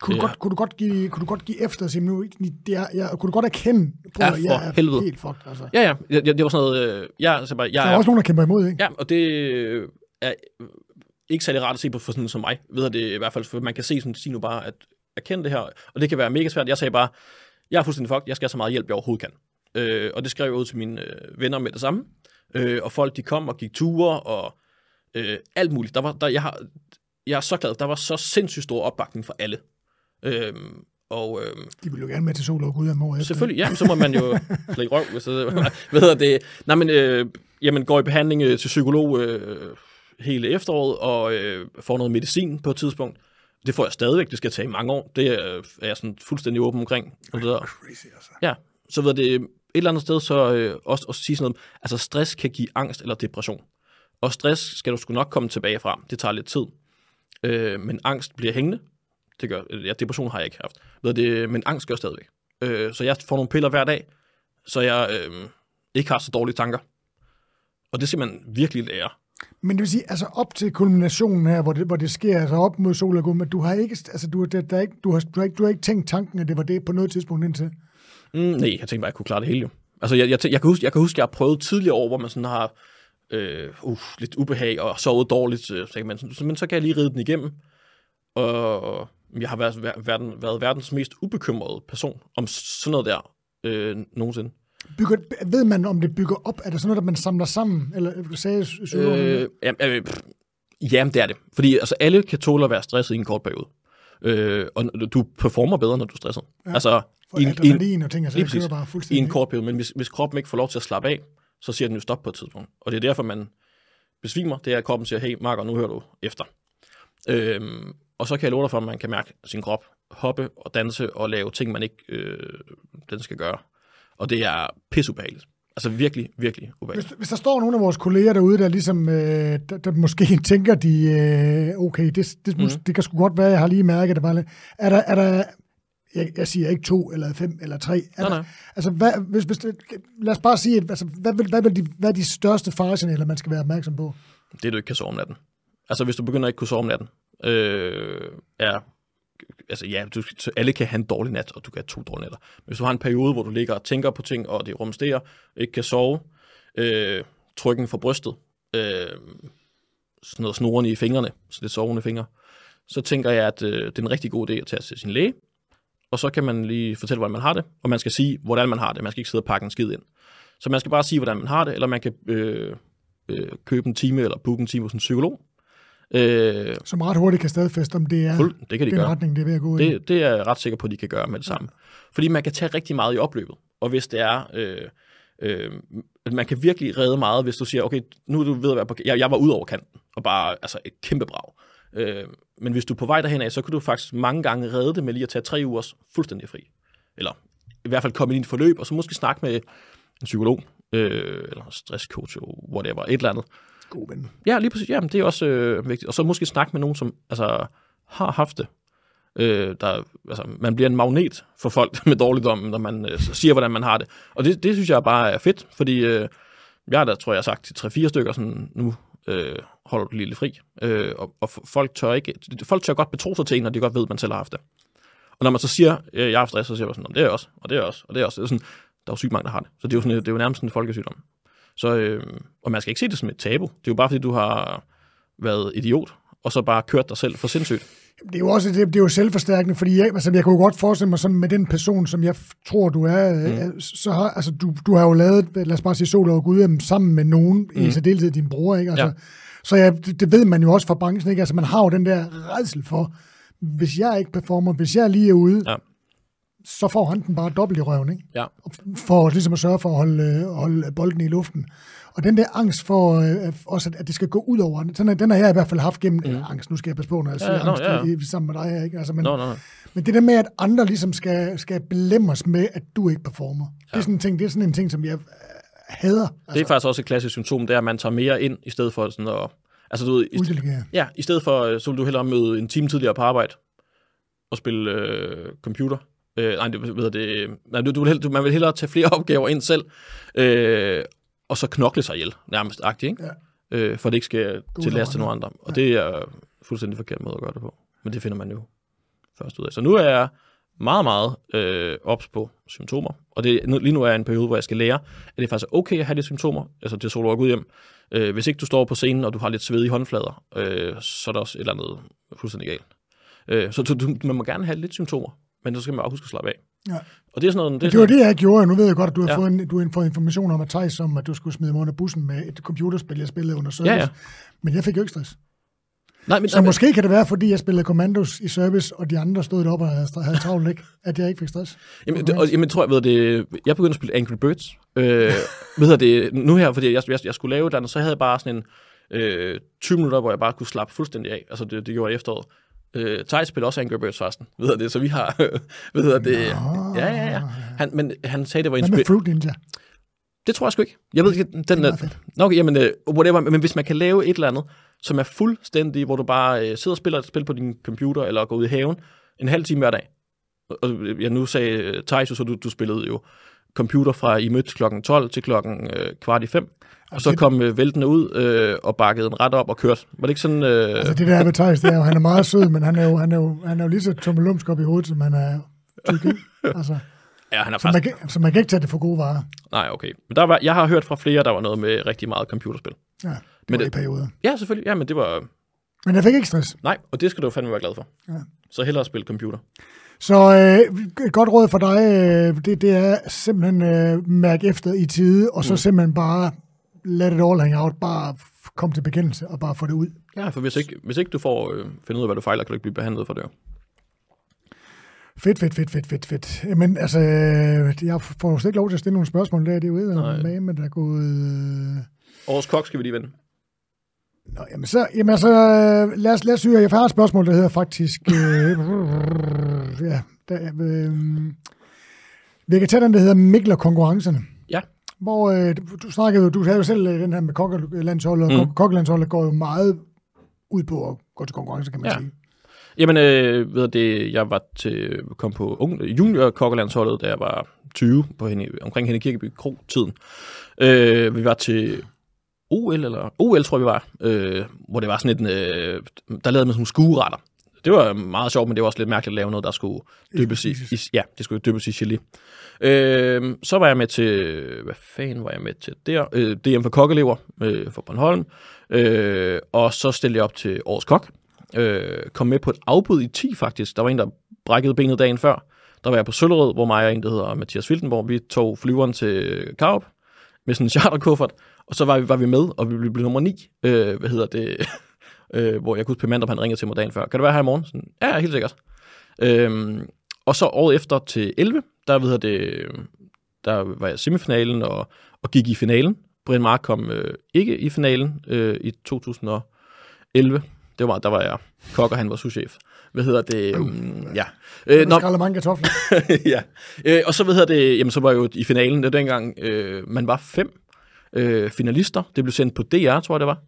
Kunne, du Ja. godt, kunne, du godt give, kunne du godt give efter og sige, nu, det er, jeg, kunne du godt erkende, prøv, Ja, at for jeg er helvede. helt fucked, altså. ja, ja, jeg- det var sådan noget, øh, jeg, altså bare, jeg Der er også nogen, der kæmper imod, ikke? Ja, og det øh, er ikke særlig rart at se på for sådan som mig. Ved jeg det i hvert fald, for man kan se sådan, sige nu bare, at erkende det her, og det kan være mega svært. Jeg sagde bare, jeg er fuldstændig fucked, jeg skal have så meget hjælp, jeg overhovedet kan. Øh, og det skrev jeg ud til mine øh, venner med det samme. Øh, og folk, de kom og gik ture, og øh, alt muligt. Der var, der, jeg, har, jeg er så glad, der var så sindssygt stor opbakning for alle. Øh, og øh, De vil jo gerne med til sol og Gudhjem år efter. Selvfølgelig, ja, men så må man jo slække røv, det hvad hedder det. Nej, men øh, jamen, går i behandling øh, til psykolog øh, hele efteråret, og øh, får noget medicin på et tidspunkt. Det får jeg stadigvæk, det skal tage i mange år. Det er, er jeg sådan fuldstændig åben omkring. Og det der. Crazy, altså. Ja, så ved det et eller andet sted, så øh, også, også sige sådan noget, altså stress kan give angst eller depression. Og stress skal du sgu nok komme tilbage fra. Det tager lidt tid. Øh, men angst bliver hængende. Det gør, øh, ja, depression har jeg ikke haft. Ved det, men angst gør stadigvæk. Øh, så jeg får nogle piller hver dag, så jeg øh, ikke har så dårlige tanker. Og det skal man virkelig lære. Men det vil sige, altså op til kulminationen her, hvor det, hvor det sker, altså op mod sol og men du har ikke, altså du, der, der er ikke, du, har, du, har ikke, du har ikke tænkt tanken, at det var det på noget tidspunkt indtil? Mm, nej, jeg tænkte bare, at jeg kunne klare det hele jo. Altså, jeg, jeg, jeg, kan huske, jeg kan huske, jeg har prøvet tidligere år, hvor man sådan har øh, uh, lidt ubehag og sovet dårligt, øh, så, man, så, men så kan jeg lige ride den igennem. Og jeg har været, været, været verdens mest ubekymrede person om sådan noget der øh, nogensinde. Bygger, ved man, om det bygger op? Er det sådan noget, der man samler sammen? Eller sagde øh, ja, øh, jamen, det er det. Fordi altså, alle kan tåle at være stresset i en kort periode. Øh, og du performer bedre, når du er stresset. Ja, altså, en, i en, og ting, altså, lige præcis, bare I en kort periode. Men hvis, hvis kroppen ikke får lov til at slappe af, så siger den jo stop på et tidspunkt. Og det er derfor, man besvimer. Det er, at kroppen siger, hey, Marker, nu hører du efter. Øhm, og så kan jeg love dig for, at man kan mærke sin krop hoppe og danse og lave ting, man ikke øh, den skal gøre. Og det er pisseubehageligt. Altså virkelig, virkelig ubehageligt. Hvis, hvis der står nogle af vores kolleger derude, der ligesom, øh, der, der måske tænker, de, øh, okay, det, det, mm. det kan sgu godt være, jeg har lige mærket det. Bare, er der, er der jeg, jeg siger ikke to, eller fem, eller tre. Er nej, der, nej. Altså, hvad, hvis, hvis lad os bare sige, altså, hvad, hvad, vil de, hvad er de største faresignaler, man skal være opmærksom på? Det, du ikke kan sove om natten. Altså, hvis du begynder ikke at kunne sove om natten, øh, er altså ja, du, alle kan have en dårlig nat, og du kan have to dårlige nætter. Men hvis du har en periode, hvor du ligger og tænker på ting, og det rumsterer, ikke kan sove, øh, trykken for brystet, øh, sådan noget snorende i fingrene, så det sovende fingre, så tænker jeg, at øh, det er en rigtig god idé at tage til sin læge, og så kan man lige fortælle, hvordan man har det, og man skal sige, hvordan man har det. Man skal ikke sidde og pakke en skid ind. Så man skal bare sige, hvordan man har det, eller man kan øh, øh, købe en time, eller booke en time hos en psykolog, Øh, Som ret hurtigt kan stadfæste, om det er fuld, det kan de den gøre. retning, det er ved at gå det, i. Det er jeg ret sikker på, at de kan gøre med det samme. Ja. Fordi man kan tage rigtig meget i opløbet. Og hvis det er... Øh, øh, man kan virkelig redde meget, hvis du siger, okay, nu er du ved at være på... Jeg, jeg var ud over kanten, og bare altså et kæmpe brag. Øh, men hvis du er på vej derhen af, så kan du faktisk mange gange redde det med lige at tage tre ugers fuldstændig fri. Eller i hvert fald komme ind i et forløb, og så måske snakke med en psykolog, øh, eller stresscoach, whatever, et eller andet, God ven. Ja, lige præcis. Jamen, det er også øh, vigtigt. Og så måske snakke med nogen, som altså, har haft det. Øh, der, altså, man bliver en magnet for folk med dårligdom, når man øh, siger, hvordan man har det. Og det, det synes jeg bare er fedt, fordi øh, jeg har da, tror jeg, har sagt til 3-4 stykker sådan, nu øh, holder du lille fri. Øh, og, og folk tør ikke, folk tør godt betro sig til en, når de godt ved, at man selv har haft det. Og når man så siger, øh, jeg har stress, så siger man sådan, det er også, og det er også, og det er også. Det er sådan, der er jo sygt mange, der har det. Så det er jo, sådan, det er jo nærmest en folkesygdom. Så, øh, og man skal ikke se det som et tabu. Det er jo bare, fordi du har været idiot, og så bare kørt dig selv for sindssygt. Det er jo også det, det er jo selvforstærkende, fordi jeg, altså, jeg kunne godt forestille mig sådan med den person, som jeg tror, du er, mm. Øh, så har, altså, du, du har jo lavet, lad os bare sige, Sol og Gud sammen med nogen, mm. i særdeleshed din bror, ikke? Altså, ja. Så ja, det, det, ved man jo også fra branchen, ikke? Altså, man har jo den der redsel for, hvis jeg ikke performer, hvis jeg lige er ude, ja så får han den bare dobbelt i røven, ikke? Ja. For ligesom at sørge for at holde, holde bolden i luften. Og den der angst for øh, også, at det skal gå ud over, den, den har jeg i hvert fald haft gennem, mm. angst, nu skal jeg passe på, når jeg siger ja, ja, angst ja, ja. I, sammen med dig her, ikke? Altså, men, no, no, no. men det der med, at andre ligesom skal, skal belemmes med, at du ikke performer, ja. det, er sådan en ting, det er sådan en ting, som jeg øh, hader. Altså. Det er faktisk også et klassisk symptom, det er, at man tager mere ind, i stedet for sådan at... Altså, du ved, i, ja, i stedet for, øh, så vil du hellere møde en time tidligere på arbejde og spille øh, computer, Øh, nej, det, ved det, nej du, du vil, du, man vil hellere tage flere opgaver ind selv, øh, og så knokle sig ihjel, nærmest agtigt, ikke? Ja. Øh, for det ikke skal til last til nogle andre. Og ja. det er fuldstændig forkert måde at gøre det på. Men det finder man jo først ud af. Så nu er jeg meget, meget øh, ops på symptomer. Og det, nu, lige nu er jeg en periode, hvor jeg skal lære, at det faktisk er okay at have de symptomer, altså det solo ud hjem. Øh, hvis ikke du står på scenen, og du har lidt sved i håndflader, øh, så er der også et eller andet fuldstændig galt. Øh, så du, man må gerne have lidt symptomer, men så skal man bare huske at slappe af. Ja. Og det er sådan noget... Det, det var det, jeg gjorde. Nu ved jeg godt, at du har, ja. fået, en, du har fået information om at Thijs, om at du skulle smide mig under bussen med et computerspil, jeg spillede under service. Ja, ja. Men jeg fik jo ikke stress. Nej, men, så nej, måske kan det være, fordi jeg spillede Commandos i service, og de andre stod deroppe og havde, havde travlt, ikke? At jeg ikke fik stress. Jamen, det, og, jamen tror jeg, ved det, jeg begyndte at spille Angry Birds. Øh, ved det, nu her, fordi jeg, jeg, jeg skulle lave eller andet, så havde jeg bare sådan en øh, 20 minutter, hvor jeg bare kunne slappe fuldstændig af. Altså, det, det gjorde jeg efteråret. Øh, Thijs spiller også Angry Birds forresten, ved det, så vi har, ved det, Nå. ja, ja, ja. Han, men han sagde, det var en Hvad med Fruit Ninja? Det tror jeg sgu ikke. Jeg ved ikke, den er... Nå, okay, jamen, uh, whatever, men hvis man kan lave et eller andet, som er fuldstændig, hvor du bare uh, sidder og spiller et spil på din computer, eller går ud i haven, en halv time hver dag. Og ja, nu sagde Thijs så du, du spillede jo computer fra I mødte klokken 12 til klokken øh, kvart i fem. Og så det- kom øh, væltende ud øh, og bakkede den ret op og kørte. Var det ikke sådan... Øh, Altså det der er ved Thijs, det er jo, han er meget sød, men han er jo, han er jo, han er jo lige så tummelumsk op i hovedet, som han er tyk? Altså, ja, han er så, man faktisk... kan, så man kan ikke tage det for gode varer. Nej, okay. Men der var, jeg har hørt fra flere, der var noget med rigtig meget computerspil. Ja, det Men var det- i perioder. Ja, selvfølgelig. Ja, men det var... Men jeg fik ikke stress. Nej, og det skal du fandme være glad for. Ja. Så hellere spille computer. Så øh, et godt råd for dig, øh, det, det er simpelthen øh, mærke efter i tide, og så Mm. simpelthen bare let it all hang out, bare kom til bekendelse og bare få det ud. Ja, for hvis ikke, hvis ikke du får øh, finde ud af, hvad du fejler, kan du ikke blive behandlet for det. Fedt, fedt, fedt, fedt, fedt, fedt. Men altså, øh, jeg får jo slet ikke lov til at stille nogle spørgsmål der, det er jo med, der er gået... Øh... Årets kok skal vi lige vende. Nå, jamen så, jamen altså, øh, lad os, lad os høre, jeg har et spørgsmål, der hedder faktisk, øh, ja, der, øh, vi kan tage den, der hedder Mikler konkurrencerne. Ja. Hvor øh, du, du snakkede jo, du havde jo selv øh, den her med kokkelandsholdet, og Mm. mm. kokkelandsholdet går jo meget ud på at gå til konkurrence, kan man Ja. sige. Jamen, øh, ved det, jeg var til, kom på ung, junior kokkelandsholdet, da jeg var 20, på hende, omkring Henne Kirkeby Kro-tiden. Øh, vi var til OL, eller OL tror jeg, vi var, øh, hvor det var sådan en, øh, der lavede man sådan nogle skueretter. Det var meget sjovt, men det var også lidt mærkeligt at lave noget, der skulle dyppes i, i ja, det skulle dyppes i gelé. Øh, så var jeg med til, hvad fanden var jeg med til der? Øh, DM for kokkelever øh, for Bornholm. Øh, og så stillede jeg op til Årets Kok. Øh, kom med på et afbud i 10 faktisk. Der var en, der brækkede benet dagen før. Der var jeg på Søllerød, hvor mig og en, der hedder Mathias Filtenborg, vi tog flyveren til Karup med sådan en charterkuffert, og så var vi, var vi med, og vi blev, blev nummer 9, øh, hvad hedder det, øh, hvor jeg kunne huske, Mandrup, han ringede til mig dagen før. Kan du være her i morgen? Sådan, ja, helt sikkert. Øhm, og så året efter til 11, der, ved jeg det, der var jeg i semifinalen og, og gik i finalen. Brian Mark kom øh, ikke i finalen øh, i 2011. Det var, der var jeg kok, og han var souschef. Hvad hedder det? Um, ja. Øh, Øh, nå, Skralder mange kartofler. ja. Øh, og så hvad hedder det, jamen så var jo i finalen, det var dengang, øh, man var fem øh, finalister. Det blev sendt på DR, tror jeg det var,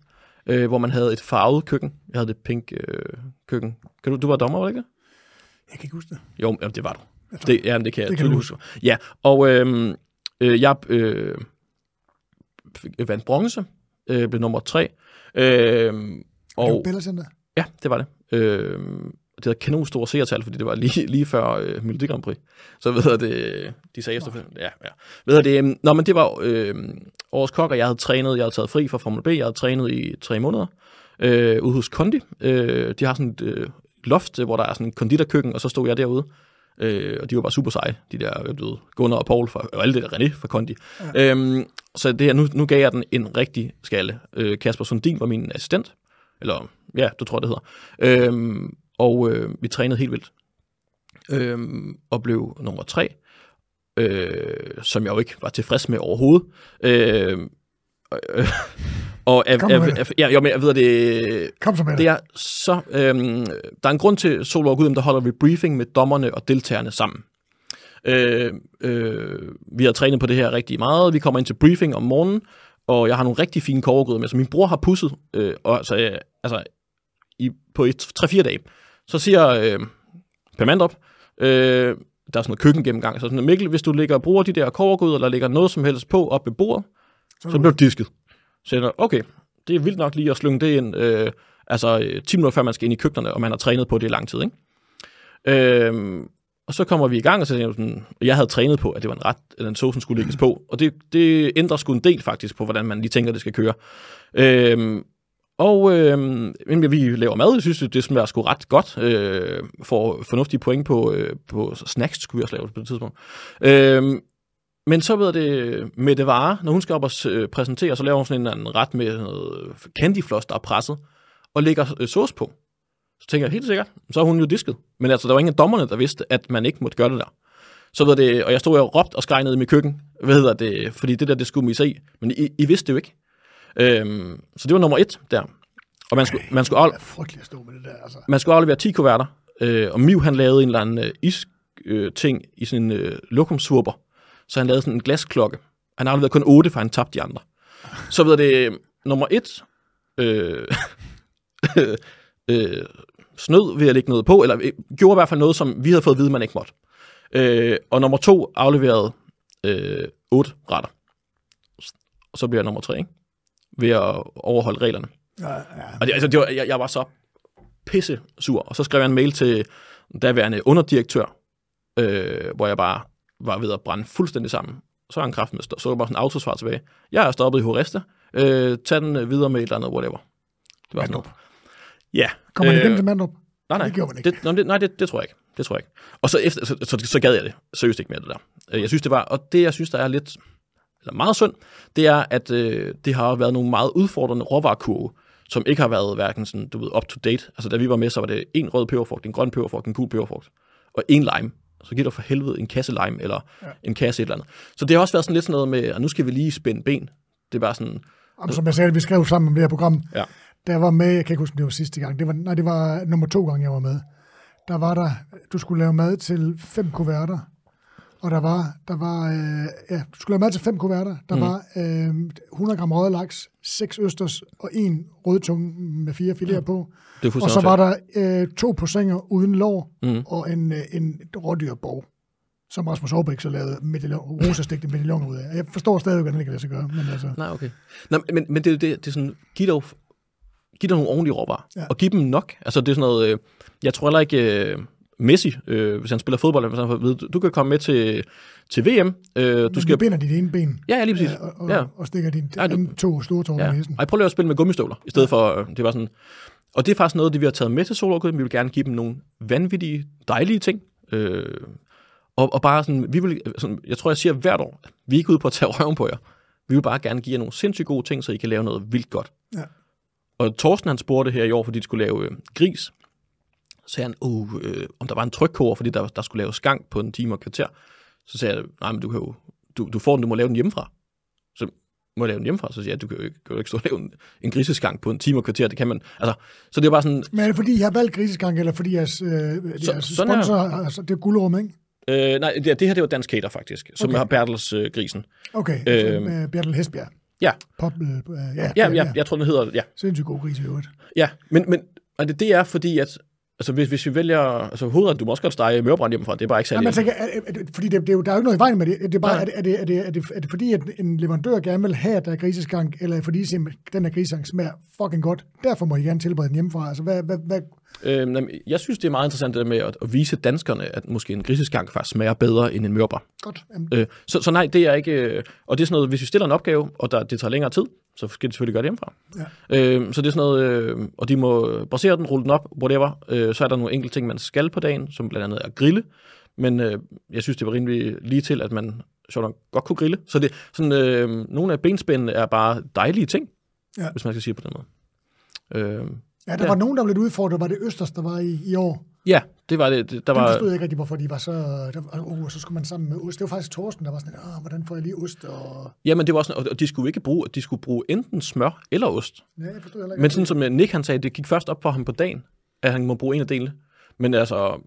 øh, hvor man havde et farvet køkken. Jeg havde det pink øh, køkken. Kan du, du var dommer, var det ikke? Jeg kan ikke huske det. Jo, jamen, det var du. Det, jamen, det kan jeg Det kan du huske. Ja, og øh, øh, jeg øh, vandt bronze, øh, blev nummer tre. Øh, Det var og, Bella Center. Ja, det var det. Øh, det havde kanon store seertal, fordi det var lige, lige før øh, Melodi Grand Prix. Så ved jeg det, de sagde efterfølgende, ja, ja. Ved jeg det, øhm, nå, men det var øh, årets kok, og jeg havde trænet, jeg havde taget fri fra Formel B, jeg havde trænet i tre måneder, øh, ude hos Kondi. Øh, de har sådan et øh, loft, hvor der er sådan en konditorkøkken, og så stod jeg derude. Øh, og de var bare super seje, de der øh, du ved, Gunnar og Paul, fra, og alle det der René fra Kondi. Ja. Øhm, så det her, nu, nu gav jeg den en rigtig skalle. Øh, Kasper Sundin var min assistent, eller ja, du tror det hedder. Øhm, og øh, vi trænede helt vildt. Øhm, og blev nummer tre, øh, som jeg jo ikke var tilfreds med overhovedet. Øh, øh, og med det. af, ja, jo, men jeg ved det, Kom så med det det. er så, øhm, der er en grund til, Sol og Gudem, der holder vi briefing med dommerne og deltagerne sammen. Øh, øh, vi har trænet på det her rigtig meget. Vi kommer ind til briefing om morgenen, og jeg har nogle rigtig fine kovergryder med, som min bror har pusset, øh, og, så, øh, altså, i, på et, 3-4 dage. Så siger øh, Per Mandrup, øh, der er sådan noget køkkengennemgang, så sådan, Mikkel, hvis du ligger og bruger de der kovergryder, eller lægger noget som helst på op ved bordet, Så, så bliver du disket. Så jeg, okay, det er vildt nok lige at slynge det ind, øh, altså øh, 10 minutter før man skal ind i køkkenerne, og man har trænet på det i lang tid, ikke? Øhm, og så kommer vi i gang, og så jeg sådan, jeg havde trænet på, at det var en ret, at den saucen skulle lægges på, og det, det ændrer sgu en del faktisk på, hvordan man lige tænker, det skal køre. Øhm, og øh, men vi laver mad, jeg synes, det smager sgu ret godt. Øh, får fornuftige point på, øh, på snacks, skulle vi også lave på det tidspunkt. Øh, men så ved det, med det Vare, når hun skal op og øh, præsentere, så laver hun sådan en eller anden ret med noget candyfloss, der er presset, og lægger øh, sauce på. Så tænker jeg, helt sikkert, så er hun jo disket. Men altså, der var ingen af dommerne, der vidste, at man ikke måtte gøre det der. Så ved det, og jeg stod og råbte og skreg ned i mit køkken, hvad hedder det, fordi det der, det skulle mig se. Men I, I vidste det jo ikke. Øhm, så det var nummer et der. Og man skulle, man skulle, er frygteligt at stå med det der, altså. man skulle aflevere 10 kuverter, øh, og Miv han lavede en eller anden øh, is øh, ting i sådan en øh, lokumsvupper. Så han lavede sådan en glasklokke. Han afleverede kun 8, for han tabte de andre. Så ved det, øh, nummer et, øh, øh, snød ved at lægge noget på, eller øh, gjorde i hvert fald noget, som vi havde fået at vide, man ikke måtte. Øh, og nummer to afleverede øh, otte retter. Og så bliver jeg nummer tre, ikke? Ved at overholde reglerne. Ja, ja. Og det, altså, det var, jeg, jeg var så pisse sur. Og så skrev jeg en mail til daværende underdirektør, øh, hvor jeg bare var ved at brænde fuldstændig sammen. Så var han kraften med så var bare sådan en autosvar tilbage. Jeg er stoppet i Horeste. Øh, tag den øh, videre med et eller andet, whatever. Det var sådan noget. Ja. Kommer øh, igen til Mandrup? Nej, nej. Det gjorde man ikke. Det, nej, det, nej det, det tror jeg ikke. Det tror jeg ikke. Og så, efter, så, så, så gad jeg det seriøst ikke mere, det der. Øh, Jeg synes, det var, og det, jeg synes, der er lidt, eller meget synd, det er, at øh, det har været nogle meget udfordrende råvarekurve, som ikke har været hverken sådan, du ved, up to date. Altså, da vi var med, så var det en rød peberfrugt, en grøn peberfrugt, en gul peberfrugt, og en lime. Så giver der for helvede en kasse lime, eller ja. en kasse et eller andet. Så det har også været sådan lidt sådan noget med, at nu skal vi lige spænde ben. Det er bare sådan, Og som jeg sagde, vi skrev sammen om det her program. Ja. Jeg var med, jeg kan ikke huske, om det var sidste gang. Det var, nej, det var nummer to gang, jeg var med. Der var der, du skulle lave mad til fem kuverter. Og der var, der var øh, ja, du skulle lave mad til fem kuverter. Der mm. var øh, 100 gram røget laks, seks østers og en rødtunge med fire filéer mm. på. det Og så var der øh, to portioner uden lår Mm. og en, øh, en rådyrborg, som Rasmus Aarbæk så lavede medaljon, rosastegte medaljoner ud af. Jeg forstår stadig, hvordan det kan lade sig gøre, men altså... Nej, okay. Nej, men, men det, er jo det, det er sådan, giv dog, giv dig nogle ordentlige råvarer, Ja. ja. og giv dem nok. Altså, det er sådan noget, øh, jeg tror heller ikke, øh, Messi, øh, hvis han spiller fodbold, hvis han får vide, du, du kan komme med til, til VM, øh, du Du skal... binder dit ene ben, Ja, ja, lige præcis. ja, og, Ja. og stikker dine Ja, du- to store tårne Ja. i næsen. Ej, prøv lige at spille med gummistøvler, i stedet for, øh, det var sådan... Og det er faktisk noget, det vi har taget med til Solorgøden. Vi vil gerne give dem nogle vanvittige, dejlige ting. Øh, og, og bare sådan, vi vil, sådan, jeg tror, jeg siger hvert år, vi er ikke ude på at tage røven på jer. Vi vil bare gerne give jer nogle sindssygt gode ting, så I kan lave noget vildt godt. Ja. Og Torsten han spurgte her i år, fordi de skulle lave øh, gris, så sagde han, uh, øh, om der var en trykkoger, fordi der, der skulle lave skang på en time og kvarter. Så sagde jeg, nej, men du, kan jo, du, du får den, du må lave den hjemmefra. Så må jeg lave den hjemmefra? Så siger jeg, du kan jo ikke, kan jo ikke stå og lave en, en griseskang på en time og kvarter, det kan man. Altså, så det er bare sådan, Men er det fordi, I har valgt griseskank, eller fordi jeres, øh, jeres er- sponsor, altså, det er guldrum, ikke? øh, nej, det, det her det var Dansk Cater faktisk, som Okay. har Bertels øh, grisen. Okay, Øhm. øh, Bertel Hesbjerg. Ja, Pop, øh, ja, ja, ja, jeg tror, den hedder, ja, Sindssygt god gris i øvrigt. ja. Men, men og det, det er fordi, at altså, hvis, hvis vi vælger, altså hovedet, du må også godt stege mørbrand hjemmefra, det er bare ikke Nej, særlig. men jeg tænker, er, er, er, fordi det, det er jo, der er jo ikke noget i vejen med det. Det er bare, Nej. er det, er, det, er, det, er, det, er det fordi, at en leverandør gerne vil have, at der er griseskank, eller fordi den her griseskank smager fucking godt, derfor må I gerne tilberede den hjemmefra. Altså, hvad, hvad, hvad, Øh, jamen, jeg synes, det er meget interessant det der med at, at vise danskerne, at måske en griseskank faktisk smager bedre end en mørbrand. godt. Jamen, Øh, så, så nej, det er ikke... Øh, og det er sådan noget, hvis vi stiller en opgave, og der, det tager længere tid, så skal de selvfølgelig gøre det hjemmefra. Ja. Øh, så det er sådan noget... Øh, og de må basere den, rulle den op, whatever. Øh, så er der nogle enkelte ting, man skal på dagen, som blandt andet er grille. Men øh, jeg synes, det var rimelig lige til, at man sjovt nok godt kunne grille. Så det, sådan, øh, nogle af benspændene er bare dejlige ting, Ja. hvis man skal sige det på den måde. Øh, ja, der ja. var nogen, der blev lidt udfordret. Var det Østers, der var i, i år? ja, det var det. det- Der Den var, forstod jeg ikke rigtig, hvorfor de var så... Der, uh, så skulle man sammen med ost. Det var faktisk Torsten, der var sådan, ah, hvordan får jeg lige ost? Og... Jamen, det var sådan, og de skulle ikke bruge, de skulle bruge enten smør eller ost. Ja, jeg forstod heller ikke. Men sådan som Nick han sagde, det gik først op for ham på dagen, at han må bruge en af delene. Men altså,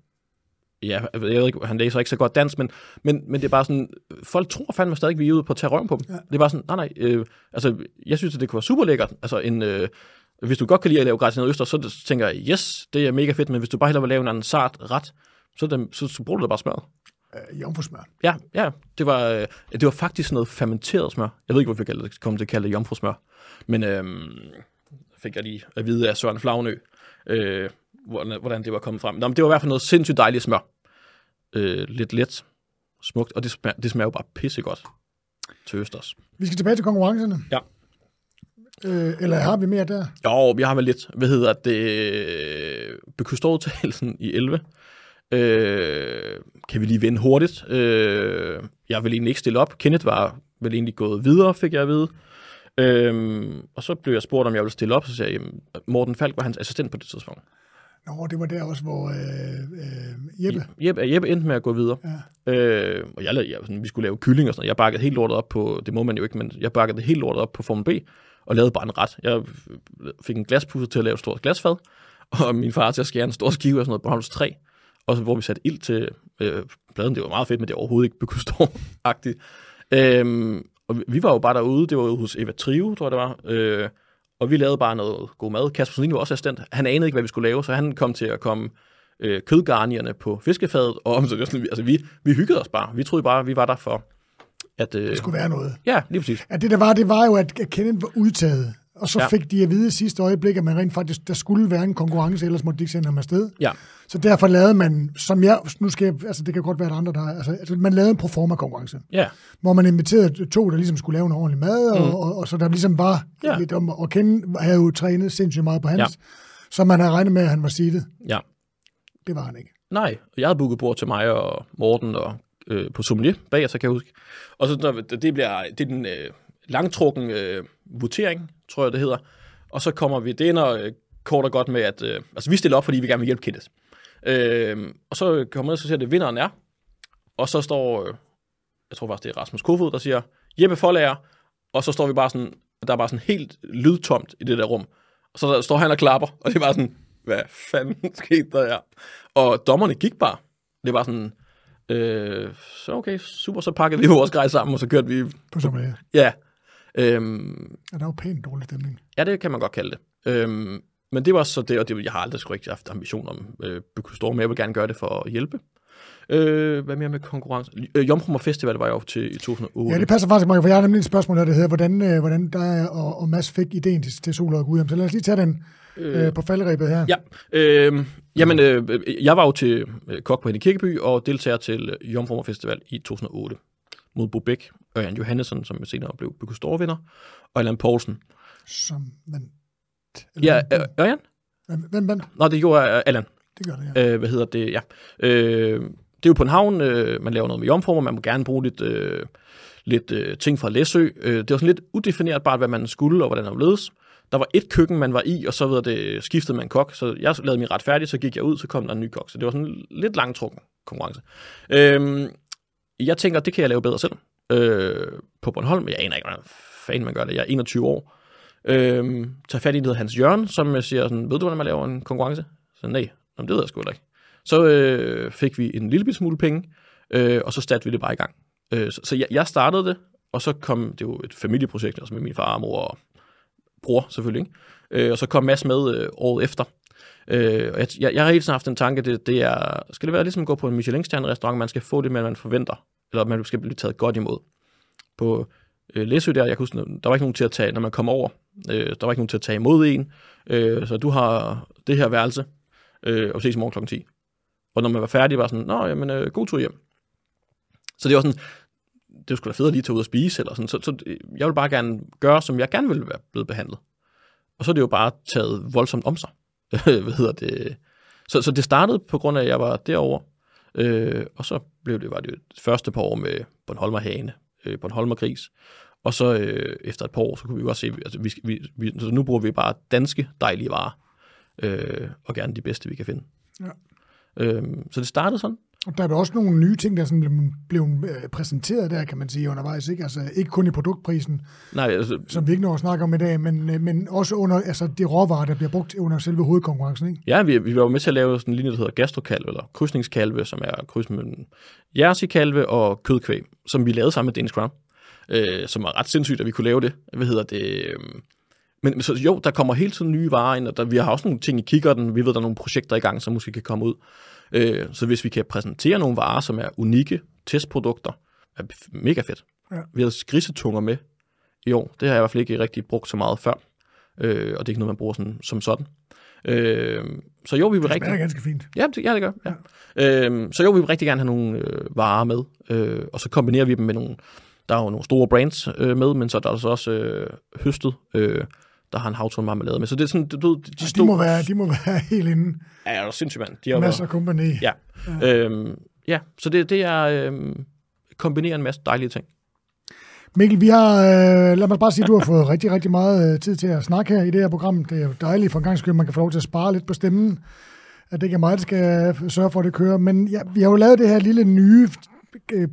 ja, jeg ved ikke, han læser ikke så godt dansk, men, men, men det er bare sådan, folk tror fandme stadig, vi er ude på at tage røven på dem. Ja. Det er bare sådan, nej, nej, øh, altså, jeg synes, at det kunne være super lækkert. Altså, en, øh, hvis du godt kan lide at lave gratineret øster, så tænker jeg, yes, det er mega fedt, men hvis du bare hellere vil lave en anden sart ret, så, det, så, så bruger du da bare smør. Øh, jomfrusmør. Ja, ja, det var, øh, det var faktisk noget fermenteret smør. Jeg ved ikke, hvorfor jeg kom til at kalde det jomfrusmør. Men øhm, fik jeg lige at vide af Søren Flagnø, øh, hvordan, hvordan det var kommet frem. Nå, men det var i hvert fald noget sindssygt dejligt smør. Øh, lidt let, smukt, og det smager, det smager jo bare pissegodt til Østers. Vi skal tilbage til konkurrencerne. Ja. Øh, eller har vi mere der? Jo, vi har vel lidt, hvad hedder det, bekystårudtagelsen i 11. Øh, kan vi lige vende hurtigt? Øh, jeg vil egentlig ikke stille op. Kenneth var vel egentlig gået videre, fik jeg at vide. Øh, og så blev jeg spurgt, om jeg ville stille op, så sagde jeg, jamen, Morten Falk var hans assistent på det tidspunkt. Nå, det var der også, hvor øh, øh, Jeppe... Jeppe, Jeppe endte med at gå videre. Ja. Øh, og jeg, jeg, sådan, vi skulle lave kylling og sådan noget. Jeg bakkede helt lortet op på, det må man jo ikke, men jeg bakkede helt lortet op på Formel B, og lavede bare en ret. Jeg fik en glaspusser til at lave et stort glasfad, og min far til at skære en stor skive af sådan noget Browns 3, og så, hvor vi satte ild til øh, pladen. Det var meget fedt, men det var overhovedet ikke Bykustår-agtigt. Øhm, og vi- var jo bare derude, det var ude hos Eva Trio, tror jeg det var, øh, og vi lavede bare noget god mad. Kasper Sundin var også assistent. Han anede ikke, hvad vi skulle lave, så han kom til at komme øh, kødgarnierne på fiskefadet, og så altså, sådan, altså, vi, vi hyggede os bare. Vi troede bare, vi var der for at, øh, Det skulle være noget. ja, lige præcis. Ja, det der var, det var jo, at Kenneth var udtaget. Og så Ja. fik de at vide i sidste øjeblik, at man rent faktisk, der skulle være en konkurrence, ellers måtte de ikke sende ham afsted. Ja, Så derfor lavede man, som jeg, nu skal jeg, altså det kan godt være, at andre der altså, altså man lavede en proforma-konkurrence, ja, hvor man inviterede to, der ligesom skulle lave en ordentlig mad, og, Mm. og, og, så der ligesom var Ja. lidt om, og Ken havde jo trænet sindssygt meget på hans, ja. så man havde regnet med, at han var seedet. ja. Det var han ikke. Nej, jeg havde booket bord til mig og Morten og øh, på Sommelier bagefter, kan jeg huske. Og så når det bliver det er den øh, langtrukken øh, votering, tror jeg det hedder. Og så kommer vi, det ender øh, kort og godt med, at øh, altså, vi stiller op, fordi vi gerne vil hjælpe Kenneth. Øh, og så kommer man så ser det, vinderen er. Og så står, øh, jeg tror faktisk, det er Rasmus Kofod, der siger, Jeppe Forlager. Og så står vi bare sådan, der er bare sådan helt lydtomt i det der rum. Og så der står han og klapper, og det er bare sådan, hvad fanden skete der her? Og dommerne gik bare. Det var sådan, øh, så okay, super, så pakkede vi vores grej sammen, og så kørte vi, På som det. ja. Øhm, Ja, der var pænt dårlig stemning. ja, det kan man godt kalde det. Øhm, men det var så det, og det, jeg har aldrig sgu ikke haft ambition om øh, Bygge Store, men jeg vil gerne gøre det for at hjælpe. Øh, hvad mere med konkurrence? Øh, Jomfrummer Festival var jeg jo til i 2008. Ja, det passer faktisk meget, for jeg har nemlig et spørgsmål, der hedder, hvordan, øh, hvordan der og, og Mads fik ideen til, til Sol og Gudhjem. Så lad os lige tage den øh, på faldrebet her. Ja, øh, jamen, øh, jeg var jo til øh, kok på Henne Kirkeby og deltager til øh, Festival i 2008 mod Bo Bæk, Ørjan Johannesson, som senere blev Bygge Store-vinder, og Allan Poulsen. Som man... Ja, øh, Ørjan? Hvem, vandt? Nå, det gjorde øh, Allan. Det gør det, ja. Øh, hvad hedder det? Ja. Øh, det er jo på en havn, øh, man laver noget med jomfruer, man må gerne bruge lidt, øh, lidt øh, ting fra Læsø. Øh, det var sådan lidt udefinerbart, hvad man skulle og hvordan det ledes. Der var et køkken, man var i, og så ved det, skiftede man kok. Så jeg lavede min ret færdig, så gik jeg ud, så kom der en ny kok. Så det var sådan en lidt langtrukken konkurrence. Øhm, jeg tænker, det kan jeg lave bedre selv. Øh, på Bornholm, jeg aner ikke, hvordan fanden man gør det. Jeg er 21 år. Øhm, tager fat i, det Hans Jørgen, som siger sådan, ved du, hvordan man laver en konkurrence? Så nej, Jamen, det ved jeg sgu ikke. Så øh, fik vi en lille smule penge, øh, og så satte vi det bare i gang. Øh, så så jeg, jeg startede det, og så kom det jo et familieprojekt, altså med min far og mor og bror selvfølgelig. Ikke? Øh, og så kom Mads med øh, året efter. Øh, og jeg, jeg, jeg har hele tiden haft en tanke, det, det er, skal det være ligesom at gå på en Michelin-stjerne restaurant, man skal få det, man forventer, eller man skal blive taget godt imod. På øh, Læsø der, jeg kunne huske, der var ikke nogen til at tage, når man kom over, øh, der var ikke nogen til at tage imod en, øh, så du har det her værelse, øh, og ses i morgen kl. 10. Og når man var færdig, var sådan, nå, jamen, øh, god tur hjem. Så det var sådan, det skulle da fedt at lige tage ud og spise, eller sådan, så, så jeg vil bare gerne gøre, som jeg gerne ville være blevet behandlet. Og så er det jo bare taget voldsomt om sig. Hvad hedder det? Så, så det startede på grund af, at jeg var derovre, øh, og så blev det, var det første par år med Bornholmer Hane, øh, Bornholmer Gris, og så øh, efter et par år, så kunne vi jo også se, altså vi, vi, vi, så nu bruger vi bare danske dejlige varer, øh, og gerne de bedste, vi kan finde. Ja. Øh, så det startede sådan. Og der er også nogle nye ting, der sådan blev, blev øh, præsenteret der, kan man sige, undervejs. Ikke? Altså, ikke kun i produktprisen, Nej, altså, som vi ikke når at snakke om i dag, men, øh, men også under altså, de råvarer, der bliver brugt under selve hovedkonkurrencen. Ikke? Ja, vi, vi var jo med til at lave sådan en linje, der hedder gastrokalve, eller krydsningskalve, som er kryds mellem jersikalve og kødkvæg, som vi lavede sammen med Danish Crown, øh, som var ret sindssygt, at vi kunne lave det. Hvad hedder det? Øh, men så jo, der kommer hele tiden nye varer ind, og der, vi har også nogle ting i kikkerten. Vi ved, der er nogle projekter i gang, som måske kan komme ud. Øh, så hvis vi kan præsentere nogle varer, som er unikke testprodukter, er mega fedt. Ja. Vi har grisetunger med i år. Det har jeg i hvert fald ikke rigtig brugt så meget før. Øh, og det er ikke noget, man bruger sådan, som sådan. Øh, så jo, vi vil Det rigtig... smager ganske fint. Ja, det, ja, det gør. Ja. Ja. Øhm, så jo, vi vil rigtig gerne have nogle øh, varer med, øh, og så kombinerer vi dem med nogle, der er jo nogle store brands øh, med, men så er der altså også øh, høstet, øh, der har en havtorn marmelade med. Så det er sådan, du, ved, de, De, de, store... må være, de må være helt inden. Ja, det er sindssygt, mand. De har Masser af kompagni. Ja. Øhm, ja, så det, det er øh, kombinere en masse dejlige ting. Mikkel, vi har, øh, lad mig bare sige, at du har fået rigtig, rigtig meget øh, tid til at snakke her i det her program. Det er jo dejligt for en gang skyld, man kan få lov til at spare lidt på stemmen. At det ikke er mig, der skal sørge for, at det kører. Men ja, vi har jo lavet det her lille nye øh,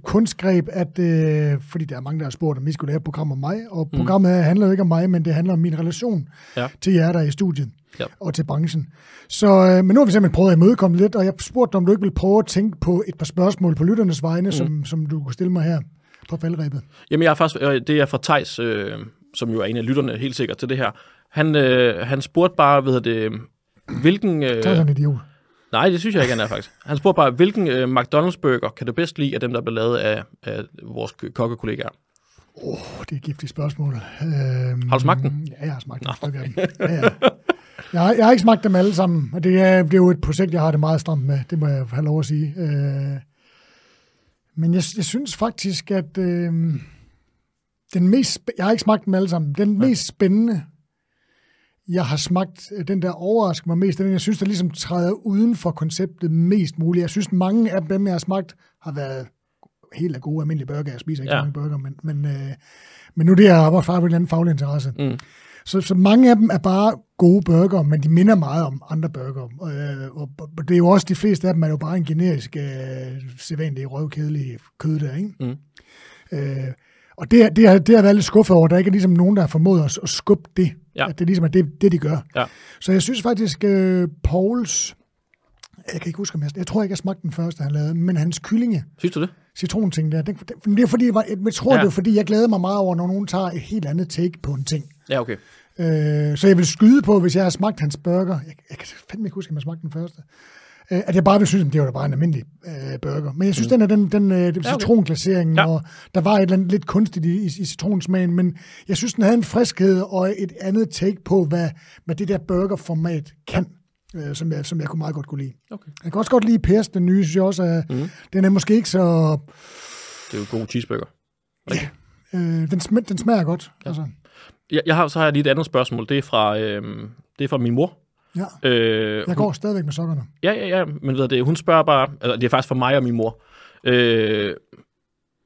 kunstgreb, at, øh, fordi der er mange, der har spurgt, om vi skulle lave et program om mig. Og programmet her handler jo ikke om mig, men det handler om min relation Ja. til jer, der er i studiet Ja. og til branchen. Så, øh, men nu har vi simpelthen prøvet at imødekomme lidt, og jeg spurgte om du ikke ville prøve at tænke på et par spørgsmål på lytternes vegne, mm. som, som du kunne stille mig her på faldrebet. Jamen, jeg er faktisk, øh, det er fra Tejs, øh, som jo er en af lytterne helt sikkert til det her. Han, øh, han spurgte bare, ved det, hvilken... Øh, Tak, sådan en idiot. Nej, det synes jeg ikke, han er faktisk. Han spurgte bare, hvilken øh, McDonald's burger kan du bedst lide af dem, der er blevet lavet af, af vores kokkekollegaer? Åh, oh, det er et giftigt spørgsmål. Øhm, Har du smagt den? Ja, jeg har smagt af dem. Ja, ja. Jeg, har, jeg har ikke smagt dem alle sammen, og det er, det er jo et projekt, jeg har det meget stramt med. Det må jeg have lov at sige. Øh, men jeg, jeg synes faktisk, at øh, den mest... Jeg har ikke smagt dem alle sammen. Den mest spændende, jeg har smagt, øh, den der overrasker mig mest, det er den, jeg synes, der ligesom træder uden for konceptet mest muligt. Jeg synes, mange af dem, jeg har smagt, har været helt gode almindelige burger. Jeg spiser ikke Ja. mange burger, men, men, øh, men nu er det vores far på en eller anden faglig interesse. Mm. Så, så mange af dem er bare gode burger, men de minder meget om andre burger. Øh, og, og det er jo også, de fleste af dem er jo bare en generisk, øh, sædvanlig, røvkedelig kød der, ikke? Mm. Øh, og det, er- det, har, det har været lidt skuffet over, der ikke er ligesom nogen, der har formået at, at skubbe det. Ja. At det ligesom er det, det, de gør. Ja. Så jeg synes faktisk, øh, Pauls, jeg kan ikke huske, om jeg, jeg tror ikke, jeg smagte den første, han lavede, men hans kyllinge, Synes du det? citronting der, den, den, det er fordi, jeg, var, jeg tror, ja. det er fordi, jeg glæder mig meget over, når nogen tager et helt andet take på en ting. Ja, okay. Øh, så jeg vil skyde på, hvis jeg har smagt hans burger, jeg, jeg kan fandme ikke huske, om jeg smagte den første, øh, at jeg bare vil synes, at det var da bare en almindelig øh, burger. Men jeg synes, mm. den er den, den øh, det okay. citronklaseringen, Ja. ja. og der var et eller andet lidt kunstigt i, i, i citronsmagen, men jeg synes, den havde en friskhed og et andet take på, hvad, hvad det der burgerformat kan, øh, som, jeg, som jeg kunne meget godt kunne lide. okay. Jeg kan også godt lide Pers, den nye, synes jeg også, Mhm. mm. den er måske ikke så... Det er jo gode cheeseburger. Øh, den, sm- den smager godt. Ja. Altså, Jeg, jeg har, så har jeg lige et andet spørgsmål. Det er fra, øh, det er fra min mor. Ja. Øh, Jeg går stadigvæk med sokkerne. Ja, ja, ja, men ved det, hun spørger bare, altså det er faktisk for mig og min mor, øh,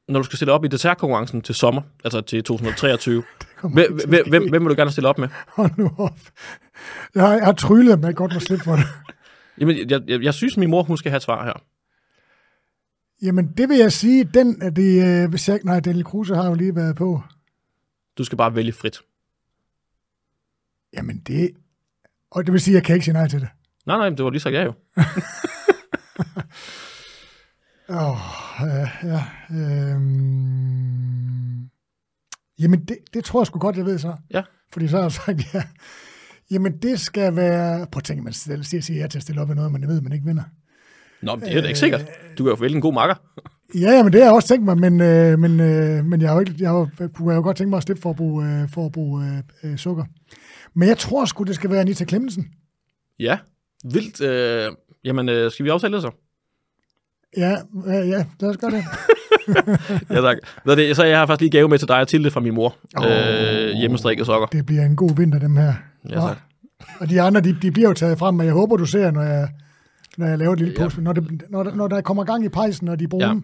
når du skal stille op i dessertkonkurrencen til sommer, altså til 2023, kommer hvem, hvem, hvem, vil du gerne stille op med? Hold nu op. Jeg har, jeg har tryllet, at man godt må slippe for det. Jamen, jeg, jeg, jeg synes, min mor, hun skal have et svar her. Jamen, det vil jeg sige, den er det, øh, hvis jeg nej, Daniel Kruse har jo lige været på. Du skal bare vælge frit. Jamen, det, og det vil sige, at jeg kan ikke sige nej til det. Nej, nej, det var lige sagt ja jo. Åh, oh, ja, ja. Øhm, jamen, det, det tror jeg sgu godt, jeg ved så. Ja. Fordi så har jeg sagt, ja. Jamen, det skal være... Prøv at tænke, man siger, siger, siger ja til at stille op i noget, man ved, man ikke vinder. Nå, men det er da ikke sikkert. Du kan jo vælge en god makker. Ja, ja, men det har jeg også tænkt mig, men, øh, men, øh, men jeg, har jo ikke, jeg, har, jeg kunne jo godt tænke mig at slippe for at bruge, øh, for at bruge øh, øh, sukker. Men jeg tror sgu, det skal være Anita Clemmensen. Ja, vildt. Øh, jamen, øh, skal vi aftale det så? Ja, øh, ja, lad os gøre det. Ja, tak. Du det, så jeg har faktisk lige gave med til dig og Tilde fra min mor. Åh. Øh, hjemmestrikket sokker. Det bliver en god vinter, dem her. Ja, tak. Og de andre, de, de bliver jo taget frem, men jeg håber, du ser, når jeg, når jeg laver et lille Ja. post. Når, det, når, der, når der kommer gang i pejsen, og de bruger Ja.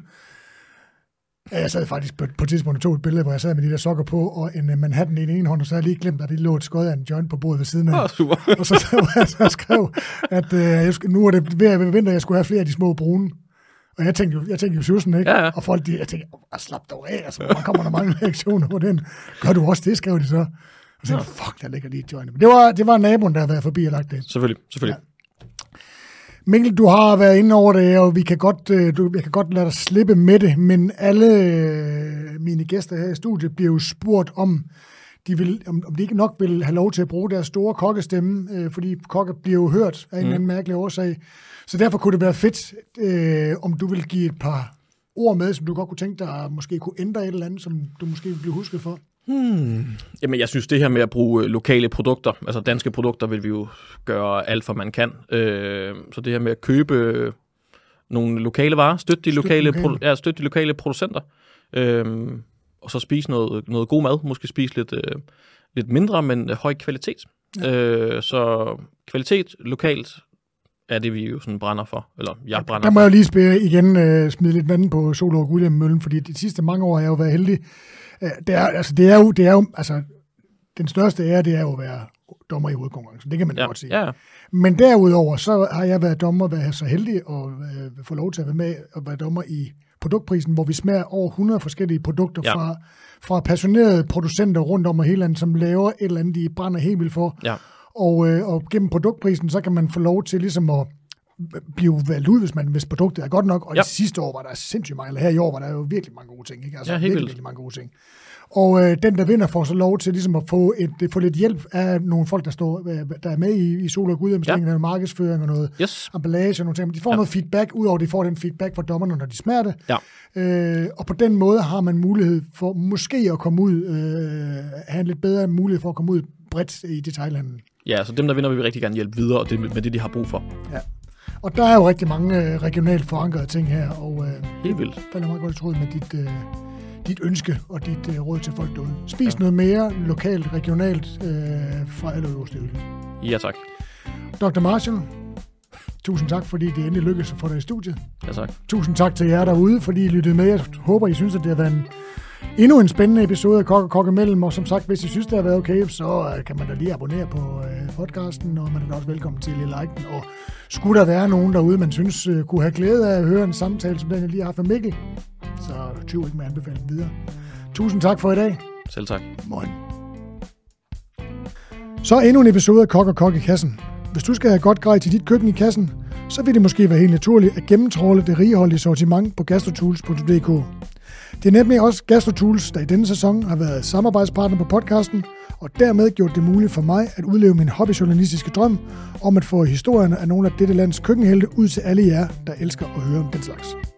Ja. Ja, jeg sad faktisk på, på et tidspunkt og tog et billede, hvor jeg sad med de der sokker på, og en uh, Manhattan i den ene hånd, og så havde jeg lige glemt, at det lå et skod af en joint på bordet ved siden af. Åh, super. Og så, så, jeg så skrev, at øh, jeg, nu er det ved at være vinter, jeg skulle have flere af de små brune. Og jeg tænkte jo, jeg tænkte jo sussen, ikke? Ja, ja. Og folk, de, jeg tænkte, oh, slap dog af, altså, hvor kommer der mange reaktioner på den. Gør du også det, skrev de så. Og så tænkte fuck, der ligger lige et joint. Men det var, det var naboen, der havde været forbi og lagt det. Selvfølgelig, selvfølgelig. Mikkel, du har været inde over det, og vi kan godt, øh, du, jeg kan godt lade dig slippe med det, men alle øh, mine gæster her i studiet bliver jo spurgt om, de vil, om, om de ikke nok vil have lov til at bruge deres store kokkestemme, øh, fordi kokke bliver jo hørt af en eller anden mærkelig årsag. Så derfor kunne det være fedt, øh, om du vil give et par ord med, som du godt kunne tænke dig, at måske kunne ændre et eller andet, som du måske vil blive husket for. Jamen, jeg synes, det her med at bruge øh, lokale produkter, altså danske produkter, vil vi jo gøre alt, for man kan. Øh, så det her med at købe øh, nogle lokale varer, støtte de, Støtte lokale, lokale. produ- ja, støtte de lokale producenter, øh, og så spise noget, noget god mad, måske spise lidt, øh, lidt mindre, men øh, høj kvalitet. Ja. Øh, så kvalitet lokalt er det, vi jo sådan brænder for, eller jeg brænder Der må for. jeg jo lige spille igen øh, smide lidt vand på Solorg William Møllen, fordi de sidste mange år har jeg jo været heldig. Øh, det, er, altså, det, er jo, det er jo, altså, den største ære, det er jo at være dommer i hovedkonkurrencen. Det kan man ja, godt sige. ja, Men derudover, så har jeg været dommer, været så heldig at øh, få lov til at være med og være dommer i produktprisen, hvor vi smager over 100 forskellige produkter Ja. ja. fra, fra passionerede producenter rundt om i hele landet, som laver et eller andet, de brænder helt vildt for. ja. Og, øh, og gennem produktprisen, så kan man få lov til ligesom at, blive valgt ud, hvis, man, hvis produktet er godt nok. Og Ja. ja. sidste år var der sindssygt mange, eller her i år var der jo virkelig mange gode ting. Ikke? Altså, Ja, helt virkelig, vildt. virkelig mange gode ting. Og øh, den, der vinder, får så lov til ligesom at få, et, få lidt hjælp af nogle folk, der, står, øh, der er med i, i Sol og Gud, ja. noget markedsføring og noget Yes. emballage og nogle ting. Men de får Ja. ja. noget feedback, udover at de får den feedback fra dommerne, når de smager det. Ja. Øh, og på den måde har man mulighed for måske at komme ud, øh, have en lidt bedre mulighed for at komme ud bredt i detailhandlen. Ja, så dem, der vinder, vil vi rigtig gerne hjælpe videre, og det med det, de har brug for. Ja. Og der er jo rigtig mange øh, regionalt forankrede ting her, og øh, Helt vildt. falder meget godt i tråd med dit, øh, dit ønske og dit øh, råd til folk derude. Spis ja. noget mere lokalt, regionalt øh, fra alle øverste hylde. Ja, tak. Dr. Marshall, tusind tak, fordi det endelig lykkedes at få dig i studiet. Ja, tak. Tusind tak til jer derude, fordi I lyttede med. Jeg håber, I synes, at det har været en, endnu en spændende episode af Kok og Kok imellem. Og som sagt, hvis I synes, det har været okay, så øh, kan man da lige abonnere på øh, podcasten, og man er da også velkommen til at like den. Og skulle der være nogen derude, man synes øh, kunne have glæde af at høre en samtale, som den, jeg lige har haft med Mikkel, så tyv ikke med den videre. Tusind tak for i dag. Selv tak. Morgen. Så endnu en episode af Kok og Kok i kassen. Hvis du skal have godt grej til dit køkken i kassen, så vil det måske være helt naturligt at gennemtråle det rigeholdige sortiment på gastrotools.dk. Det er nemlig også GastroTools, der i denne sæson har været samarbejdspartner på podcasten, og dermed gjort det muligt for mig at udleve min hobbyjournalistiske drøm om at få historierne af nogle af dette lands køkkenhelte ud til alle jer, der elsker at høre om den slags.